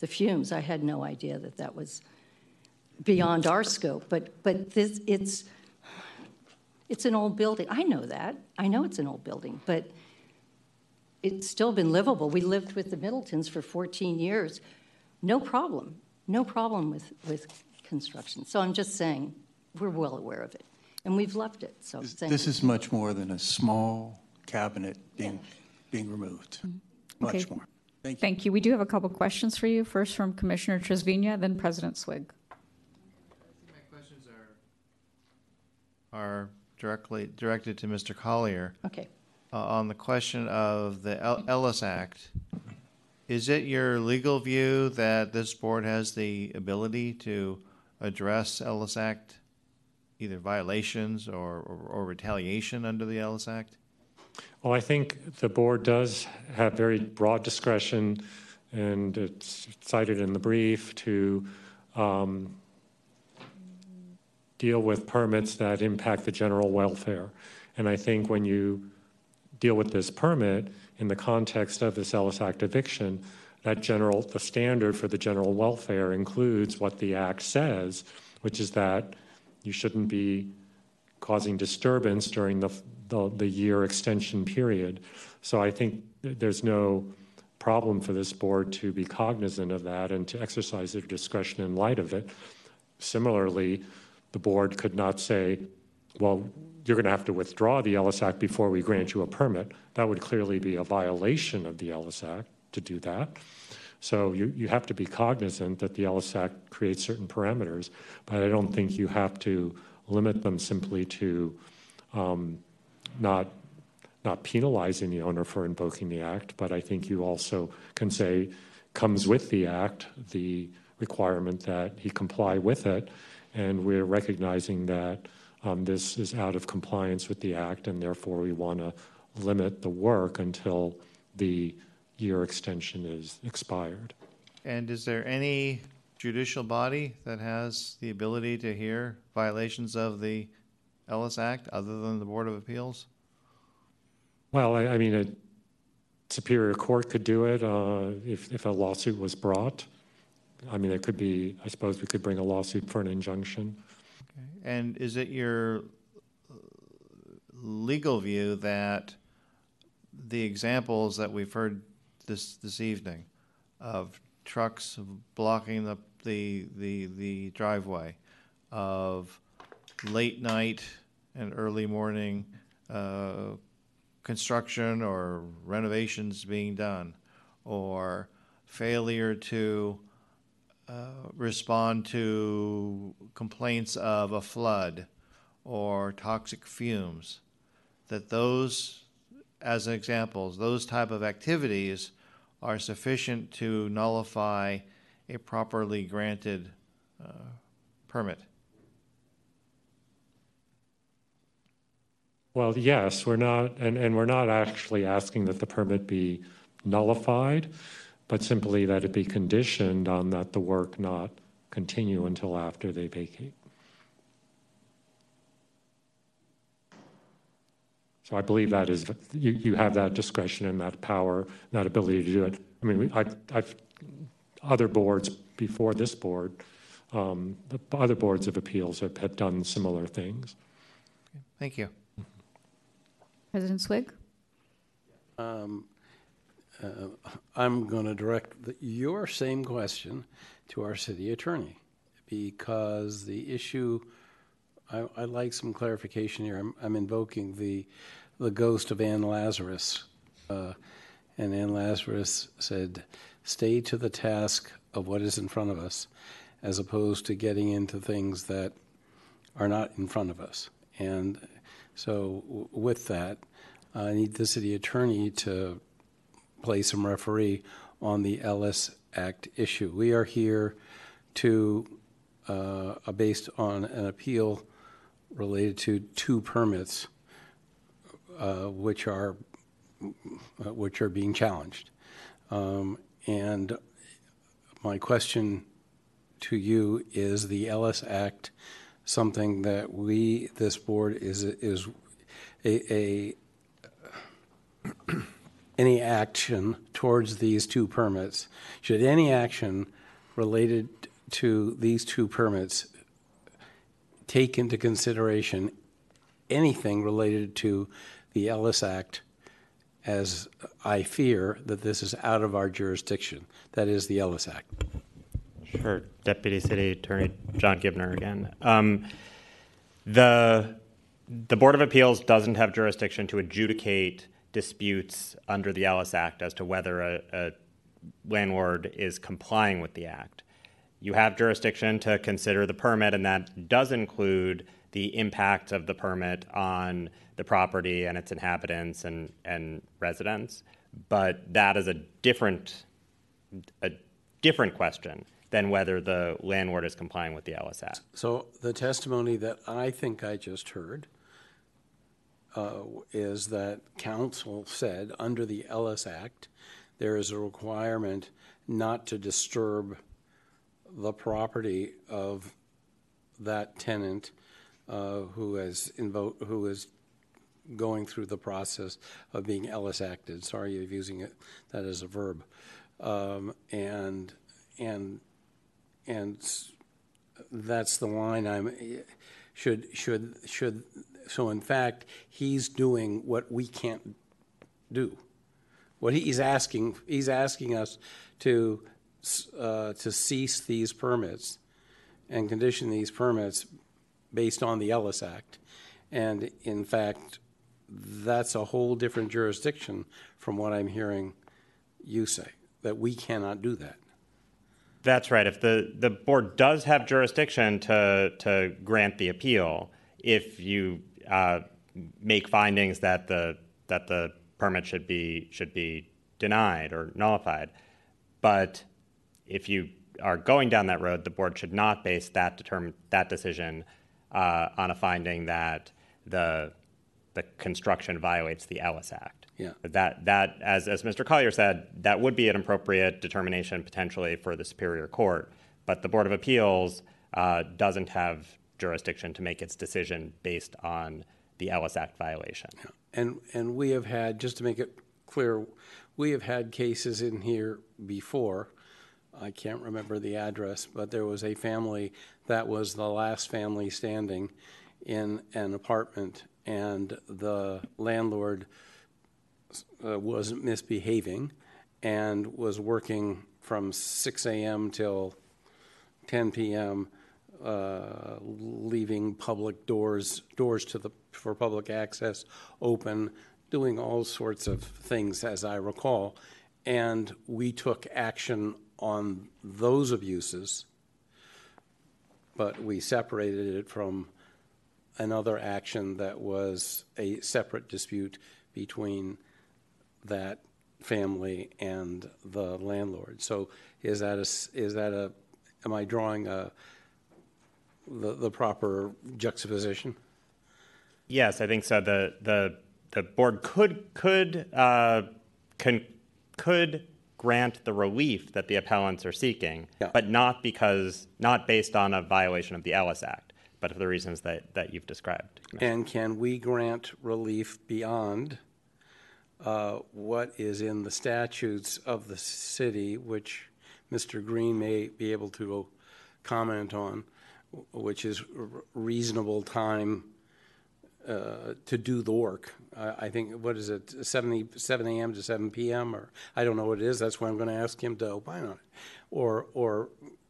the fumes. I had no idea that that was beyond our scope, but, but this, it's, it's an old building. I know that. I know it's an old building, but it's still been livable. We lived with the Middletons for 14 years. No problem. No problem with, with construction. So I'm just saying, we're well aware of it. And we've left it, so thank This is much more than a small cabinet being, being removed. Mm-hmm. Much Okay. more. Thank you. Thank you. We do have a couple questions for you. First from Commissioner Trasvina, then President Swig. Are directly directed to Mr. Collier. Okay. Uh, on the question of the El- Ellis Act, is it your legal view that this board has the ability to address Ellis Act, either violations or, or, or retaliation under the Ellis Act? Well, I think the board does have very broad discretion, and it's cited in the brief, to um, deal with permits that impact the general welfare. And I think when you deal with this permit in the context of this Ellis Act eviction, that general, the standard for the general welfare includes what the act says, which is that you shouldn't be causing disturbance during the, the, the year extension period. So I think there's no problem for this board to be cognizant of that and to exercise their discretion in light of it. Similarly, the board could not say, well, you're going to have to withdraw the Ellis Act before we grant you a permit. That would clearly be a violation of the Ellis Act to do that. So you, you have to be cognizant that the Ellis Act creates certain parameters, but I don't think you have to limit them simply to um, not not penalizing the owner for invoking the act, but I think you also can say comes with the act the requirement that he comply with it, and we're recognizing that um, this is out of compliance with the act, and therefore we want to limit the work until the year extension is expired. And is there any judicial body that has the ability to hear violations of the Ellis Act other than the Board of Appeals? Well, I, I mean, a superior court could do it uh, if, if a lawsuit was brought. I mean, it could be, I suppose we could bring a lawsuit for an injunction. And is it your uh, legal view that the examples that we've heard this this evening of trucks blocking the the the, the driveway, of late night and early morning uh, construction or renovations being done, or failure to respond to complaints of a flood or toxic fumes, that those, as examples, those type of activities are sufficient to nullify a properly granted uh, permit. Well, yes, we're not, and, and we're not actually asking that the permit be nullified, but simply that it be conditioned on that the work not continue until after they vacate. So I believe that is, you, you have that discretion and that power, and that ability to do it. I mean, I, I've, other boards before this board, um, the other boards of appeals have, have done similar things. Thank you. President Swig? Um, uh, I'm going to direct the- your same question to our city attorney because the issue, I, I'd like some clarification here. I'm, I'm invoking the, the ghost of Ann Lazarus. Uh, and Ann Lazarus said, stay to the task of what is in front of us as opposed to getting into things that are not in front of us. And so, w- with that, I need the city attorney to play some referee on the Ellis Act issue. We are here to, uh, uh, based on an appeal related to two permits, uh, which are uh, which are being challenged. Um, and my question to you, is the Ellis Act something that we, this board, is, is a, a any action towards these two permits, should any action related to these two permits take into consideration anything related to the Ellis Act, as I fear that this is out of our jurisdiction, that is the Ellis Act. Sure, Deputy City Attorney John Gibner again. Um, the the Board of Appeals doesn't have jurisdiction to adjudicate disputes under the Ellis Act as to whether a, a landlord is complying with the act. You have jurisdiction to consider the permit, and that does include the impact of the permit on the property and its inhabitants and, and residents. But that is a different a different question than whether the landlord is complying with the Ellis Act. So the testimony that I think I just heard uh, is that council said under the Ellis Act, there is a requirement not to disturb the property of that tenant uh, who has invo- who is going through the process of being Ellis acted. Sorry, using it that as a verb, um, and and and that's the line I'm should should should so in fact he's doing what we can't do. What he's asking he's asking us to uh, to cease these permits and condition these permits based on the Ellis Act. And in fact that's a whole different jurisdiction from what I'm hearing you say that we cannot do that. That's right. If the, the board does have jurisdiction to, to grant the appeal, if you make findings that the, that the permit should be, should be denied or nullified. But if you are going down that road, the board should not base that, determine, that decision uh, on a finding that the, the construction violates the Ellis Act. Yeah. That, that as, as Mr. Collier said, that would be an appropriate determination potentially for the Superior Court. But the Board of Appeals uh, doesn't have jurisdiction to make its decision based on the Ellis Act violation. And, and we have had, just to make it clear, we have had cases in here before. I can't remember the address, but there was a family that was the last family standing in an apartment, and the landlord uh, was misbehaving and was working from 6 a.m. till 10 p.m., uh, leaving public doors doors to the for public access open, doing all sorts of things, as I recall, and we took action on those abuses, but we separated it from another action that was a separate dispute between that family and the landlord. So is that a, is that a, am I drawing a, the, the proper juxtaposition? Yes, I think so. The, the, the board could, could, uh, could grant the relief that the appellants are seeking, Yeah. but not because, not based on a violation of the Ellis Act, but for the reasons that, that you've described. And can we grant relief beyond uh, what is in the statutes of the city, which Mr. Green may be able to comment on, which is reasonable time uh, to do the work. I I think, what is it, 70 7 AM to 7 PM, or, I don't know what it is, that's why I'm going to ask him to opine on it. Or, or,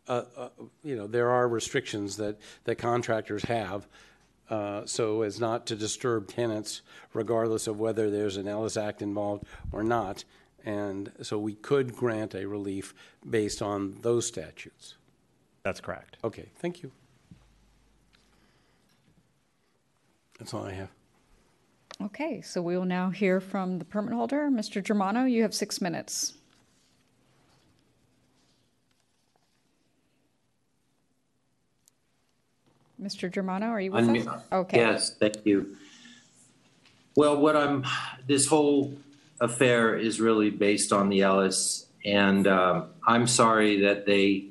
uh, uh, you know, there are restrictions that, that contractors have, uh, so as not to disturb tenants regardless of whether there's an Ellis Act involved or not. And so we could grant a relief based on those statutes. That's correct. Okay, thank you. That's all I have. Okay, so we will now hear from the permit holder. Mr. Germano, you have six minutes. Mr. Germano, are you with Unmute. us? Okay. Yes, thank you. Well, what I'm, this whole affair is really based on the Ellis, and um, I'm sorry that they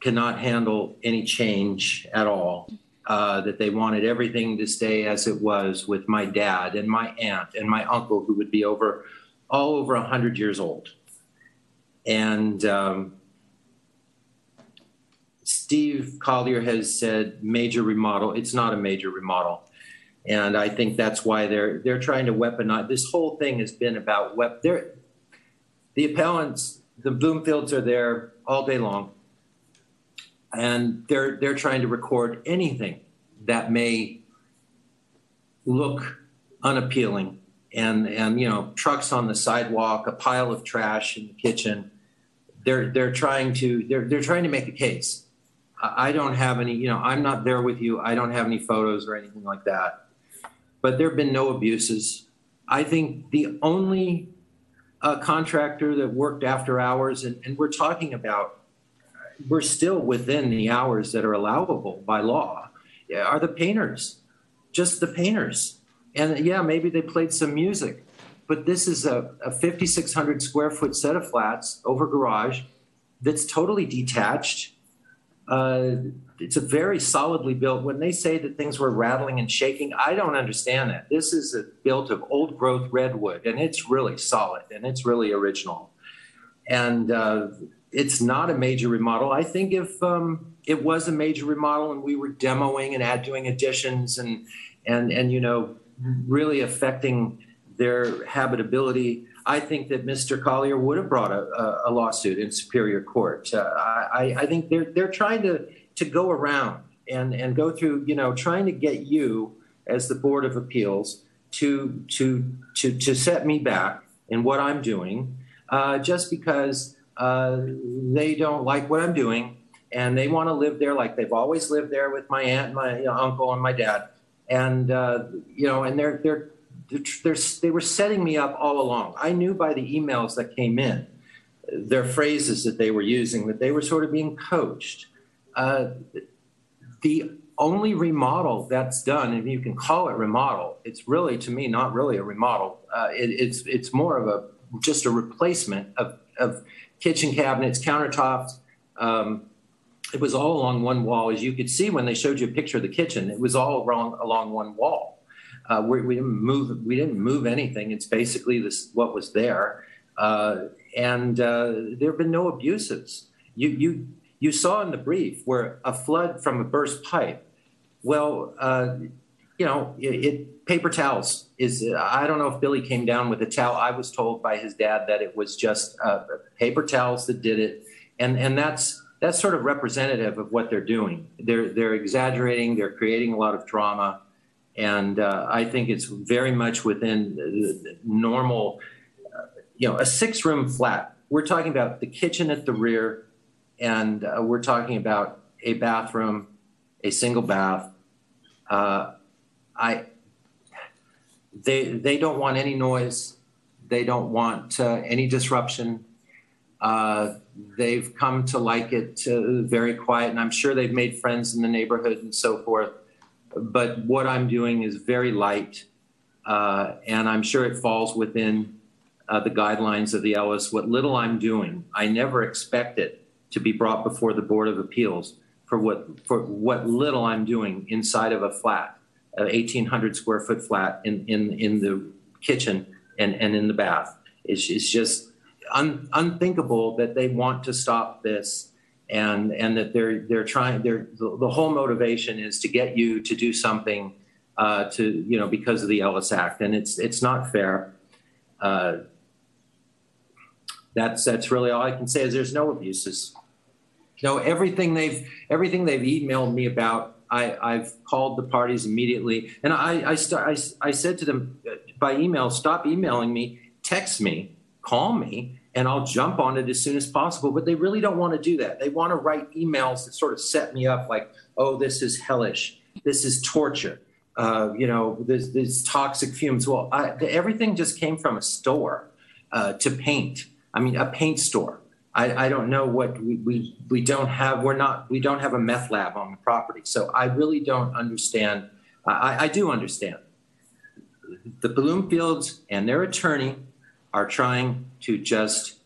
cannot handle any change at all. Uh, that they wanted everything to stay as it was with my dad and my aunt and my uncle, who would be over all over 100 years old. And um, Steve Collier has said major remodel. It's not a major remodel. And I think that's why they're they're trying to weaponize this whole thing has been about they're the appellants, the Bloomfields are there all day long. And they're they're trying to record anything that may look unappealing and and you know trucks on the sidewalk a pile of trash in the kitchen they're they're trying to they're they're trying to make a case I don't have any, you know, I'm not there with you. I don't have any photos or anything like that. But there have been no abuses. I think the only uh, contractor that worked after hours, and, and we're talking about, we're still within the hours that are allowable by law, are the painters, just the painters. And yeah, maybe they played some music, but this is a, a 5,600 square foot set of flats over garage that's totally detached uh, it's a very solidly built. When they say that things were rattling and shaking, I don't understand that. This is a, built of old growth redwood, and it's really solid and it's really original. And uh, it's not a major remodel. I think if um, it was a major remodel and we were demoing and add doing additions and and and you know really affecting their habitability, I think that Mr. Collier would have brought a, a lawsuit in Superior Court. Uh, I, I think they're they're trying to to go around and and go through, you know, trying to get you as the Board of Appeals to to to to set me back in what I'm doing, uh, just because uh, they don't like what I'm doing and they want to live there like they've always lived there with my aunt, my you know, uncle, and my dad, and uh, you know, and they're they're they're, they were setting me up all along. I knew by the emails that came in, their phrases that they were using, that they were sort of being coached. Uh, the only remodel that's done, if you can call it remodel, it's really to me not really a remodel. Uh, it, it's it's more of a just a replacement of, of kitchen cabinets, countertops. Um, it was all along one wall, as you could see when they showed you a picture of the kitchen. It was all along along one wall. Uh, we, we, didn't move. We didn't move anything. It's basically this what was there, uh, and uh, there have been no abuses. You you you saw in the brief where a flood from a burst pipe. Well, uh, you know, it, it, paper towels is. I don't know if Billy came down with a towel. I was told by his dad that it was just uh, paper towels that did it, and and that's that's sort of representative of what they're doing. They're they're exaggerating. They're creating a lot of drama. And uh, I think it's very much within the normal, uh, you know, a six room flat. We're talking about the kitchen at the rear, and uh, we're talking about a bathroom, a single bath. Uh, I, they, they don't want any noise. They don't want uh, any disruption. Uh, they've come to like it very quiet, and I'm sure they've made friends in the neighborhood and so forth but what I'm doing is very light, uh, and I'm sure it falls within uh, the guidelines of the Ellis. What little I'm doing, I never expected to be brought before the Board of Appeals for what for what little I'm doing inside of a flat, an 1,800 square foot flat in in in the kitchen and and in the bath. It's, it's just un, unthinkable that they want to stop this and and that they're they're trying they're the, the whole motivation is to get you to do something uh, to you know because of the Ellis Act and it's it's not fair. Uh, that's that's really all I can say is there's no abuses. No, everything they've everything they've emailed me about, I, I've called the parties immediately, and I I, I I said to them uh, by email, stop emailing me, text me, call me, and I'll jump on it as soon as possible. But they really don't want to do that. They want to write emails that sort of set me up like, oh, this is hellish. This is torture. Uh, you know, there's toxic fumes. Well, I, everything just came from a store uh, to paint. I mean, a paint store. I, I don't know what we, we, we don't have. We're not, we don't have a meth lab on the property. So I really don't understand. I, I do understand. The Bloomfields and their attorney are trying to just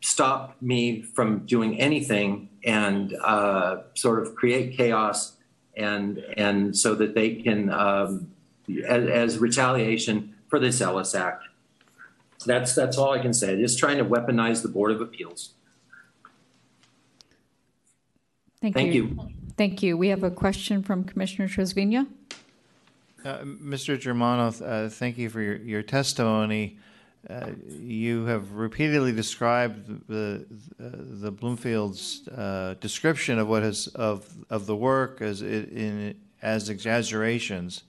stop me from doing anything and uh, sort of create chaos and and so that they can um, as, as retaliation for this Ellis Act. That's that's all I can say. Just trying to weaponize the Board of Appeals. Thank, Thank you. you. Thank you. We have a question from Commissioner Trasvina. Uh, Mr. Germano, uh, thank you for your, your testimony. Uh, you have repeatedly described the the Bloomfield's uh, description of what has of of the work as it, in as exaggerations.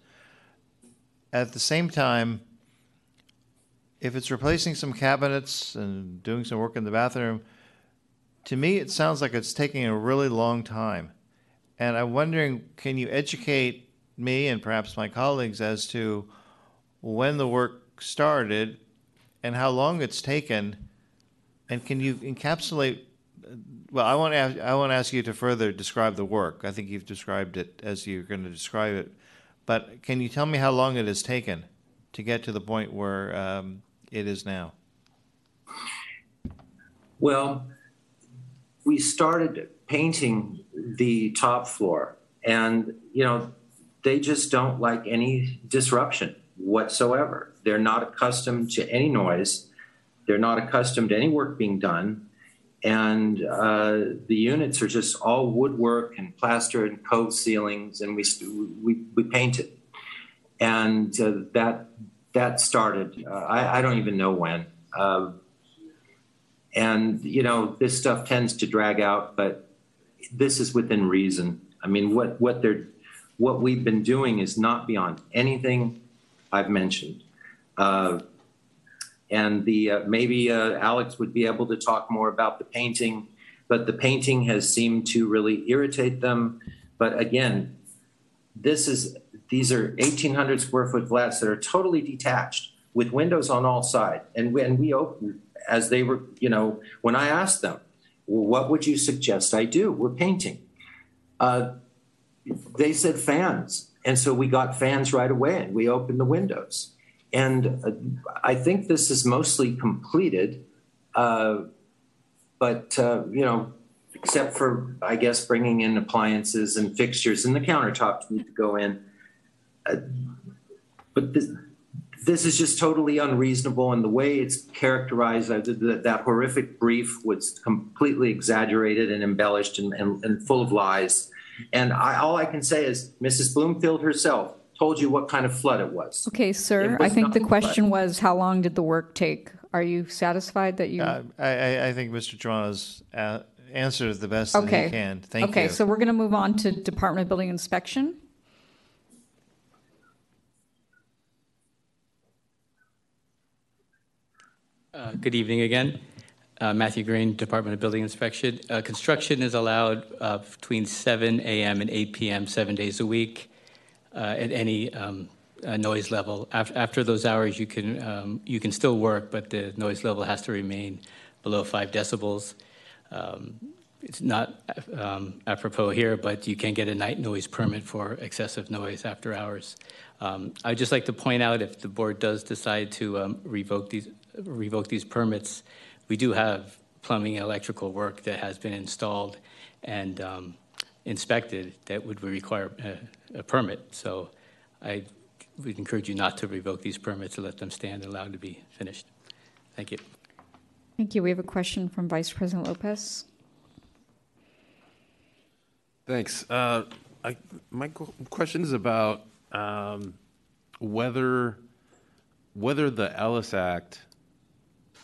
At the same time, if it's replacing some cabinets and doing some work in the bathroom, to me it sounds like it's taking a really long time. And I'm wondering, can you educate me and perhaps my colleagues as to when the work started and how long it's taken? And can you encapsulate? Well, I want to ask, I want to ask you to further describe the work. I think you've described it as you're going to describe it, but can you tell me how long it has taken to get to the point where um, it is now? Well, we started painting the top floor, and you know, they just don't like any disruption whatsoever. They're not accustomed to any noise. They're not accustomed to any work being done. And uh, the units are just all woodwork and plaster and cove ceilings, and we, we, we painted. And uh, that, that started, uh, I, I don't even know when. Uh, and, you know, this stuff tends to drag out, but this is within reason. I mean, what, what they're, what we've been doing is not beyond anything I've mentioned. Uh, and the uh, maybe uh, Alex would be able to talk more about the painting, but the painting has seemed to really irritate them. But again, this is these are 1,800 square foot flats that are totally detached with windows on all sides, and when we open, as they were, you know, when I asked them, well, what would you suggest I do? We're painting. Uh, they said fans. And so we got fans right away and we opened the windows. And uh, I think this is mostly completed. Uh, but, uh, you know, except for, I guess, bringing in appliances and fixtures and the countertops need to go in. Uh, but this, this is just totally unreasonable. And the way it's characterized, uh, that, that horrific brief was completely exaggerated and embellished and, and, and full of lies. And I, all I can say is Mrs. Bloomfield herself told you what kind of flood it was. Okay, sir. It I think the not question was how long did the work take? Are you satisfied that you? Uh, I, I, I think Mr. Germano's answer is the best that okay. he can. Thank okay, you. so we're going to move on to Department of Building Inspection. Uh, Good evening again. Uh, Matthew Green, Department of Building Inspection. Uh, Construction is allowed uh, between 7 a.m. and 8 p.m., seven days a week, uh, at any um, noise level. Af- After those hours, you can, um, you can still work, but the noise level has to remain below 5 decibels. Um, It's not um, apropos here, but you can get a night noise permit for excessive noise after hours. Um, I'd just like to point out, if the board does decide to um, revoke these, revoke these permits, we do have plumbing and electrical work that has been installed and um, inspected that would require a, a permit. So I would encourage you not to revoke these permits and let them stand and allowed to be finished. Thank you. Thank you. We have a question from Vice President Lopez. Thanks. Uh, I, my question is about um, whether whether the Ellis Act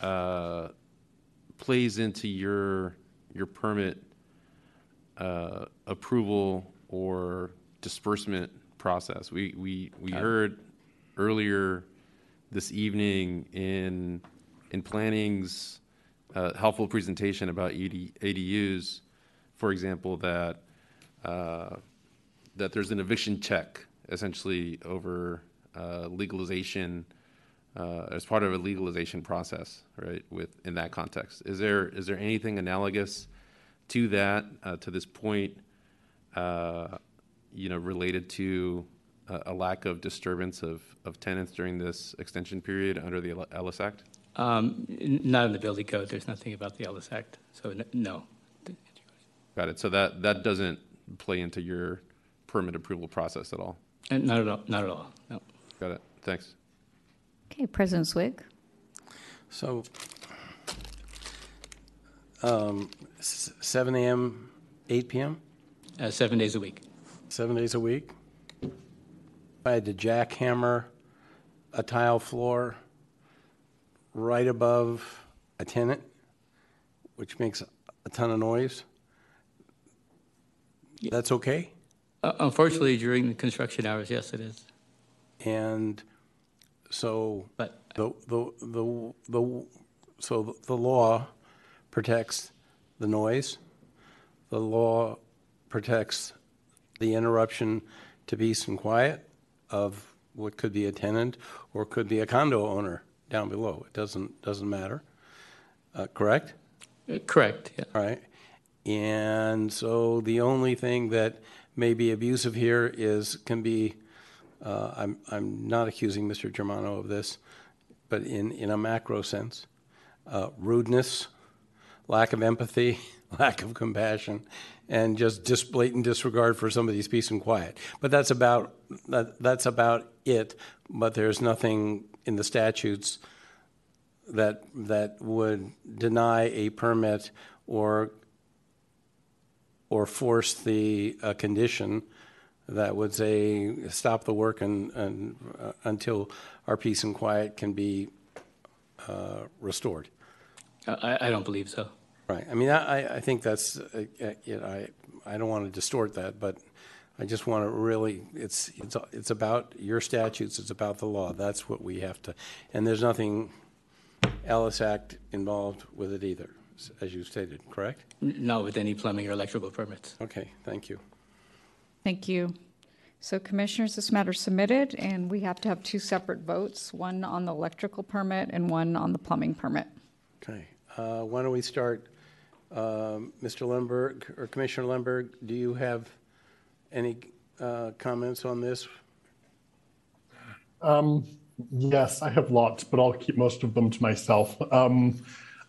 uh, plays into your your permit uh, approval or disbursement process. We we we heard earlier this evening in in planning's uh, helpful presentation about AD, ADUs, for example, that uh, that there's an eviction check essentially over uh, legalization uh, as part of a legalization process, right? With in that context, is there is there anything analogous to that uh, to this point? Uh, you know, related to a, a lack of disturbance of, of tenants during this extension period under the Ellis Act? Um, Not in the building code, there's nothing about the Ellis Act, so n- no. Got it. So that, that doesn't play into your permit approval process at all? And Not at all, not at all, no. Got it. Thanks. Okay, President Swig. So, um, s- 7 AM, 8 PM? Uh, Seven days a week. Seven days a week? I had to jackhammer a tile floor right above a tenant, which makes a ton of noise, that's okay? Uh, Unfortunately, during the construction hours, yes, it is. And so But- the, the, the, the, so the law protects the noise. The law protects the interruption to peace and quiet of what could be a tenant or could be a condo owner down below. It doesn't, doesn't matter. Uh, correct? Uh, Correct, yeah. All right. And so the only thing that may be abusive here is, can be, uh, I'm, I'm not accusing Mr. Germano of this, but in, in a macro sense, uh, rudeness, lack of empathy, lack of compassion, and just dis- blatant disregard for somebody's peace and quiet. But that's about, that, that's about it. But there's nothing in the statutes that, that would deny a permit or, or force the uh, condition that would say, stop the work and, and, uh, until our peace and quiet can be uh, restored. I, I don't believe so. Right. I mean, I, I- think that's, uh, uh, you know, I, I don't want to distort that, but I just want to really, it's, it's, it's about your statutes, it's about the law. That's what we have to, and there's nothing Ellis Act involved with it either, as you stated, correct? Not with any plumbing or electrical permits. Okay, thank you. Thank you. So Commissioners, this matter submitted, and we have to have two separate votes, one on the electrical permit and one on the plumbing permit. Okay, uh, why don't we start, um, Mr. Lemberg, or Commissioner Lemberg, do you have any uh, comments on this? Um, yes, I have lots, but I'll keep most of them to myself. Um,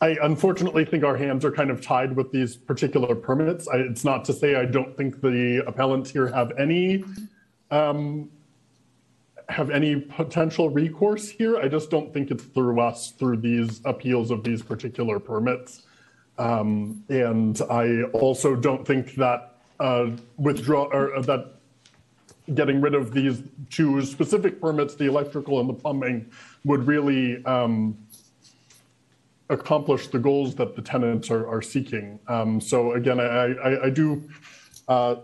I unfortunately think our hands are kind of tied with these particular permits. I, it's not to say I don't think the appellants here have any um, have any potential recourse here. I just don't think it's through us through these appeals of these particular permits. Um, and I also don't think that uh, withdraw or uh, that getting rid of these two specific permits, the electrical and the plumbing, would really um, accomplish the goals that the tenants are, are seeking. Um, so again, I, I, I do uh,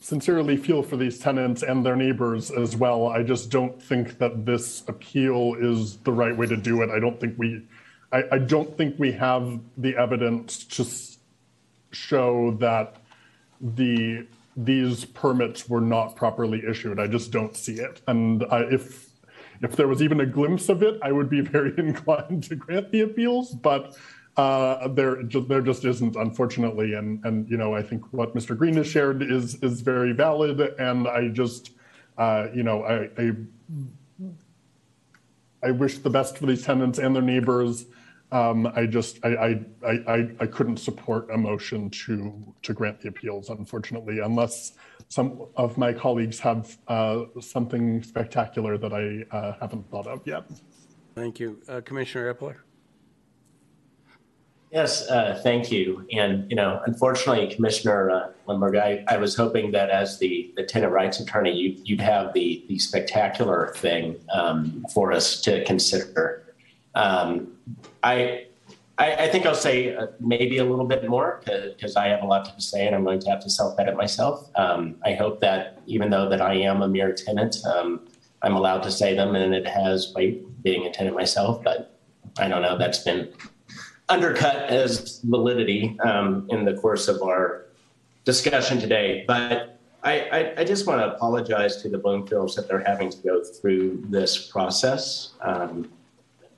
sincerely feel for these tenants and their neighbors as well. I just don't think that this appeal is the right way to do it. I don't think we, I, I don't think we have the evidence to show that the these permits were not properly issued. I just don't see it. And I, if if there was even a glimpse of it, I would be very inclined to grant the appeals. But uh, there ju- there just isn't, unfortunately. And and you know I think what Mr. Green has shared is is very valid. And I just uh, you know I, I I wish the best for these tenants and their neighbors. Um, I just, I, I, I, I- I couldn't support a motion to, to grant the appeals, unfortunately, unless some of my colleagues have uh, something spectacular that I uh, haven't thought of yet. Thank you. Uh, Commissioner Eppler? Yes, uh, thank you. And, you know, unfortunately, Commissioner uh, Lemberg, I, I was hoping that as the, the tenant rights attorney, you, you'd have the, the spectacular thing um, for us to consider. Um, I, I, I think I'll say uh, maybe a little bit more because I have a lot to say and I'm going to have to self-edit myself. Um, I hope that even though that I am a mere tenant, um, I'm allowed to say them and it has weight being a tenant myself, but I don't know, that's been undercut as validity um, in the course of our discussion today. But I, I, I just want to apologize to the Bloomfields that they're having to go through this process. Um,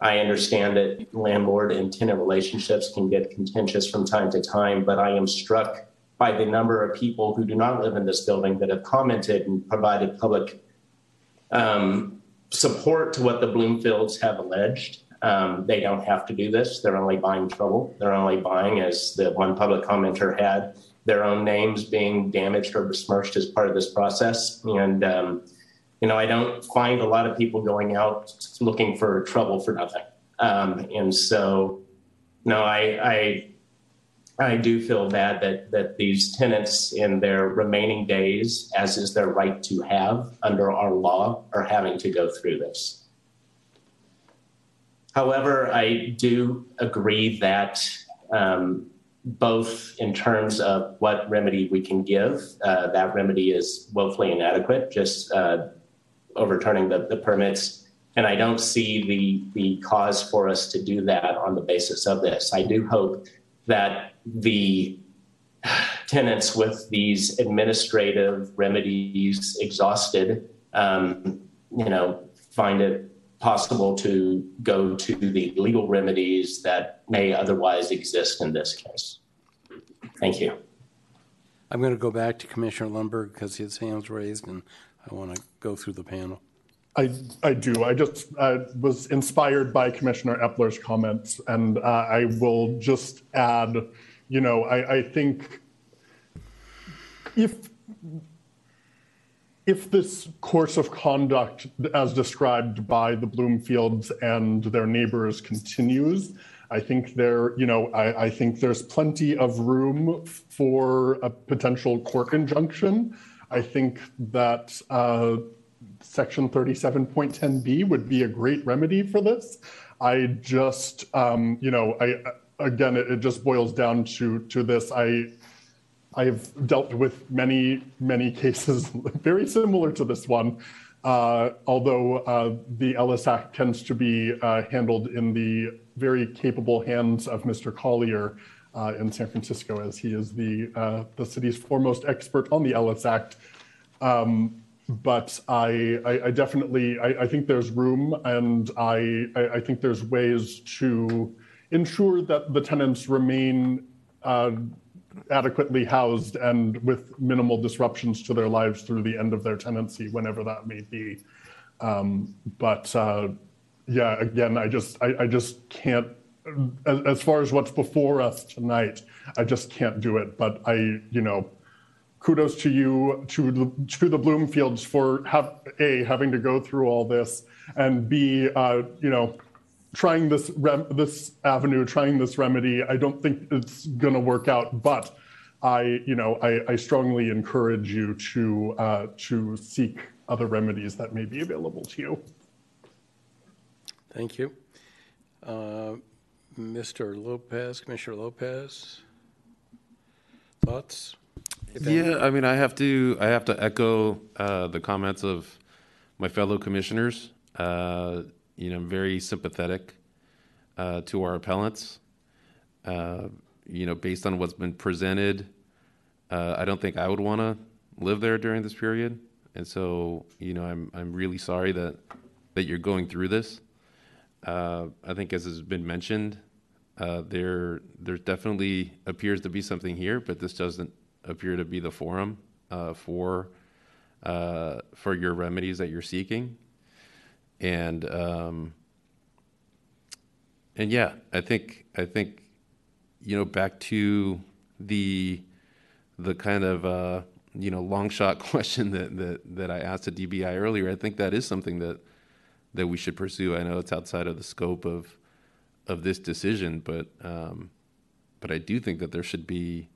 I understand that landlord and tenant relationships can get contentious from time to time, but I am struck by the number of people who do not live in this building that have commented and provided public um, support to what the Bloomfields have alleged. Um, they don't have to do this. They're only buying trouble. They're only buying, as the one public commenter had, their own names being damaged or besmirched as part of this process. And, um, you know, I don't find a lot of people going out looking for trouble for nothing. Um, and so, no, I, I, I do feel bad that, that these tenants in their remaining days, as is their right to have under our law, are having to go through this. However, I do agree that um, both in terms of what remedy we can give, uh, that remedy is woefully inadequate, just uh, overturning the, the permits. And I don't see the, the cause for us to do that on the basis of this. I do hope that the tenants with these administrative remedies exhausted, um, you know, find it possible to go to the legal remedies that may otherwise exist in this case. Thank you. I'm going to go back to Commissioner Lundberg because his hand's raised and I want to go through the panel. I, I do. I just uh, was inspired by Commissioner Eppler's comments, and uh, I will just add, you know, I, I think if if this course of conduct, as described by the Bloomfields and their neighbors, continues, I think there, you know, I, I think there's plenty of room for a potential court injunction. I think that uh, Section 37.10b would be a great remedy for this. I just, um, you know, I again, it, it just boils down to to this. I I've dealt with many, many cases very similar to this one, uh, although uh, the Ellis Act tends to be uh, handled in the very capable hands of Mr. Collier uh, in San Francisco, as he is the, uh, the city's foremost expert on the Ellis Act. Um, but I, I, I definitely, I, I, think there's room and I, I, think there's ways to ensure that the tenants remain uh, adequately housed and with minimal disruptions to their lives through the end of their tenancy, whenever that may be. Um, but uh, yeah, again, I just I, I just can't. As, as, far as what's before us tonight, I just can't do it. But I, you know, kudos to you to the to the Bloomfields for have a having to go through all this, and b, uh, you know, trying this rem- this avenue, trying this remedy. I don't think it's going to work out, but I, you know, I, I strongly encourage you to uh, to seek other remedies that may be available to you. Thank you, uh, Mr. Lopez, Commissioner Lopez. Thoughts? Yeah, I mean, I have to I have to echo uh, the comments of my fellow commissioners. Uh, you know, I'm very sympathetic uh, to our appellants. Uh, you know, based on what's been presented, uh, I don't think I would want to live there during this period. And so, you know, I'm I'm really sorry that that you're going through this. Uh, I think, as has been mentioned, uh, there there definitely appears to be something here, but this doesn't appear to be the forum uh, for for your remedies that you're seeking and um, and yeah, I think I think you know back to the the kind of uh, you know long shot question that, that that I asked at DBI earlier. I think that is something that that we should pursue. I know it's outside of the scope of of this decision, but um, but I do think that there should be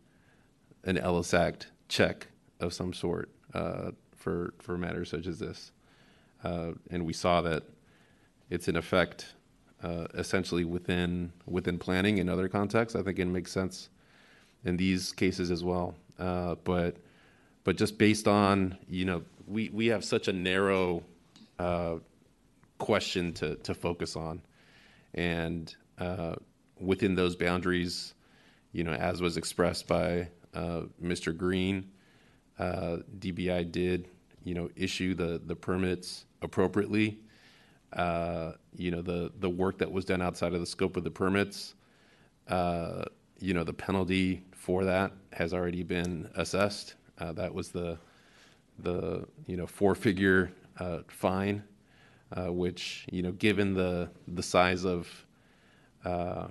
an Ellis Act check of some sort uh, for for matters such as this. Uh, and we saw that it's in effect uh, essentially within within planning in other contexts. I think it makes sense in these cases as well. Uh, but but just based on you know we we have such a narrow uh, question to to focus on, and uh, within those boundaries, you know, as was expressed by uh, Mr. Green, DBI did you know issue the the permits appropriately. Uh, you know, the the work that was done outside of the scope of the permits, uh, you know, the penalty for that has already been assessed. Uh, that was the the you know four figure uh, fine uh, which you know, given the the size of uh,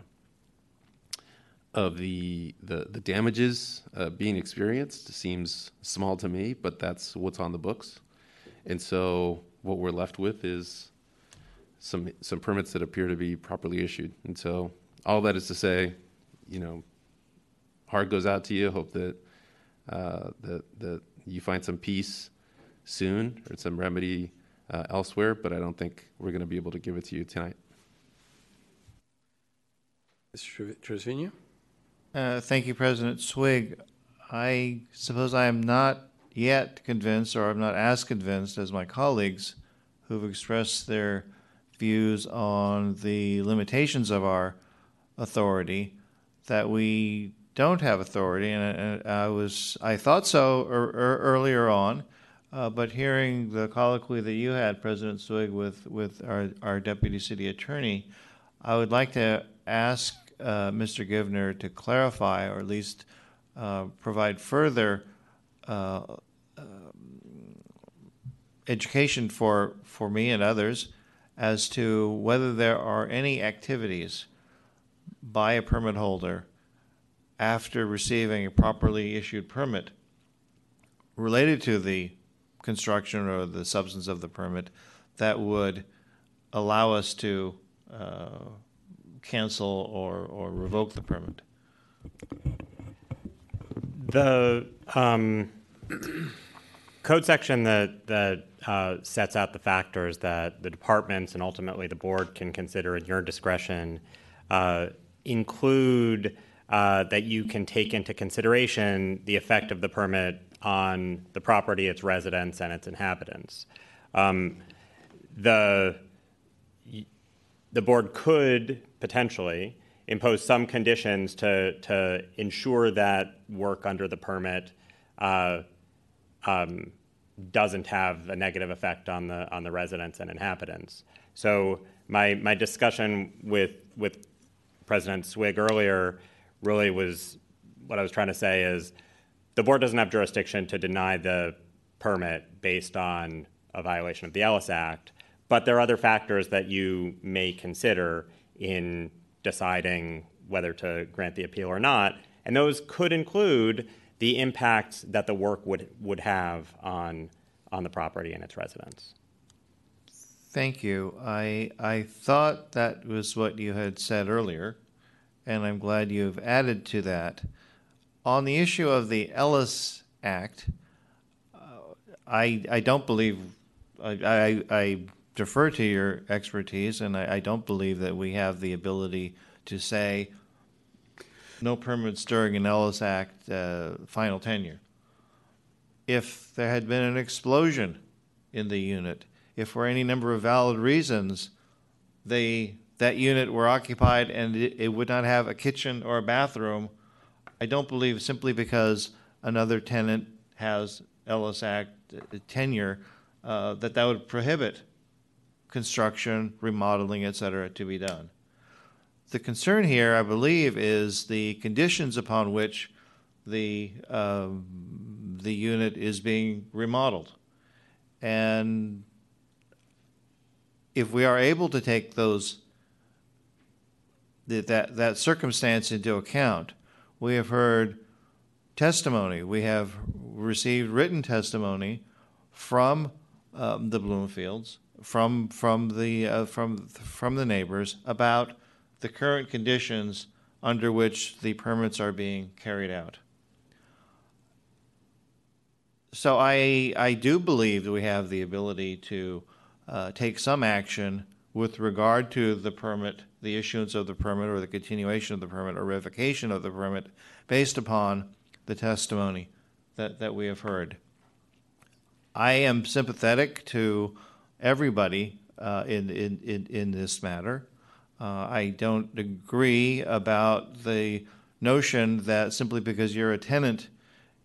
of the the, the damages uh, being experienced seems small to me, but that's what's on the books, and so what we're left with is some some permits that appear to be properly issued, and so all that is to say, you know, heart goes out to you. Hope that uh, that that you find some peace soon or some remedy uh, elsewhere, but I don't think we're going to be able to give it to you tonight. Mr. Trasvina? Uh, Thank you, President Swig. I suppose I am not yet convinced, or I'm not as convinced as my colleagues who've expressed their views on the limitations of our authority, that we don't have authority. And uh, I was, I thought so er, er, earlier on, uh, but hearing the colloquy that you had, President Swig, with, with our, our deputy city attorney, I would like to ask uh, Mr. Givner to clarify, or at least uh, provide further uh, um, education for, for me and others as to whether there are any activities by a permit holder after receiving a properly issued permit related to the construction or the substance of the permit that would allow us to uh, cancel or, or revoke the permit. The um, code section that that uh, sets out the factors that the departments and ultimately the board can consider in your discretion uh, include uh, that you can take into consideration the effect of the permit on the property, its residents, and its inhabitants. Um, the the board could potentially impose some conditions to to ensure that work under the permit uh, um, doesn't have a negative effect on the on the residents and inhabitants. So my my discussion with with President Swig earlier really was what I was trying to say is the board doesn't have jurisdiction to deny the permit based on a violation of the Ellis Act, but there are other factors that you may consider in deciding whether to grant the appeal or not, and those could include the impact that the work would would have on on the property and its residents. Thank you. I I thought that was what you had said earlier, and I'm glad you've added to that. On the issue of the Ellis Act, uh, I I don't believe I, I, I defer to your expertise, and I, I don't believe that we have the ability to say no permits during an Ellis Act uh, final tenure. If there had been an explosion in the unit, if for any number of valid reasons they that unit were occupied and it, it would not have a kitchen or a bathroom, I don't believe simply because another tenant has Ellis Act tenure uh, that that would prohibit construction, remodeling, et cetera, to be done. The concern here, I believe, is the conditions upon which the um, the unit is being remodeled, and if we are able to take those that that circumstance into account, we have heard testimony. We have received written testimony from um, the Bloomfields, from from the uh, from from the neighbors about the current conditions under which the permits are being carried out. So I I do believe that we have the ability to uh, take some action with regard to the permit, the issuance of the permit, or the continuation of the permit, or revocation of the permit, based upon the testimony that, that we have heard. I am sympathetic to everybody uh, in, in, in, in this matter. Uh, I don't agree about the notion that simply because you're a tenant,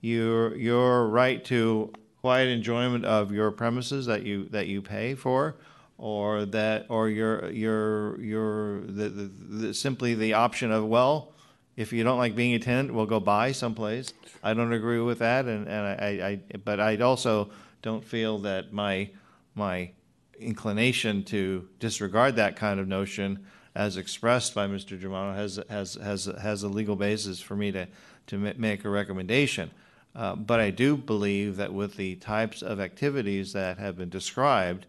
your your right to quiet enjoyment of your premises that you that you pay for, or that or your your your the, the, the, simply the option of well, if you don't like being a tenant, we'll go buy someplace. I don't agree with that, and and I, I but I also don't feel that my my inclination to disregard that kind of notion as expressed by Mr. Germano has, has, has, has a legal basis for me to, to ma- make a recommendation. Uh, But I do believe that with the types of activities that have been described,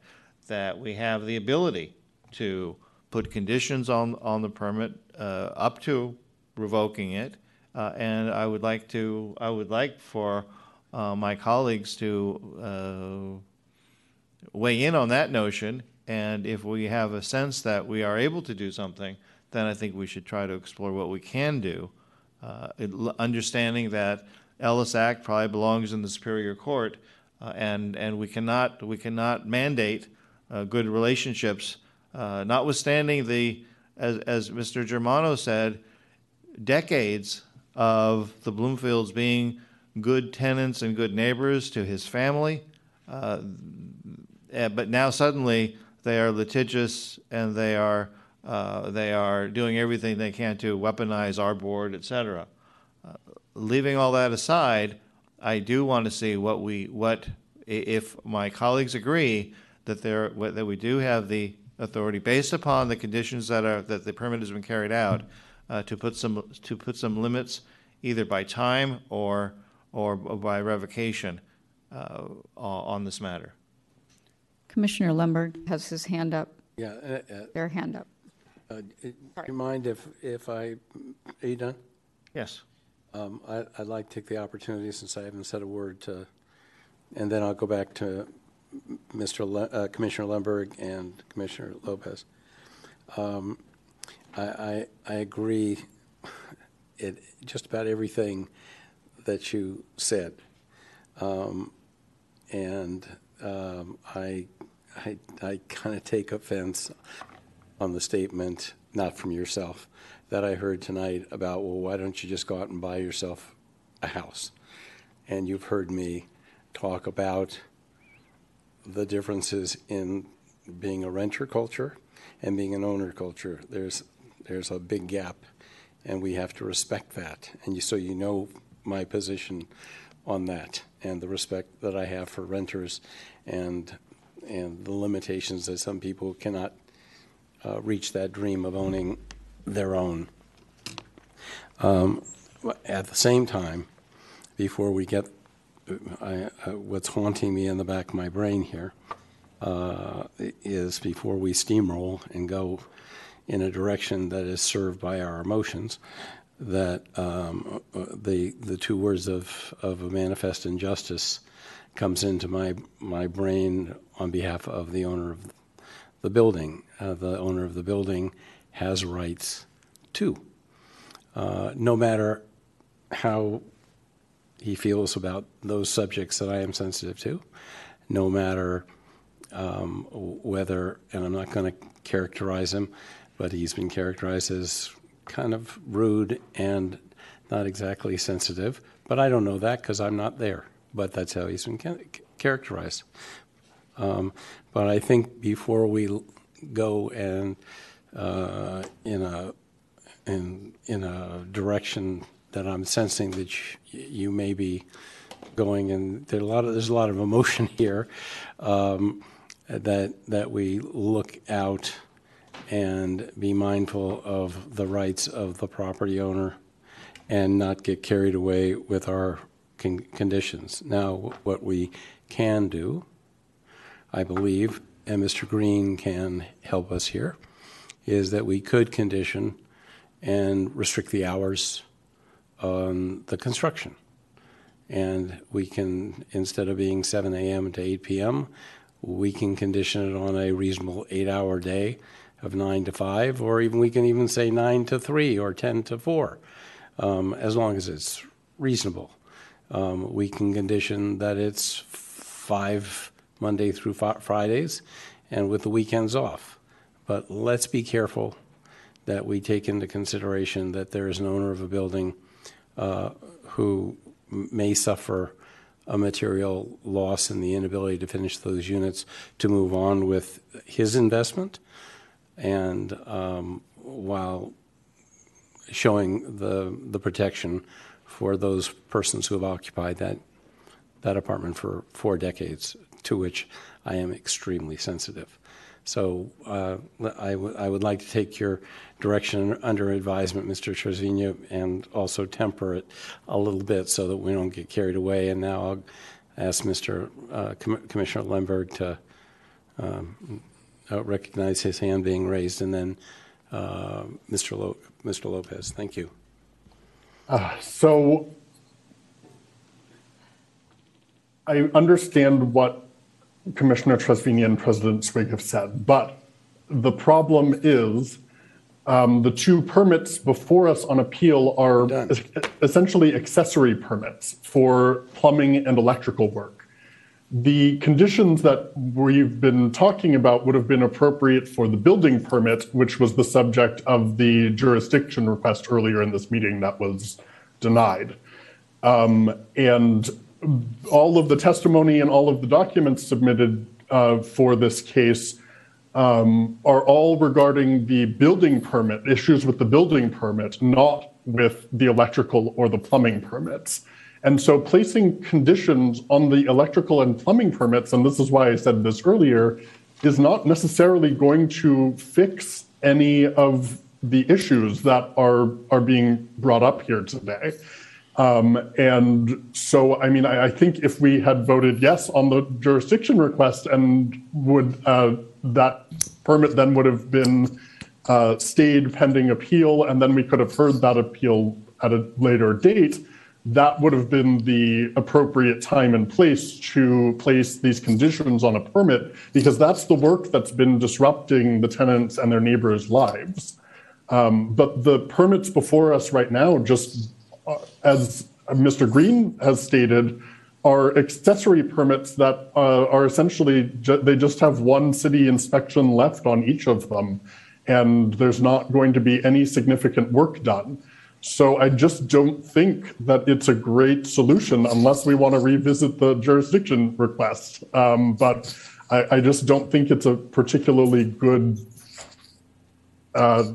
that we have the ability to put conditions on, on the permit uh, up to revoking it. Uh, And I would like to, I would like for uh, my colleagues to uh, weigh in on that notion. And if we have a sense that we are able to do something, then I think we should try to explore what we can do. Uh, it- understanding that Ellis Act probably belongs in the Superior Court, uh, and and we cannot we cannot mandate uh, good relationships, uh, notwithstanding the as as Mr. Germano said, decades of the Bloomfields being good tenants and good neighbors to his family. Uh, eh, but now suddenly they are litigious and they are uh, they are doing everything they can to weaponize our board, et cetera. Uh, leaving all that aside, I do want to see what we what if my colleagues agree that there that we do have the authority based upon the conditions that are that the permit has been carried out uh, to put some to put some limits either by time or or by revocation uh, on this matter. Commissioner Lundberg has his hand up, Yeah. uh, uh, their hand up. uh, Do you mind if, if I, are you done? Yes. Um, I- I'd like to take the opportunity, since I haven't said a word, to, and then I'll go back to Mr. Le- uh, Commissioner Lundberg and Commissioner Lopez. Um, I, I, I agree in just about everything that you said. Um, And um, I, I, I kind of take offense on the statement, not from yourself, that I heard tonight about, well, why don't you just go out and buy yourself a house? And you've heard me talk about the differences in being a renter culture and being an owner culture. There's, there's a big gap, and we have to respect that. And you, so you know my position on that and the respect that I have for renters and, and the limitations that some people cannot uh, reach that dream of owning their own. Um, At the same time, before we get, I, uh, what's haunting me in the back of my brain here uh, is before we steamroll and go in a direction that is served by our emotions, that um, uh, the the two words of of a manifest injustice comes into my my brain on behalf of the owner of the building. Uh, the owner of the building has rights too, uh, no matter how he feels about those subjects that I am sensitive to, no matter um, whether, and I'm not going to characterize him, but he's been characterized as kind of rude and not exactly sensitive. But I don't know that because I'm not there. But that's how he's been characterized. Um, but I think before we go and uh, in a in in a direction that I'm sensing that y- you may be going, and there's a lot of there's a lot of emotion here. Um, that that we look out and be mindful of the rights of the property owner and not get carried away with our con- conditions. Now, what we can do, I believe, and Mr. Green can help us here, is that we could condition and restrict the hours on the construction. And we can, instead of being 7 a.m. to 8 p.m., we can condition it on a reasonable eight-hour day of 9 to 5, or even we can even say 9 to 3 or 10 to 4, um, as long as it's reasonable. Um, we can condition that it's five Monday through Fri- Fridays and with the weekends off. But let's be careful that we take into consideration that there is an owner of a building who may suffer a material loss in the inability to finish those units to move on with his investment and um, while showing the the protection for those persons who have occupied that that apartment for four decades to which I am extremely sensitive. So uh, I, w- I would like to take your direction under advisement, Mr. Trasvina, and also temper it a little bit so that we don't get carried away. And now I'll ask Mr. Uh, Com- Commissioner Lemberg to um, uh, recognize his hand being raised, and then uh, Mr. Lo- Mr. Lopez. Thank you. Uh, so I understand what Commissioner Trasvina and President Swig have said, but the problem is um, the two permits before us on appeal are es- essentially accessory permits for plumbing and electrical work. The conditions that we've been talking about would have been appropriate for the building permit, which was the subject of the jurisdiction request earlier in this meeting that was denied. Um, and all of the testimony and all of the documents submitted uh, for this case um, are all regarding the building permit, issues with the building permit, not with the electrical or the plumbing permits. And so placing conditions on the electrical and plumbing permits, and this is why I said this earlier, is not necessarily going to fix any of the issues that are, are being brought up here today. Um, and so, I mean, I, I think if we had voted yes on the jurisdiction request and would, uh, that permit then would have been uh, stayed pending appeal, and then we could have heard that appeal at a later date, that would have been the appropriate time and place to place these conditions on a permit, because that's the work that's been disrupting the tenants and their neighbors' lives. Um, but the permits before us right now just as Mr. Green has stated, are accessory permits that uh, are essentially, ju- they just have one city inspection left on each of them. And there's not going to be any significant work done. So I just don't think that it's a great solution unless we want to revisit the jurisdiction request. Um, but I, I just don't think it's a particularly good uh,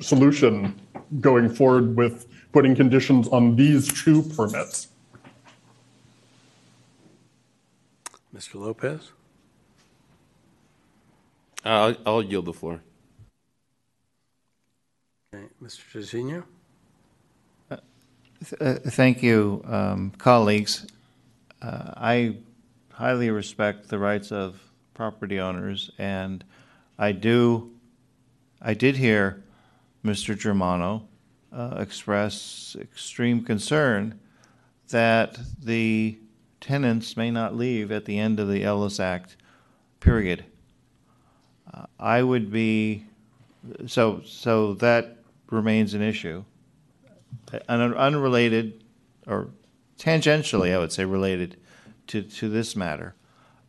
solution going forward with putting conditions on these two permits. Mr. Lopez? Uh, I'll, I'll yield the floor. Okay, Mr. Trasvina? Th- uh, Thank you, um, colleagues. Uh, I highly respect the rights of property owners, and I do, I did hear Mr. Germano uh, express extreme concern that the tenants may not leave at the end of the Ellis Act period. Uh, I would be, so, so that remains an issue un- unrelated or tangentially, I would say, related to, to this matter.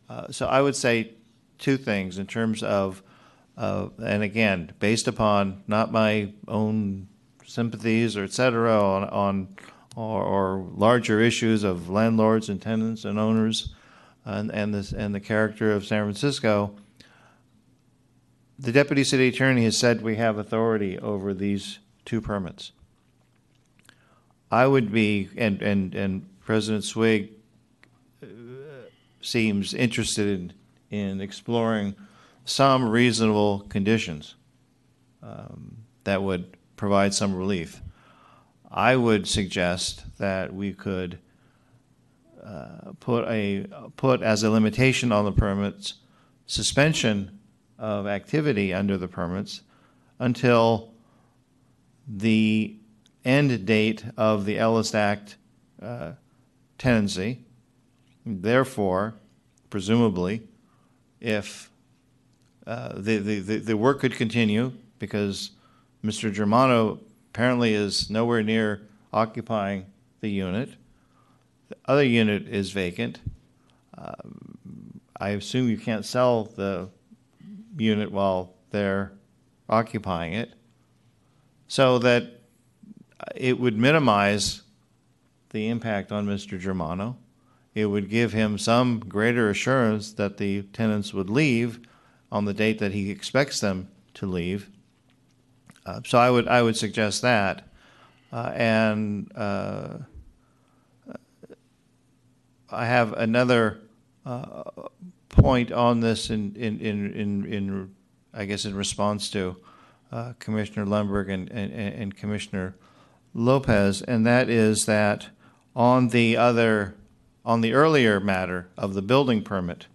Uh, so I would say two things in terms of, uh, and again, based upon not my own sympathies or et cetera on, on or, or larger issues of landlords and tenants and owners and, and, this, and the character of San Francisco, the deputy city attorney has said we have authority over these two permits. I would be, and, and, and President Swig uh, seems interested in, in exploring some reasonable conditions um, that would provide some relief. I would suggest that we could uh, put a put as a limitation on the permits suspension of activity under the permits until the end date of the Ellis Act uh, tenancy. Therefore, presumably, if uh, the, the, the, the work could continue because Mr. Germano apparently is nowhere near occupying the unit. The other unit is vacant. Um, I assume you can't sell the unit while they're occupying it. So that it would minimize the impact on Mr. Germano. It would give him some greater assurance that the tenants would leave on the date that he expects them to leave. Uh, so I would I would suggest that, uh, and uh, I have another uh, point on this in, in, in, in, in, I guess, in response to uh, Commissioner Lundberg and, and, and Commissioner Lopez, and that is that on the other, on the earlier matter of the building permit,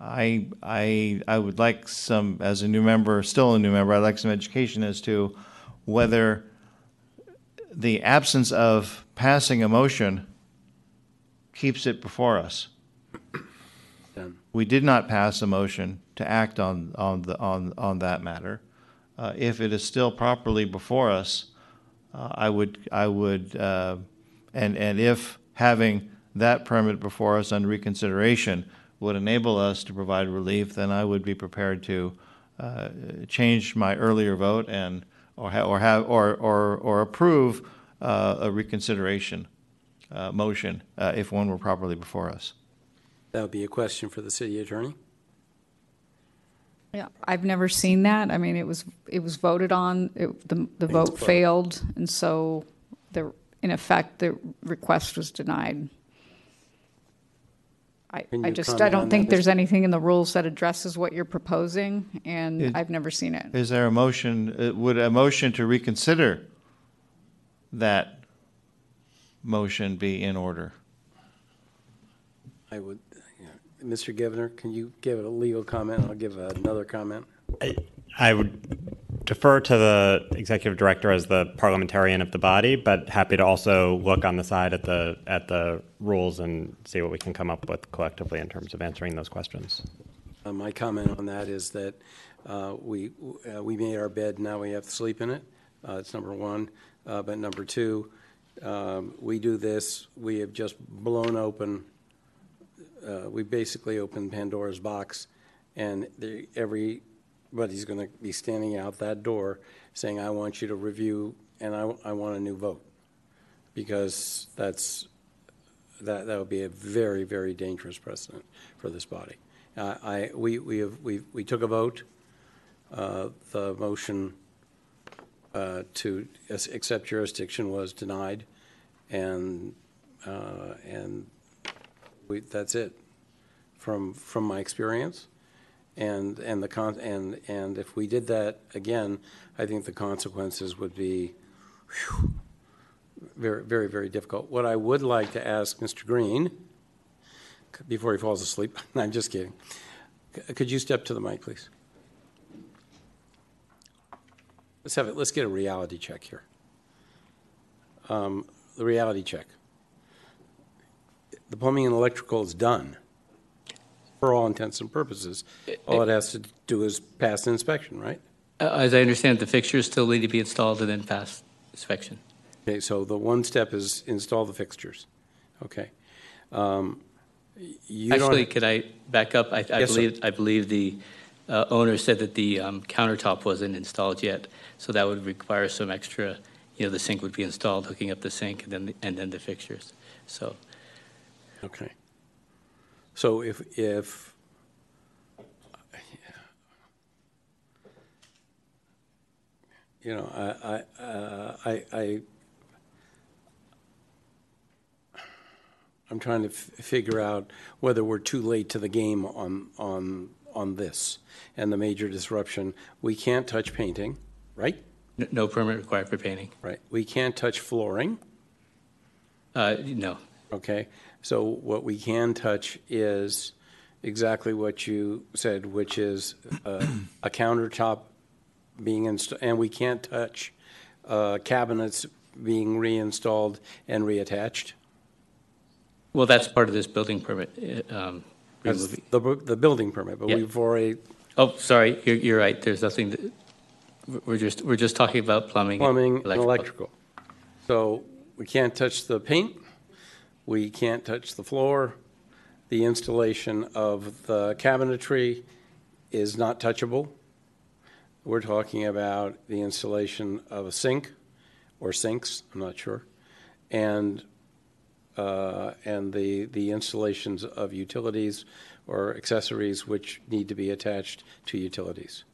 I, I, I would like some, as a new member, still a new member, I'd like some education as to whether the absence of passing a motion keeps it before us. We did not pass a motion to act on, on, the, on, on that matter. Uh, if it is still properly before us, uh, I would, I would, uh, and, and if having that permit before us on reconsideration would enable us to provide relief, then I would be prepared to uh, change my earlier vote and, or, ha- or have, or, or, or approve uh, a reconsideration uh, motion uh, if one were properly before us. That would be a question for the city attorney. Yeah, I've never seen that. I mean, it was, it was voted on, it, the, the vote failed, and so the, in effect, the request was denied. I, Can I you just, I comment on don't think Mr. there's anything in the rules that addresses what you're proposing, It- and I've never seen it. Is there a motion, uh, would a motion to reconsider that motion be in order? I would, yeah. Mr. Givner, can you give a legal comment? I'll give another comment. I would defer to the executive director as the parliamentarian of the body, but happy to also look on the side at the at the rules and see what we can come up with collectively in terms of answering those questions. Uh, my comment on that is that uh, we uh, we made our bed, now we have to sleep in it. Uh, it's number one. Uh, but number two, um, we do this. We have just blown open. Uh, we basically opened Pandora's box, and the, everybody's going to be standing out that door saying, "I want you to review, and I, I want a new vote," because that's that that would be a very very dangerous precedent for this body. Uh, I we we have we we took a vote. Uh, the motion uh, to accept jurisdiction was denied, and uh, and we, that's it from from my experience. And and the con and and if we did that again, I think the consequences would be whew, very very very difficult. What I would like to ask Mr. Green before he falls asleep. I'm just kidding. C- Could you step to the mic, please? Let's have it. Let's get a reality check here. Um, the reality check. The plumbing and electrical is done for all intents and purposes. All it has to do is pass an inspection, right? Uh, As I understand, the fixtures still need to be installed and then pass inspection. Okay, so the one step is install the fixtures. Okay. Um, you don't- Actually, could I back up? I, I Yes, sir. believe, I believe the uh, owner said that the um, countertop wasn't installed yet, so that would require some extra, you know, the sink would be installed, hooking up the sink, and then, the- and then the fixtures. So, Okay. So if, if, you know, I, I, uh, I, I, I'm trying to f- figure out whether we're too late to the game on, on, on this and the major disruption. We can't touch painting, right? n- no permit required for painting. Right. We can't touch flooring. Uh, No. Okay, so what we can touch is exactly what you said, which is uh, a countertop being installed, and we can't touch uh, cabinets being reinstalled and reattached. Well, that's part of this building permit. uh, um, That's removing- the, bu- the building permit, but Yeah. we've already, Oh, sorry, you're, you're right. There's nothing, that- we're just, we're just talking about plumbing. plumbing and electrical. So we can't touch the paint, we can't touch the floor, the installation of the cabinetry is not touchable. We're talking about the installation of a sink or sinks, I'm not sure, and, uh, and the, the installations of utilities or accessories which need to be attached to utilities.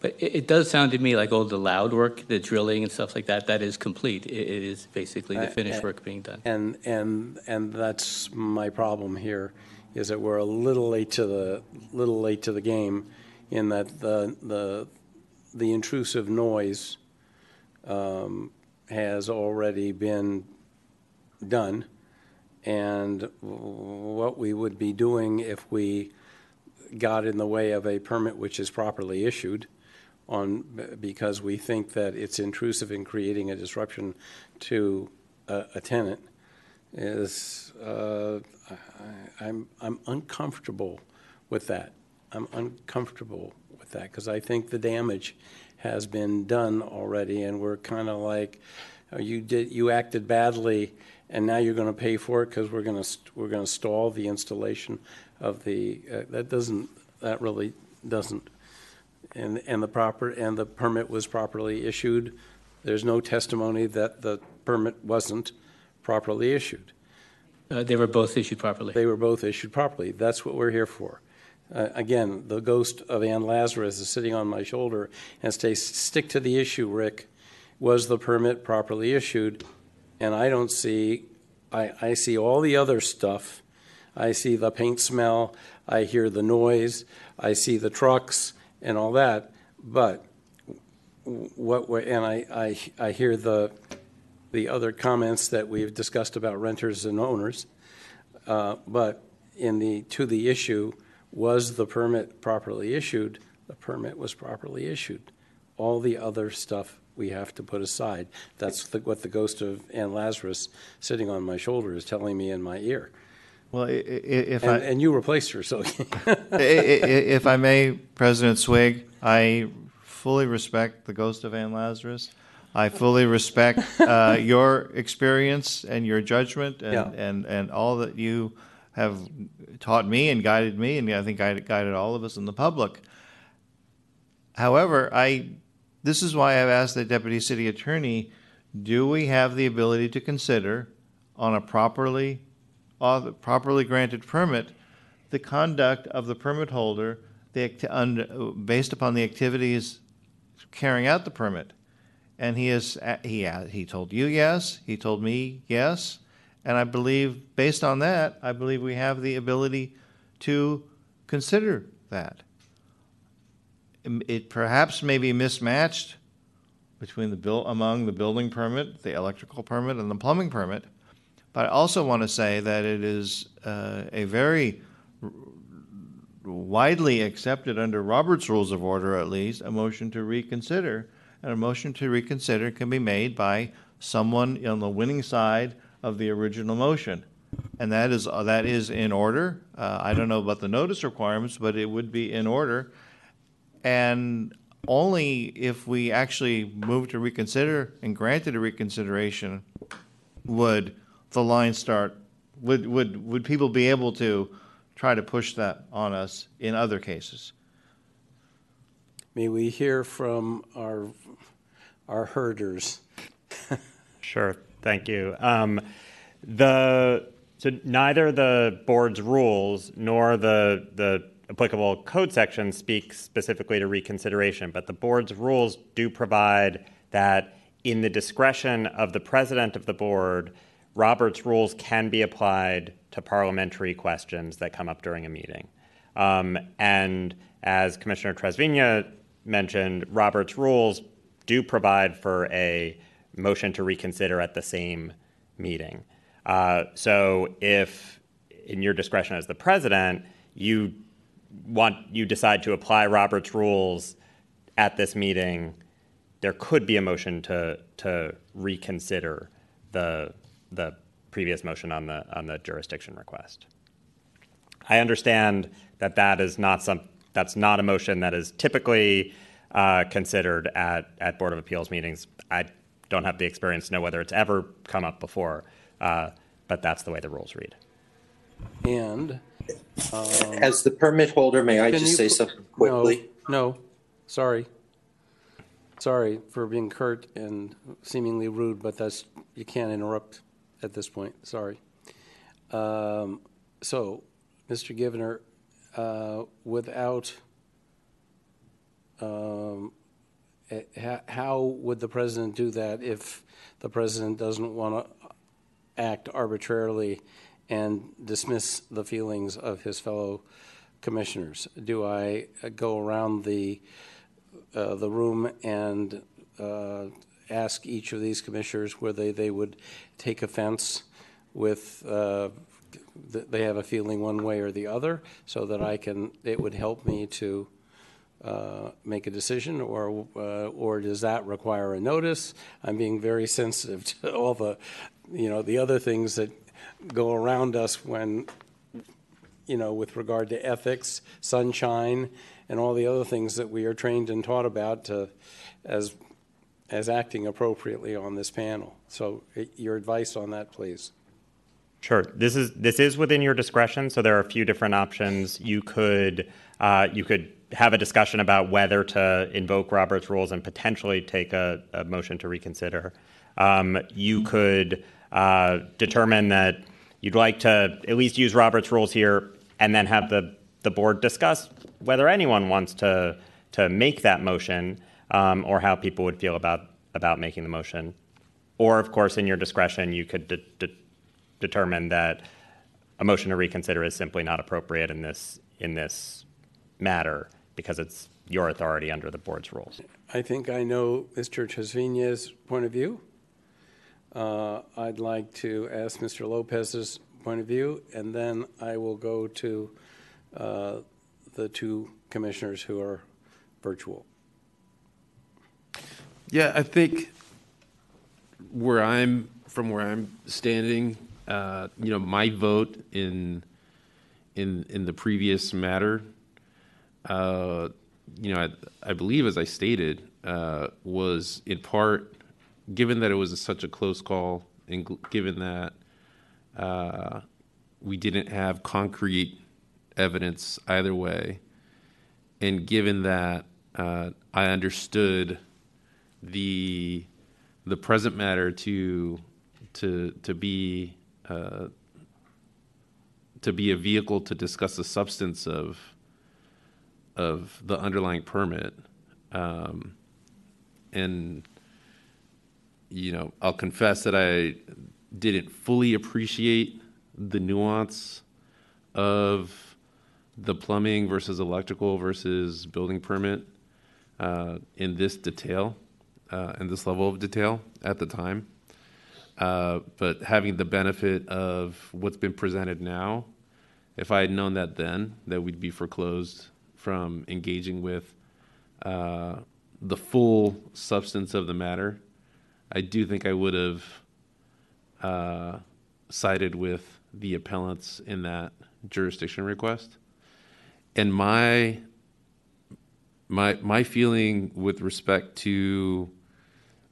But it, it does sound to me like all the loud work, the drilling and stuff like that, that is complete. It, it is basically the Uh, finished work being done. And, and, and that's my problem here, is that we're a little late to the, little late to the game in that the, the, the intrusive noise um, has already been done. And what we would be doing if we got in the way of a permit which is properly issued on, because we think that it's intrusive in creating a disruption to a, a tenant, is, uh, I, I'm, I'm uncomfortable with that. I'm uncomfortable with that, because I think the damage has been done already, and we're kind of like, uh, you did, you acted badly, and now you're going to pay for it because we're going to, we're going to stall the installation of the, uh, that doesn't, that really doesn't. And, and the proper, and the permit was properly issued. There's no testimony that the permit wasn't properly issued. Uh, They were both issued properly. They were both issued properly. That's what we're here for. Uh, Again, the ghost of Ann Lazarus is sitting on my shoulder and say, stick to the issue, Rick. Was the permit properly issued? And I don't see, I, I see all the other stuff. I see the paint smell, I hear the noise, I see the trucks and all that. But what, and I, I, I hear the, the other comments that we've discussed about renters and owners. Uh, But in the, to the issue, was the permit properly issued? The permit was properly issued. All the other stuff we have to put aside. That's the- what the ghost of Ann Lazarus sitting on my shoulder is telling me in my ear. Well, i- i- if And- I. And you replaced her, so. I- I- If I may, President Swig, I fully respect the ghost of Ann Lazarus. I fully respect uh, your experience and your judgment and, Yeah. and, and all that you have taught me and guided me, and I think guided, guided all of us in the public. However, I, this is why I've asked the deputy city attorney, do we have the ability to consider on a properly, properly granted permit, the conduct of the permit holder, the, based upon the activities carrying out the permit? And he is, uh, he, uh, he told you yes, he told me yes, and I believe, based on that, I believe we have the ability to consider that. It perhaps may be mismatched between the bill, among the building permit, the electrical permit, and the plumbing permit. But I also want to say that it is uh, a very widely accepted under Robert's Rules of Order, at least, a motion to reconsider. And a motion to reconsider can be made by someone on the winning side of the original motion. And that is, uh, that is in order. Uh, I don't know about the notice requirements, but it would be in order. And only if we actually move to reconsider and granted a reconsideration would the line start, would, would, would people be able to try to push that on us in other cases? May we hear from our, our herders? Sure, thank you. Um, the so neither the board's rules nor the the applicable code section speak specifically to reconsideration, but the board's rules do provide that in the discretion of the president of the board, Robert's rules can be applied to parliamentary questions that come up during a meeting. Um, and as Commissioner Trasvina mentioned, Robert's rules do provide for a motion to reconsider at the same meeting. Uh, so if, in your discretion as the president, you want you decide to apply Robert's rules at this meeting, there could be a motion to to reconsider the the previous motion on the on the jurisdiction request. I understand that that is not some that's not a motion that is typically uh, considered at at Board of Appeals meetings. I don't have the experience to know whether it's ever come up before, uh, but that's the way the rules read. And. um, As the permit holder, may I Can just you say put- something No, quickly? No, sorry. Sorry for being curt and seemingly rude, but that's, you can't interrupt at this point, sorry. Um, So, Mr. Givner, uh, without, um, eh, how would the president do that if the president doesn't want to act arbitrarily and dismiss the feelings of his fellow commissioners? Do I go around the, uh, the room and uh, ask each of these commissioners whether they would take offense with, uh, th- they have a feeling one way or the other, so that I can, it would help me to uh, make a decision, or, uh, or does that require a notice? I'm being very sensitive to all the, you know, the other things that go around us when, you know, with regard to ethics, sunshine, and all the other things that we are trained and taught about to, as, as acting appropriately on this panel. So your advice on that, please. Sure. This is this is within your discretion. So there are a few different options. You could uh, you could have a discussion about whether to invoke Robert's rules and potentially take a, a motion to reconsider. Um, you could uh, determine that you'd like to at least use Robert's rules here, and then have the the board discuss whether anyone wants to to make that motion um, or how people would feel about about making the motion. Or, of course, in your discretion, you could de- de- determine that a motion to reconsider is simply not appropriate in this in this matter because it's your authority under the board's rules. I think I know Mr. Trasvina's point of view. Uh, I'd like to ask Mr. Lopez's point of view, and then I will go to uh, the two commissioners who are virtual. Yeah, I think where I'm from where I'm standing, uh, you know, my vote in in in the previous matter, uh, you know, I, I believe as I stated, uh, was in part given that it was such a close call, and given that uh, we didn't have concrete evidence either way, and given that uh, I understood the the present matter to to to be uh, to be a vehicle to discuss the substance of of the underlying permit, um, and you know I'll confess that I didn't fully appreciate the nuance of the plumbing versus electrical versus building permit uh, in this detail uh, in this level of detail at the time. Uh, but having the benefit of what's been presented now, if I had known that then, that we'd be foreclosed from engaging with uh, the full substance of the matter, I do think I would have uh, sided with the appellants in that jurisdiction request. And my my my feeling with respect to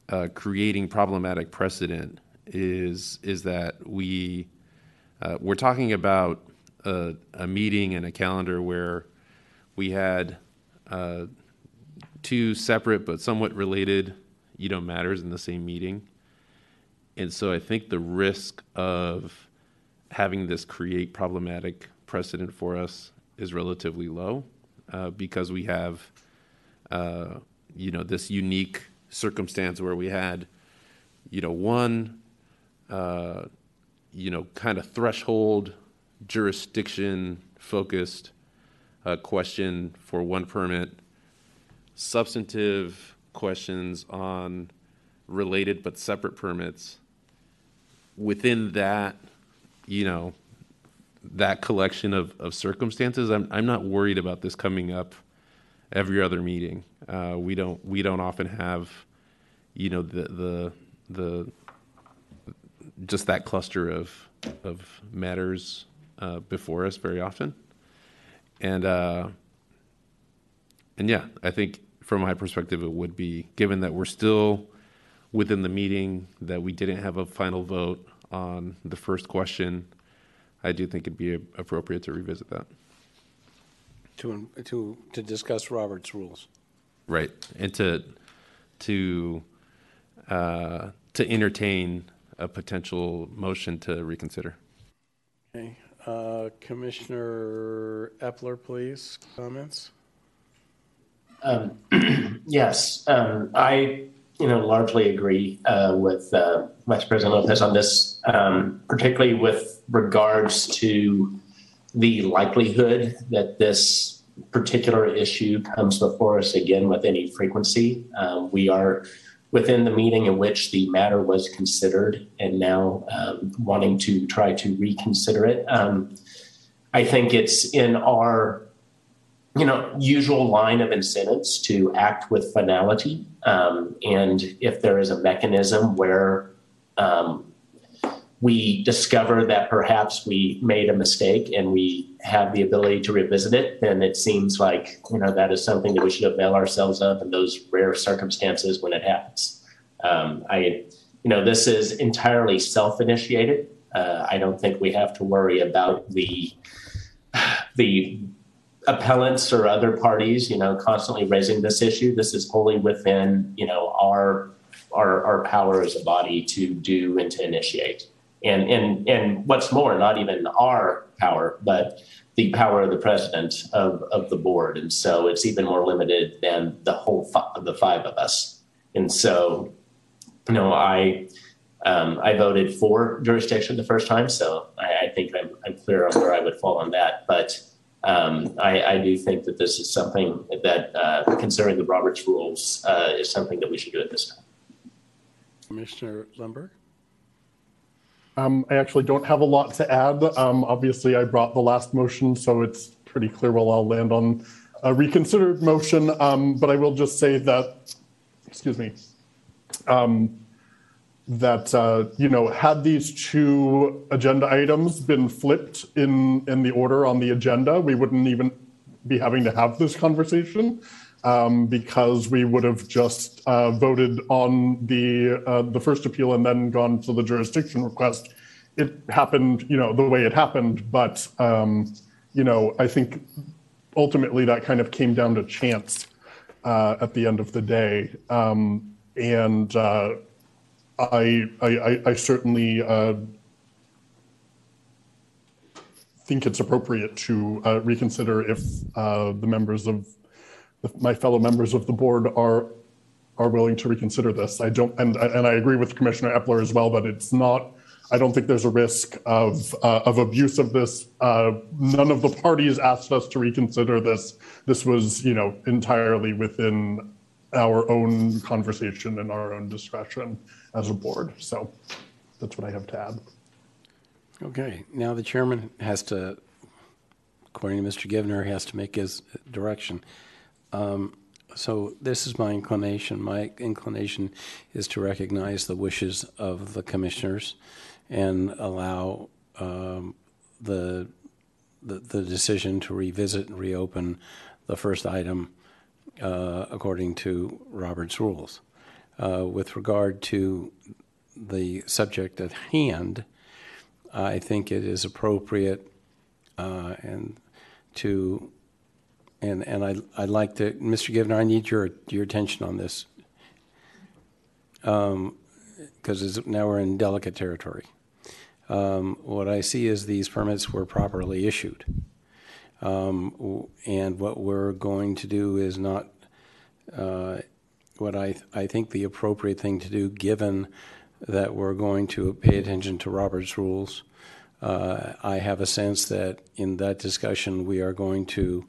uh, creating problematic precedent is is that we uh, we're talking about a, a, meeting and a calendar where we had uh, two separate but somewhat related you know matters in the same meeting, and so I think the risk of having this create problematic precedent for us is relatively low uh, because we have uh, you know this unique circumstance where we had, you know, one, uh, you know, kind of threshold jurisdiction focused uh, question for one permit, substantive questions on related but separate permits. Within that, you know, that collection of, of circumstances, I'm, I'm not worried about this coming up every other meeting. Uh, we don't we don't often have, you know, the the the just that cluster of of matters uh, before us very often, and uh, and yeah, I think from my perspective it would be given that we're still within the meeting that we didn't have a final vote on the first question. I do think it'd be appropriate to revisit that to to to discuss Robert's rules. Right, and to to uh, to entertain a potential motion to reconsider. Okay, uh, Commissioner Eppler, please comments. Um, yes, um, I you know largely agree uh, with uh, Vice President Lopez on this, um, particularly with regards to the likelihood that this particular issue comes before us again with any frequency. Um, we are within the meeting in which the matter was considered and now um, wanting to try to reconsider it. Um, I think it's in our you know usual line of incentives to act with finality um, and if there is a mechanism where um, we discover that perhaps we made a mistake and we have the ability to revisit it, then it seems like you know that is something that we should avail ourselves of in those rare circumstances when it happens. Um, I, you know, this is entirely self-initiated. Uh, I don't think we have to worry about the the appellants or other parties, you know, constantly raising this issue. This is wholly within you know our our, our power as a body to do and to initiate and and and what's more, not even our power, but the power of the president of, of the board, and so it's even more limited than the whole the five of us. And so, you know, I um, I voted for jurisdiction the first time, so I, I think I'm, I'm, clear on where I would fall on that. But um, I, I, do think that this is something that, uh, considering the Roberts rules, uh, is something that we should do at this time. Commissioner Lundberg. Um, I actually don't have a lot to add. Um, obviously, I brought the last motion, so it's pretty clear where I'll land on a reconsidered motion. Um, but I will just say that, excuse me, um, that uh, you know, had these two agenda items been flipped in in the order on the agenda, we wouldn't even be having to have this conversation. Um, because we would have just uh, voted on the uh, the first appeal and then gone to the jurisdiction request. It happened, you know, the way it happened, but um, you know, I think ultimately that kind of came down to chance uh, at the end of the day, um, and uh, I, I, I certainly uh, think it's appropriate to uh, reconsider if the members of my fellow members of the board are are willing to reconsider this. I don't, and and I agree with Commissioner Eppler as well, but it's not. I don't think there's a risk of uh, of abuse of this. Uh, none of the parties asked us to reconsider this. This was, you know, entirely within our own conversation and our own discretion as a board. So that's what I have to add. Okay, now the chairman has to, according to Mr. Givner, has to make his direction. Um, so this is my inclination. My inclination is to recognize the wishes of the commissioners and allow um, the, the, the decision to revisit and reopen the first item uh, according to Robert's rules. Uh, with regard to the subject at hand, I think it is appropriate uh, and to and and I I'd like to, Mr. Givner, I need your your attention on this, because um, now we're in delicate territory. Um, what I see is these permits were properly issued, um, and what we're going to do is not. Uh, what I I think the appropriate thing to do, given that we're going to pay attention to Robert's rules. Uh, I have a sense that in that discussion we are going to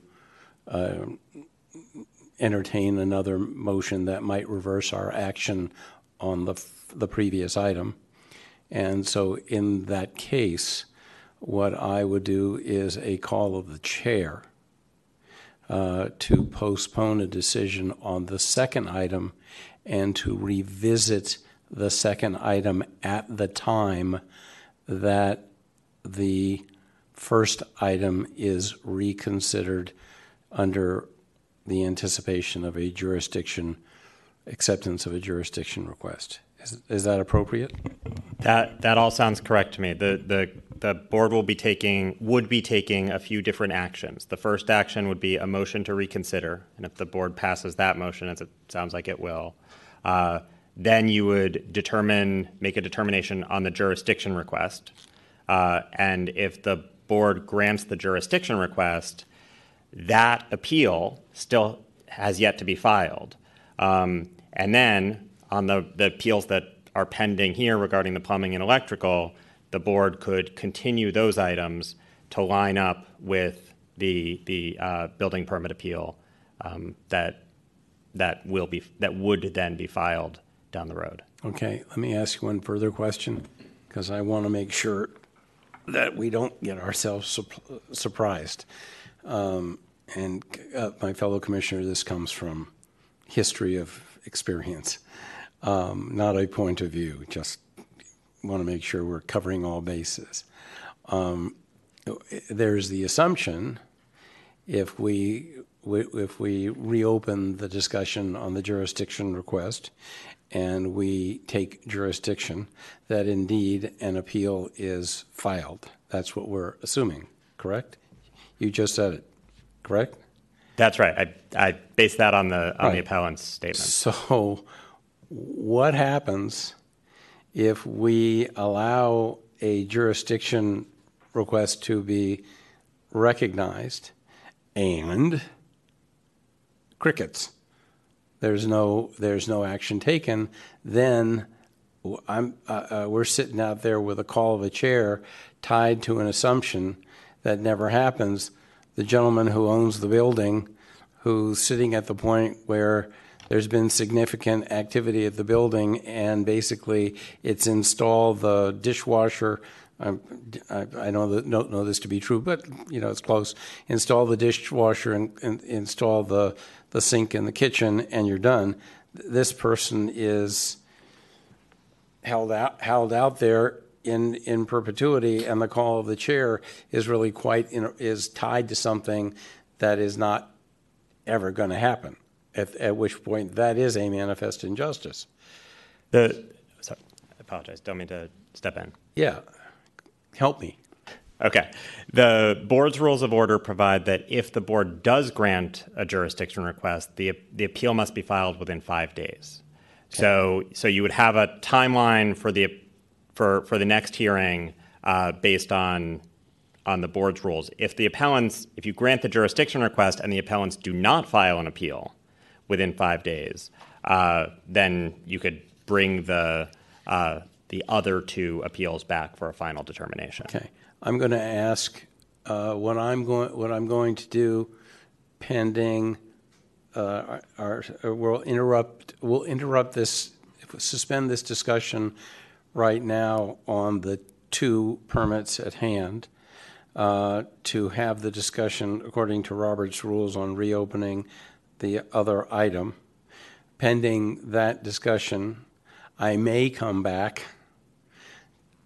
entertain another motion that might reverse our action on the, the previous item. And so in that case, what I would do is a call of the chair uh, to postpone a decision on the second item and to revisit the second item at the time that the first item is reconsidered under the anticipation of a jurisdiction, acceptance of a jurisdiction request. Is, is that appropriate? That that all sounds correct to me. The the the board will be taking would be taking a few different actions. The first action would be a motion to reconsider, and if the board passes that motion, as it sounds like it will, uh, then you would determine make a determination on the jurisdiction request, uh, and if the board grants the jurisdiction request, that appeal still has yet to be filed. Um, and then on the, the appeals that are pending here regarding the plumbing and electrical, the board could continue those items to line up with the, the uh, building permit appeal um, that, that will be, that would then be filed down the road. Okay, let me ask you one further question, because I want to make sure that we don't get ourselves sup- surprised. Um, And uh, my fellow commissioner, this comes from history of experience, um, not a point of view, just want to make sure we're covering all bases. Um, There's the assumption, if we, if we reopen the discussion on the jurisdiction request and we take jurisdiction, that indeed an appeal is filed. That's what we're assuming, correct? You just said it, correct? That's right. I, I based that on the, on the appellant's statement. So, what happens if we allow a jurisdiction request to be recognized and crickets? There's no, there's no action taken. Then I'm, uh, uh, we're sitting out there with a call of a chair tied to an assumption that never happens. The gentleman who owns the building, who's sitting at the point where there's been significant activity at the building, and basically it's installed the dishwasher. I, I know that, don't know this to be true, but you know it's close. Install the dishwasher and, and install the the sink in the kitchen, and you're done. This person is held out held out there in in perpetuity, and the call of the chair is really quite in, is tied to something that is not ever going to happen. At, at which point, that is a manifest injustice. The, sorry, I apologize. Don't mean to step in. Yeah, help me. Okay. The board's rules of order provide that if the board does grant a jurisdiction request, the, the appeal must be filed within five days. So, so you would have a timeline for the, for, for the next hearing uh, based on, on the board's rules. If the appellants, if you grant the jurisdiction request and the appellants do not file an appeal within five days, uh, then you could bring the, uh, the other two appeals back for a final determination. Okay, I'm going to ask what I'm going what I'm going to do, pending. Our. We'll interrupt this. Suspend this discussion right now on the two permits at hand. Uh, to have the discussion according to Robert's rules on reopening the other item. Pending that discussion, I may come back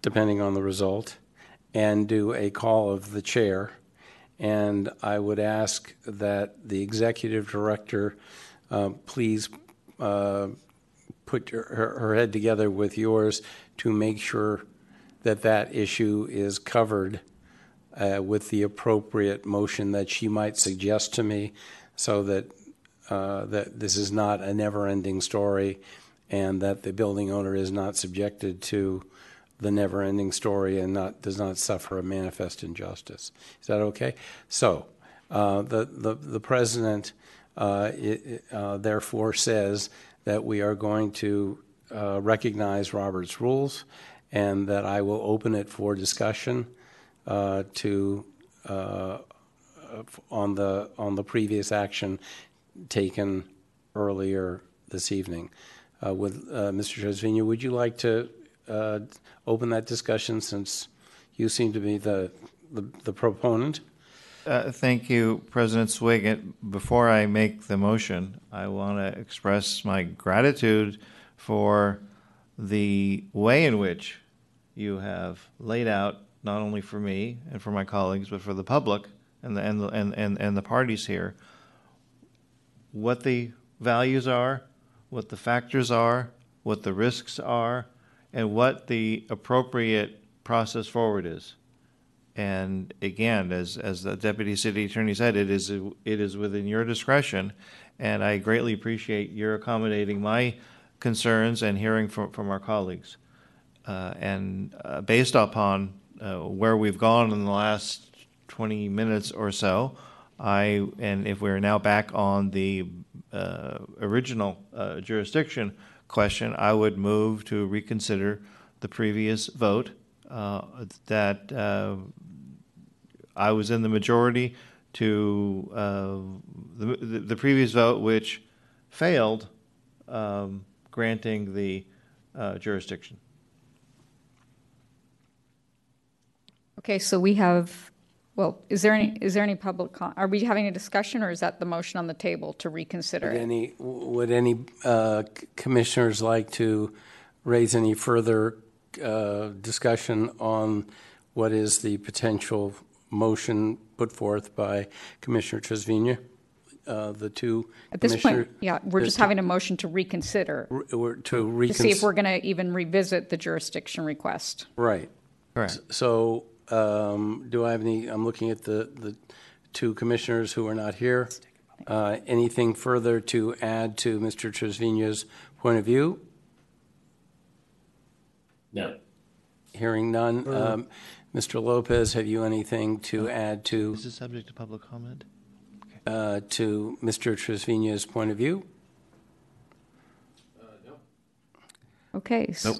depending on the result, and do a call of the chair. And I would ask that the executive director uh, please uh, put her, her head together with yours to make sure that that issue is covered uh, with the appropriate motion that she might suggest to me so that uh, that this is not a never-ending story and that the building owner is not subjected to the never-ending story and not does not suffer a manifest injustice. Is that okay? So, uh, the, the the president uh, i- i- uh, therefore says that we are going to uh, recognize Robert's rules, and that I will open it for discussion uh, to uh, on the on the previous action taken earlier this evening. Uh, with uh, Mr. Trasvina, would you like to open that discussion since you seem to be the the, the proponent? Uh, Thank you, President Swig. Before I make the motion, I want to express my gratitude for the way in which you have laid out, not only for me and for my colleagues, but for the public and the, and the, and, and, and the parties here, what the values are, what the factors are, what the risks are, and what the appropriate process forward is. And again, as, as the deputy city attorney said, it is, it is within your discretion. And I greatly appreciate your accommodating my concerns and hearing from, from our colleagues. Uh, and uh, based upon uh, where we've gone in the last 20 minutes or so, I, and if we're now back on the uh, original uh, jurisdiction question, I would move to reconsider the previous vote uh, that I was in the majority to the, the the previous vote, which failed um, granting the uh, jurisdiction. Okay, so we have, well, is there any, is there any public, com- are we having a discussion or is that the motion on the table to reconsider Would it? any, would any uh, c- commissioners like to raise any further uh, discussion on what is the potential motion put forth by Commissioner Trasvina? Uh, The two At this commissioner- point, yeah, we're just having a motion to reconsider, Re- or To to see if recons, we're going to even revisit the jurisdiction request. right. Correct. So um, do I have any, I'm looking at the, the two commissioners who are not here. Uh, Anything further to add to Mr. Trasvina's point of view? No. Hearing none. Um, Mr. Lopez, have you anything to add to, Is this subject to public comment? Uh, to Mr. Trasvina's point of view? Okay. s- Nope.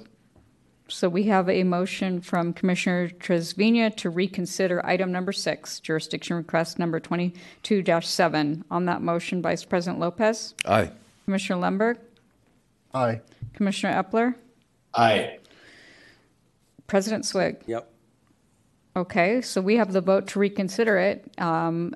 So we have a motion from Commissioner Trasvina to reconsider item number six, jurisdiction request number 22-7. On that motion, Vice President Lopez, Aye. Commissioner Lemberg, Aye. Commissioner Eppler, Aye. President Swig. Yep. Okay, so we have the vote to reconsider it. Um,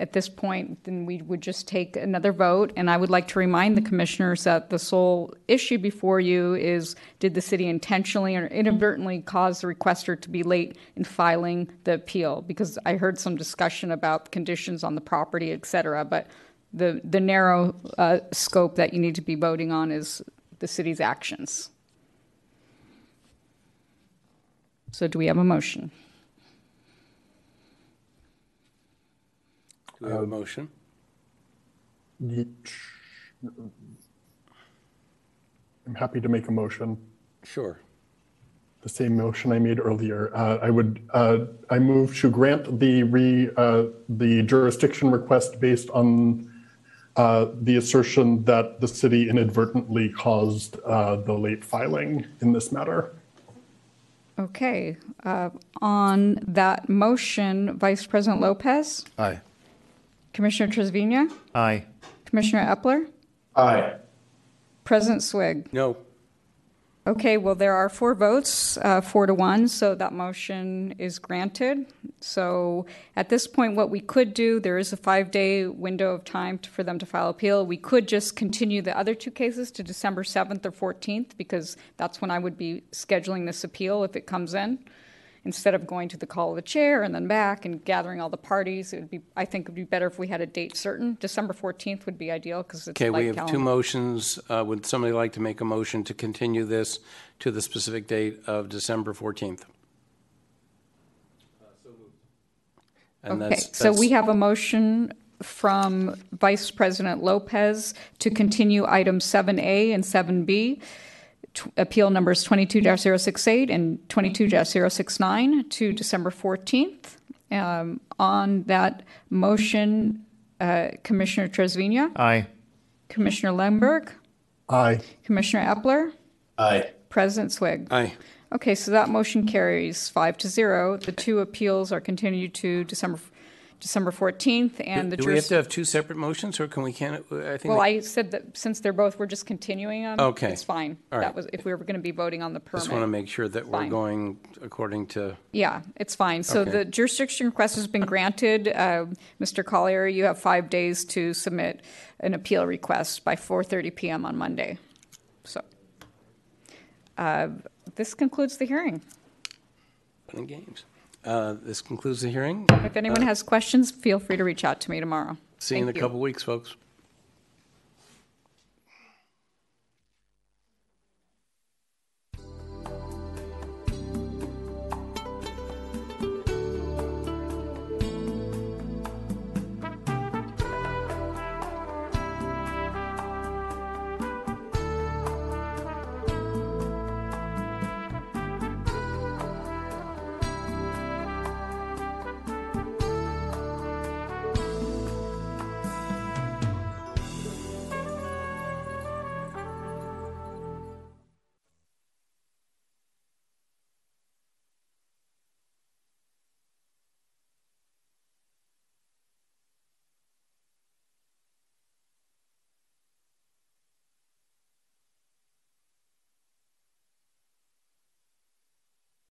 At this point, then we would just take another vote, and I would like to remind the commissioners that the sole issue before you is, did the city intentionally or inadvertently cause the requester to be late in filing the appeal? Because I heard some discussion about conditions on the property, et cetera, but the, the narrow uh, scope that you need to be voting on is the city's actions. So do we have a motion? Do we have a motion? I'm happy to make a motion, Sure. the same motion I made earlier. Uh, I would, uh, I move to grant the re, uh, the jurisdiction request based on uh, the assertion that the city inadvertently caused uh, the late filing in this matter. Okay, uh, on that motion, Vice President Lopez, Aye. Commissioner Trasvina, Aye. Commissioner Eppler, Aye. President Swig. No. Okay, well, there are four votes, uh, four to one, so that motion is granted. So at this point, what we could do, there is a five-day window of time to- for them to file appeal. We could just continue the other two cases to December 7th or 14th, because that's when I would be scheduling this appeal if it comes in. Instead of going to the call of the chair and then back and gathering all the parties, it would be, I think it would be better if we had a date certain. December 14th would be ideal, because it's Okay, we have two motions. Uh, Would somebody like to make a motion to continue this to the specific date of December 14th? And Okay, that's- so that's- we have a motion from Vice President Lopez to continue item 7A and 7B, tw- appeal numbers 22-068 and 22-069 to December 14th. Um, On that motion, uh, Commissioner Trasvina, Aye. Commissioner Lemberg, Aye. Commissioner Eppler, Aye. President Swig. Aye. Okay, so that motion carries five to zero. The two appeals are continued to December, December 14th, and the Do we have juris... to have two separate motions, or can we, can't, I think. Well, we- I said that since they're both, we're just continuing on. Okay. It's fine. All right. That was, if we were going to be voting on the permit. Just want to make sure that we're Fine. going according to, Yeah, it's fine. So Okay. the jurisdiction request has been granted. Uh, Mr. Collier, you have five days to submit an appeal request by 4:30 PM on Monday. So uh, this concludes the hearing. fun and games. Uh, This concludes the hearing. If anyone Uh, has questions, feel free to reach out to me tomorrow. See you in a Thank you. couple weeks, folks.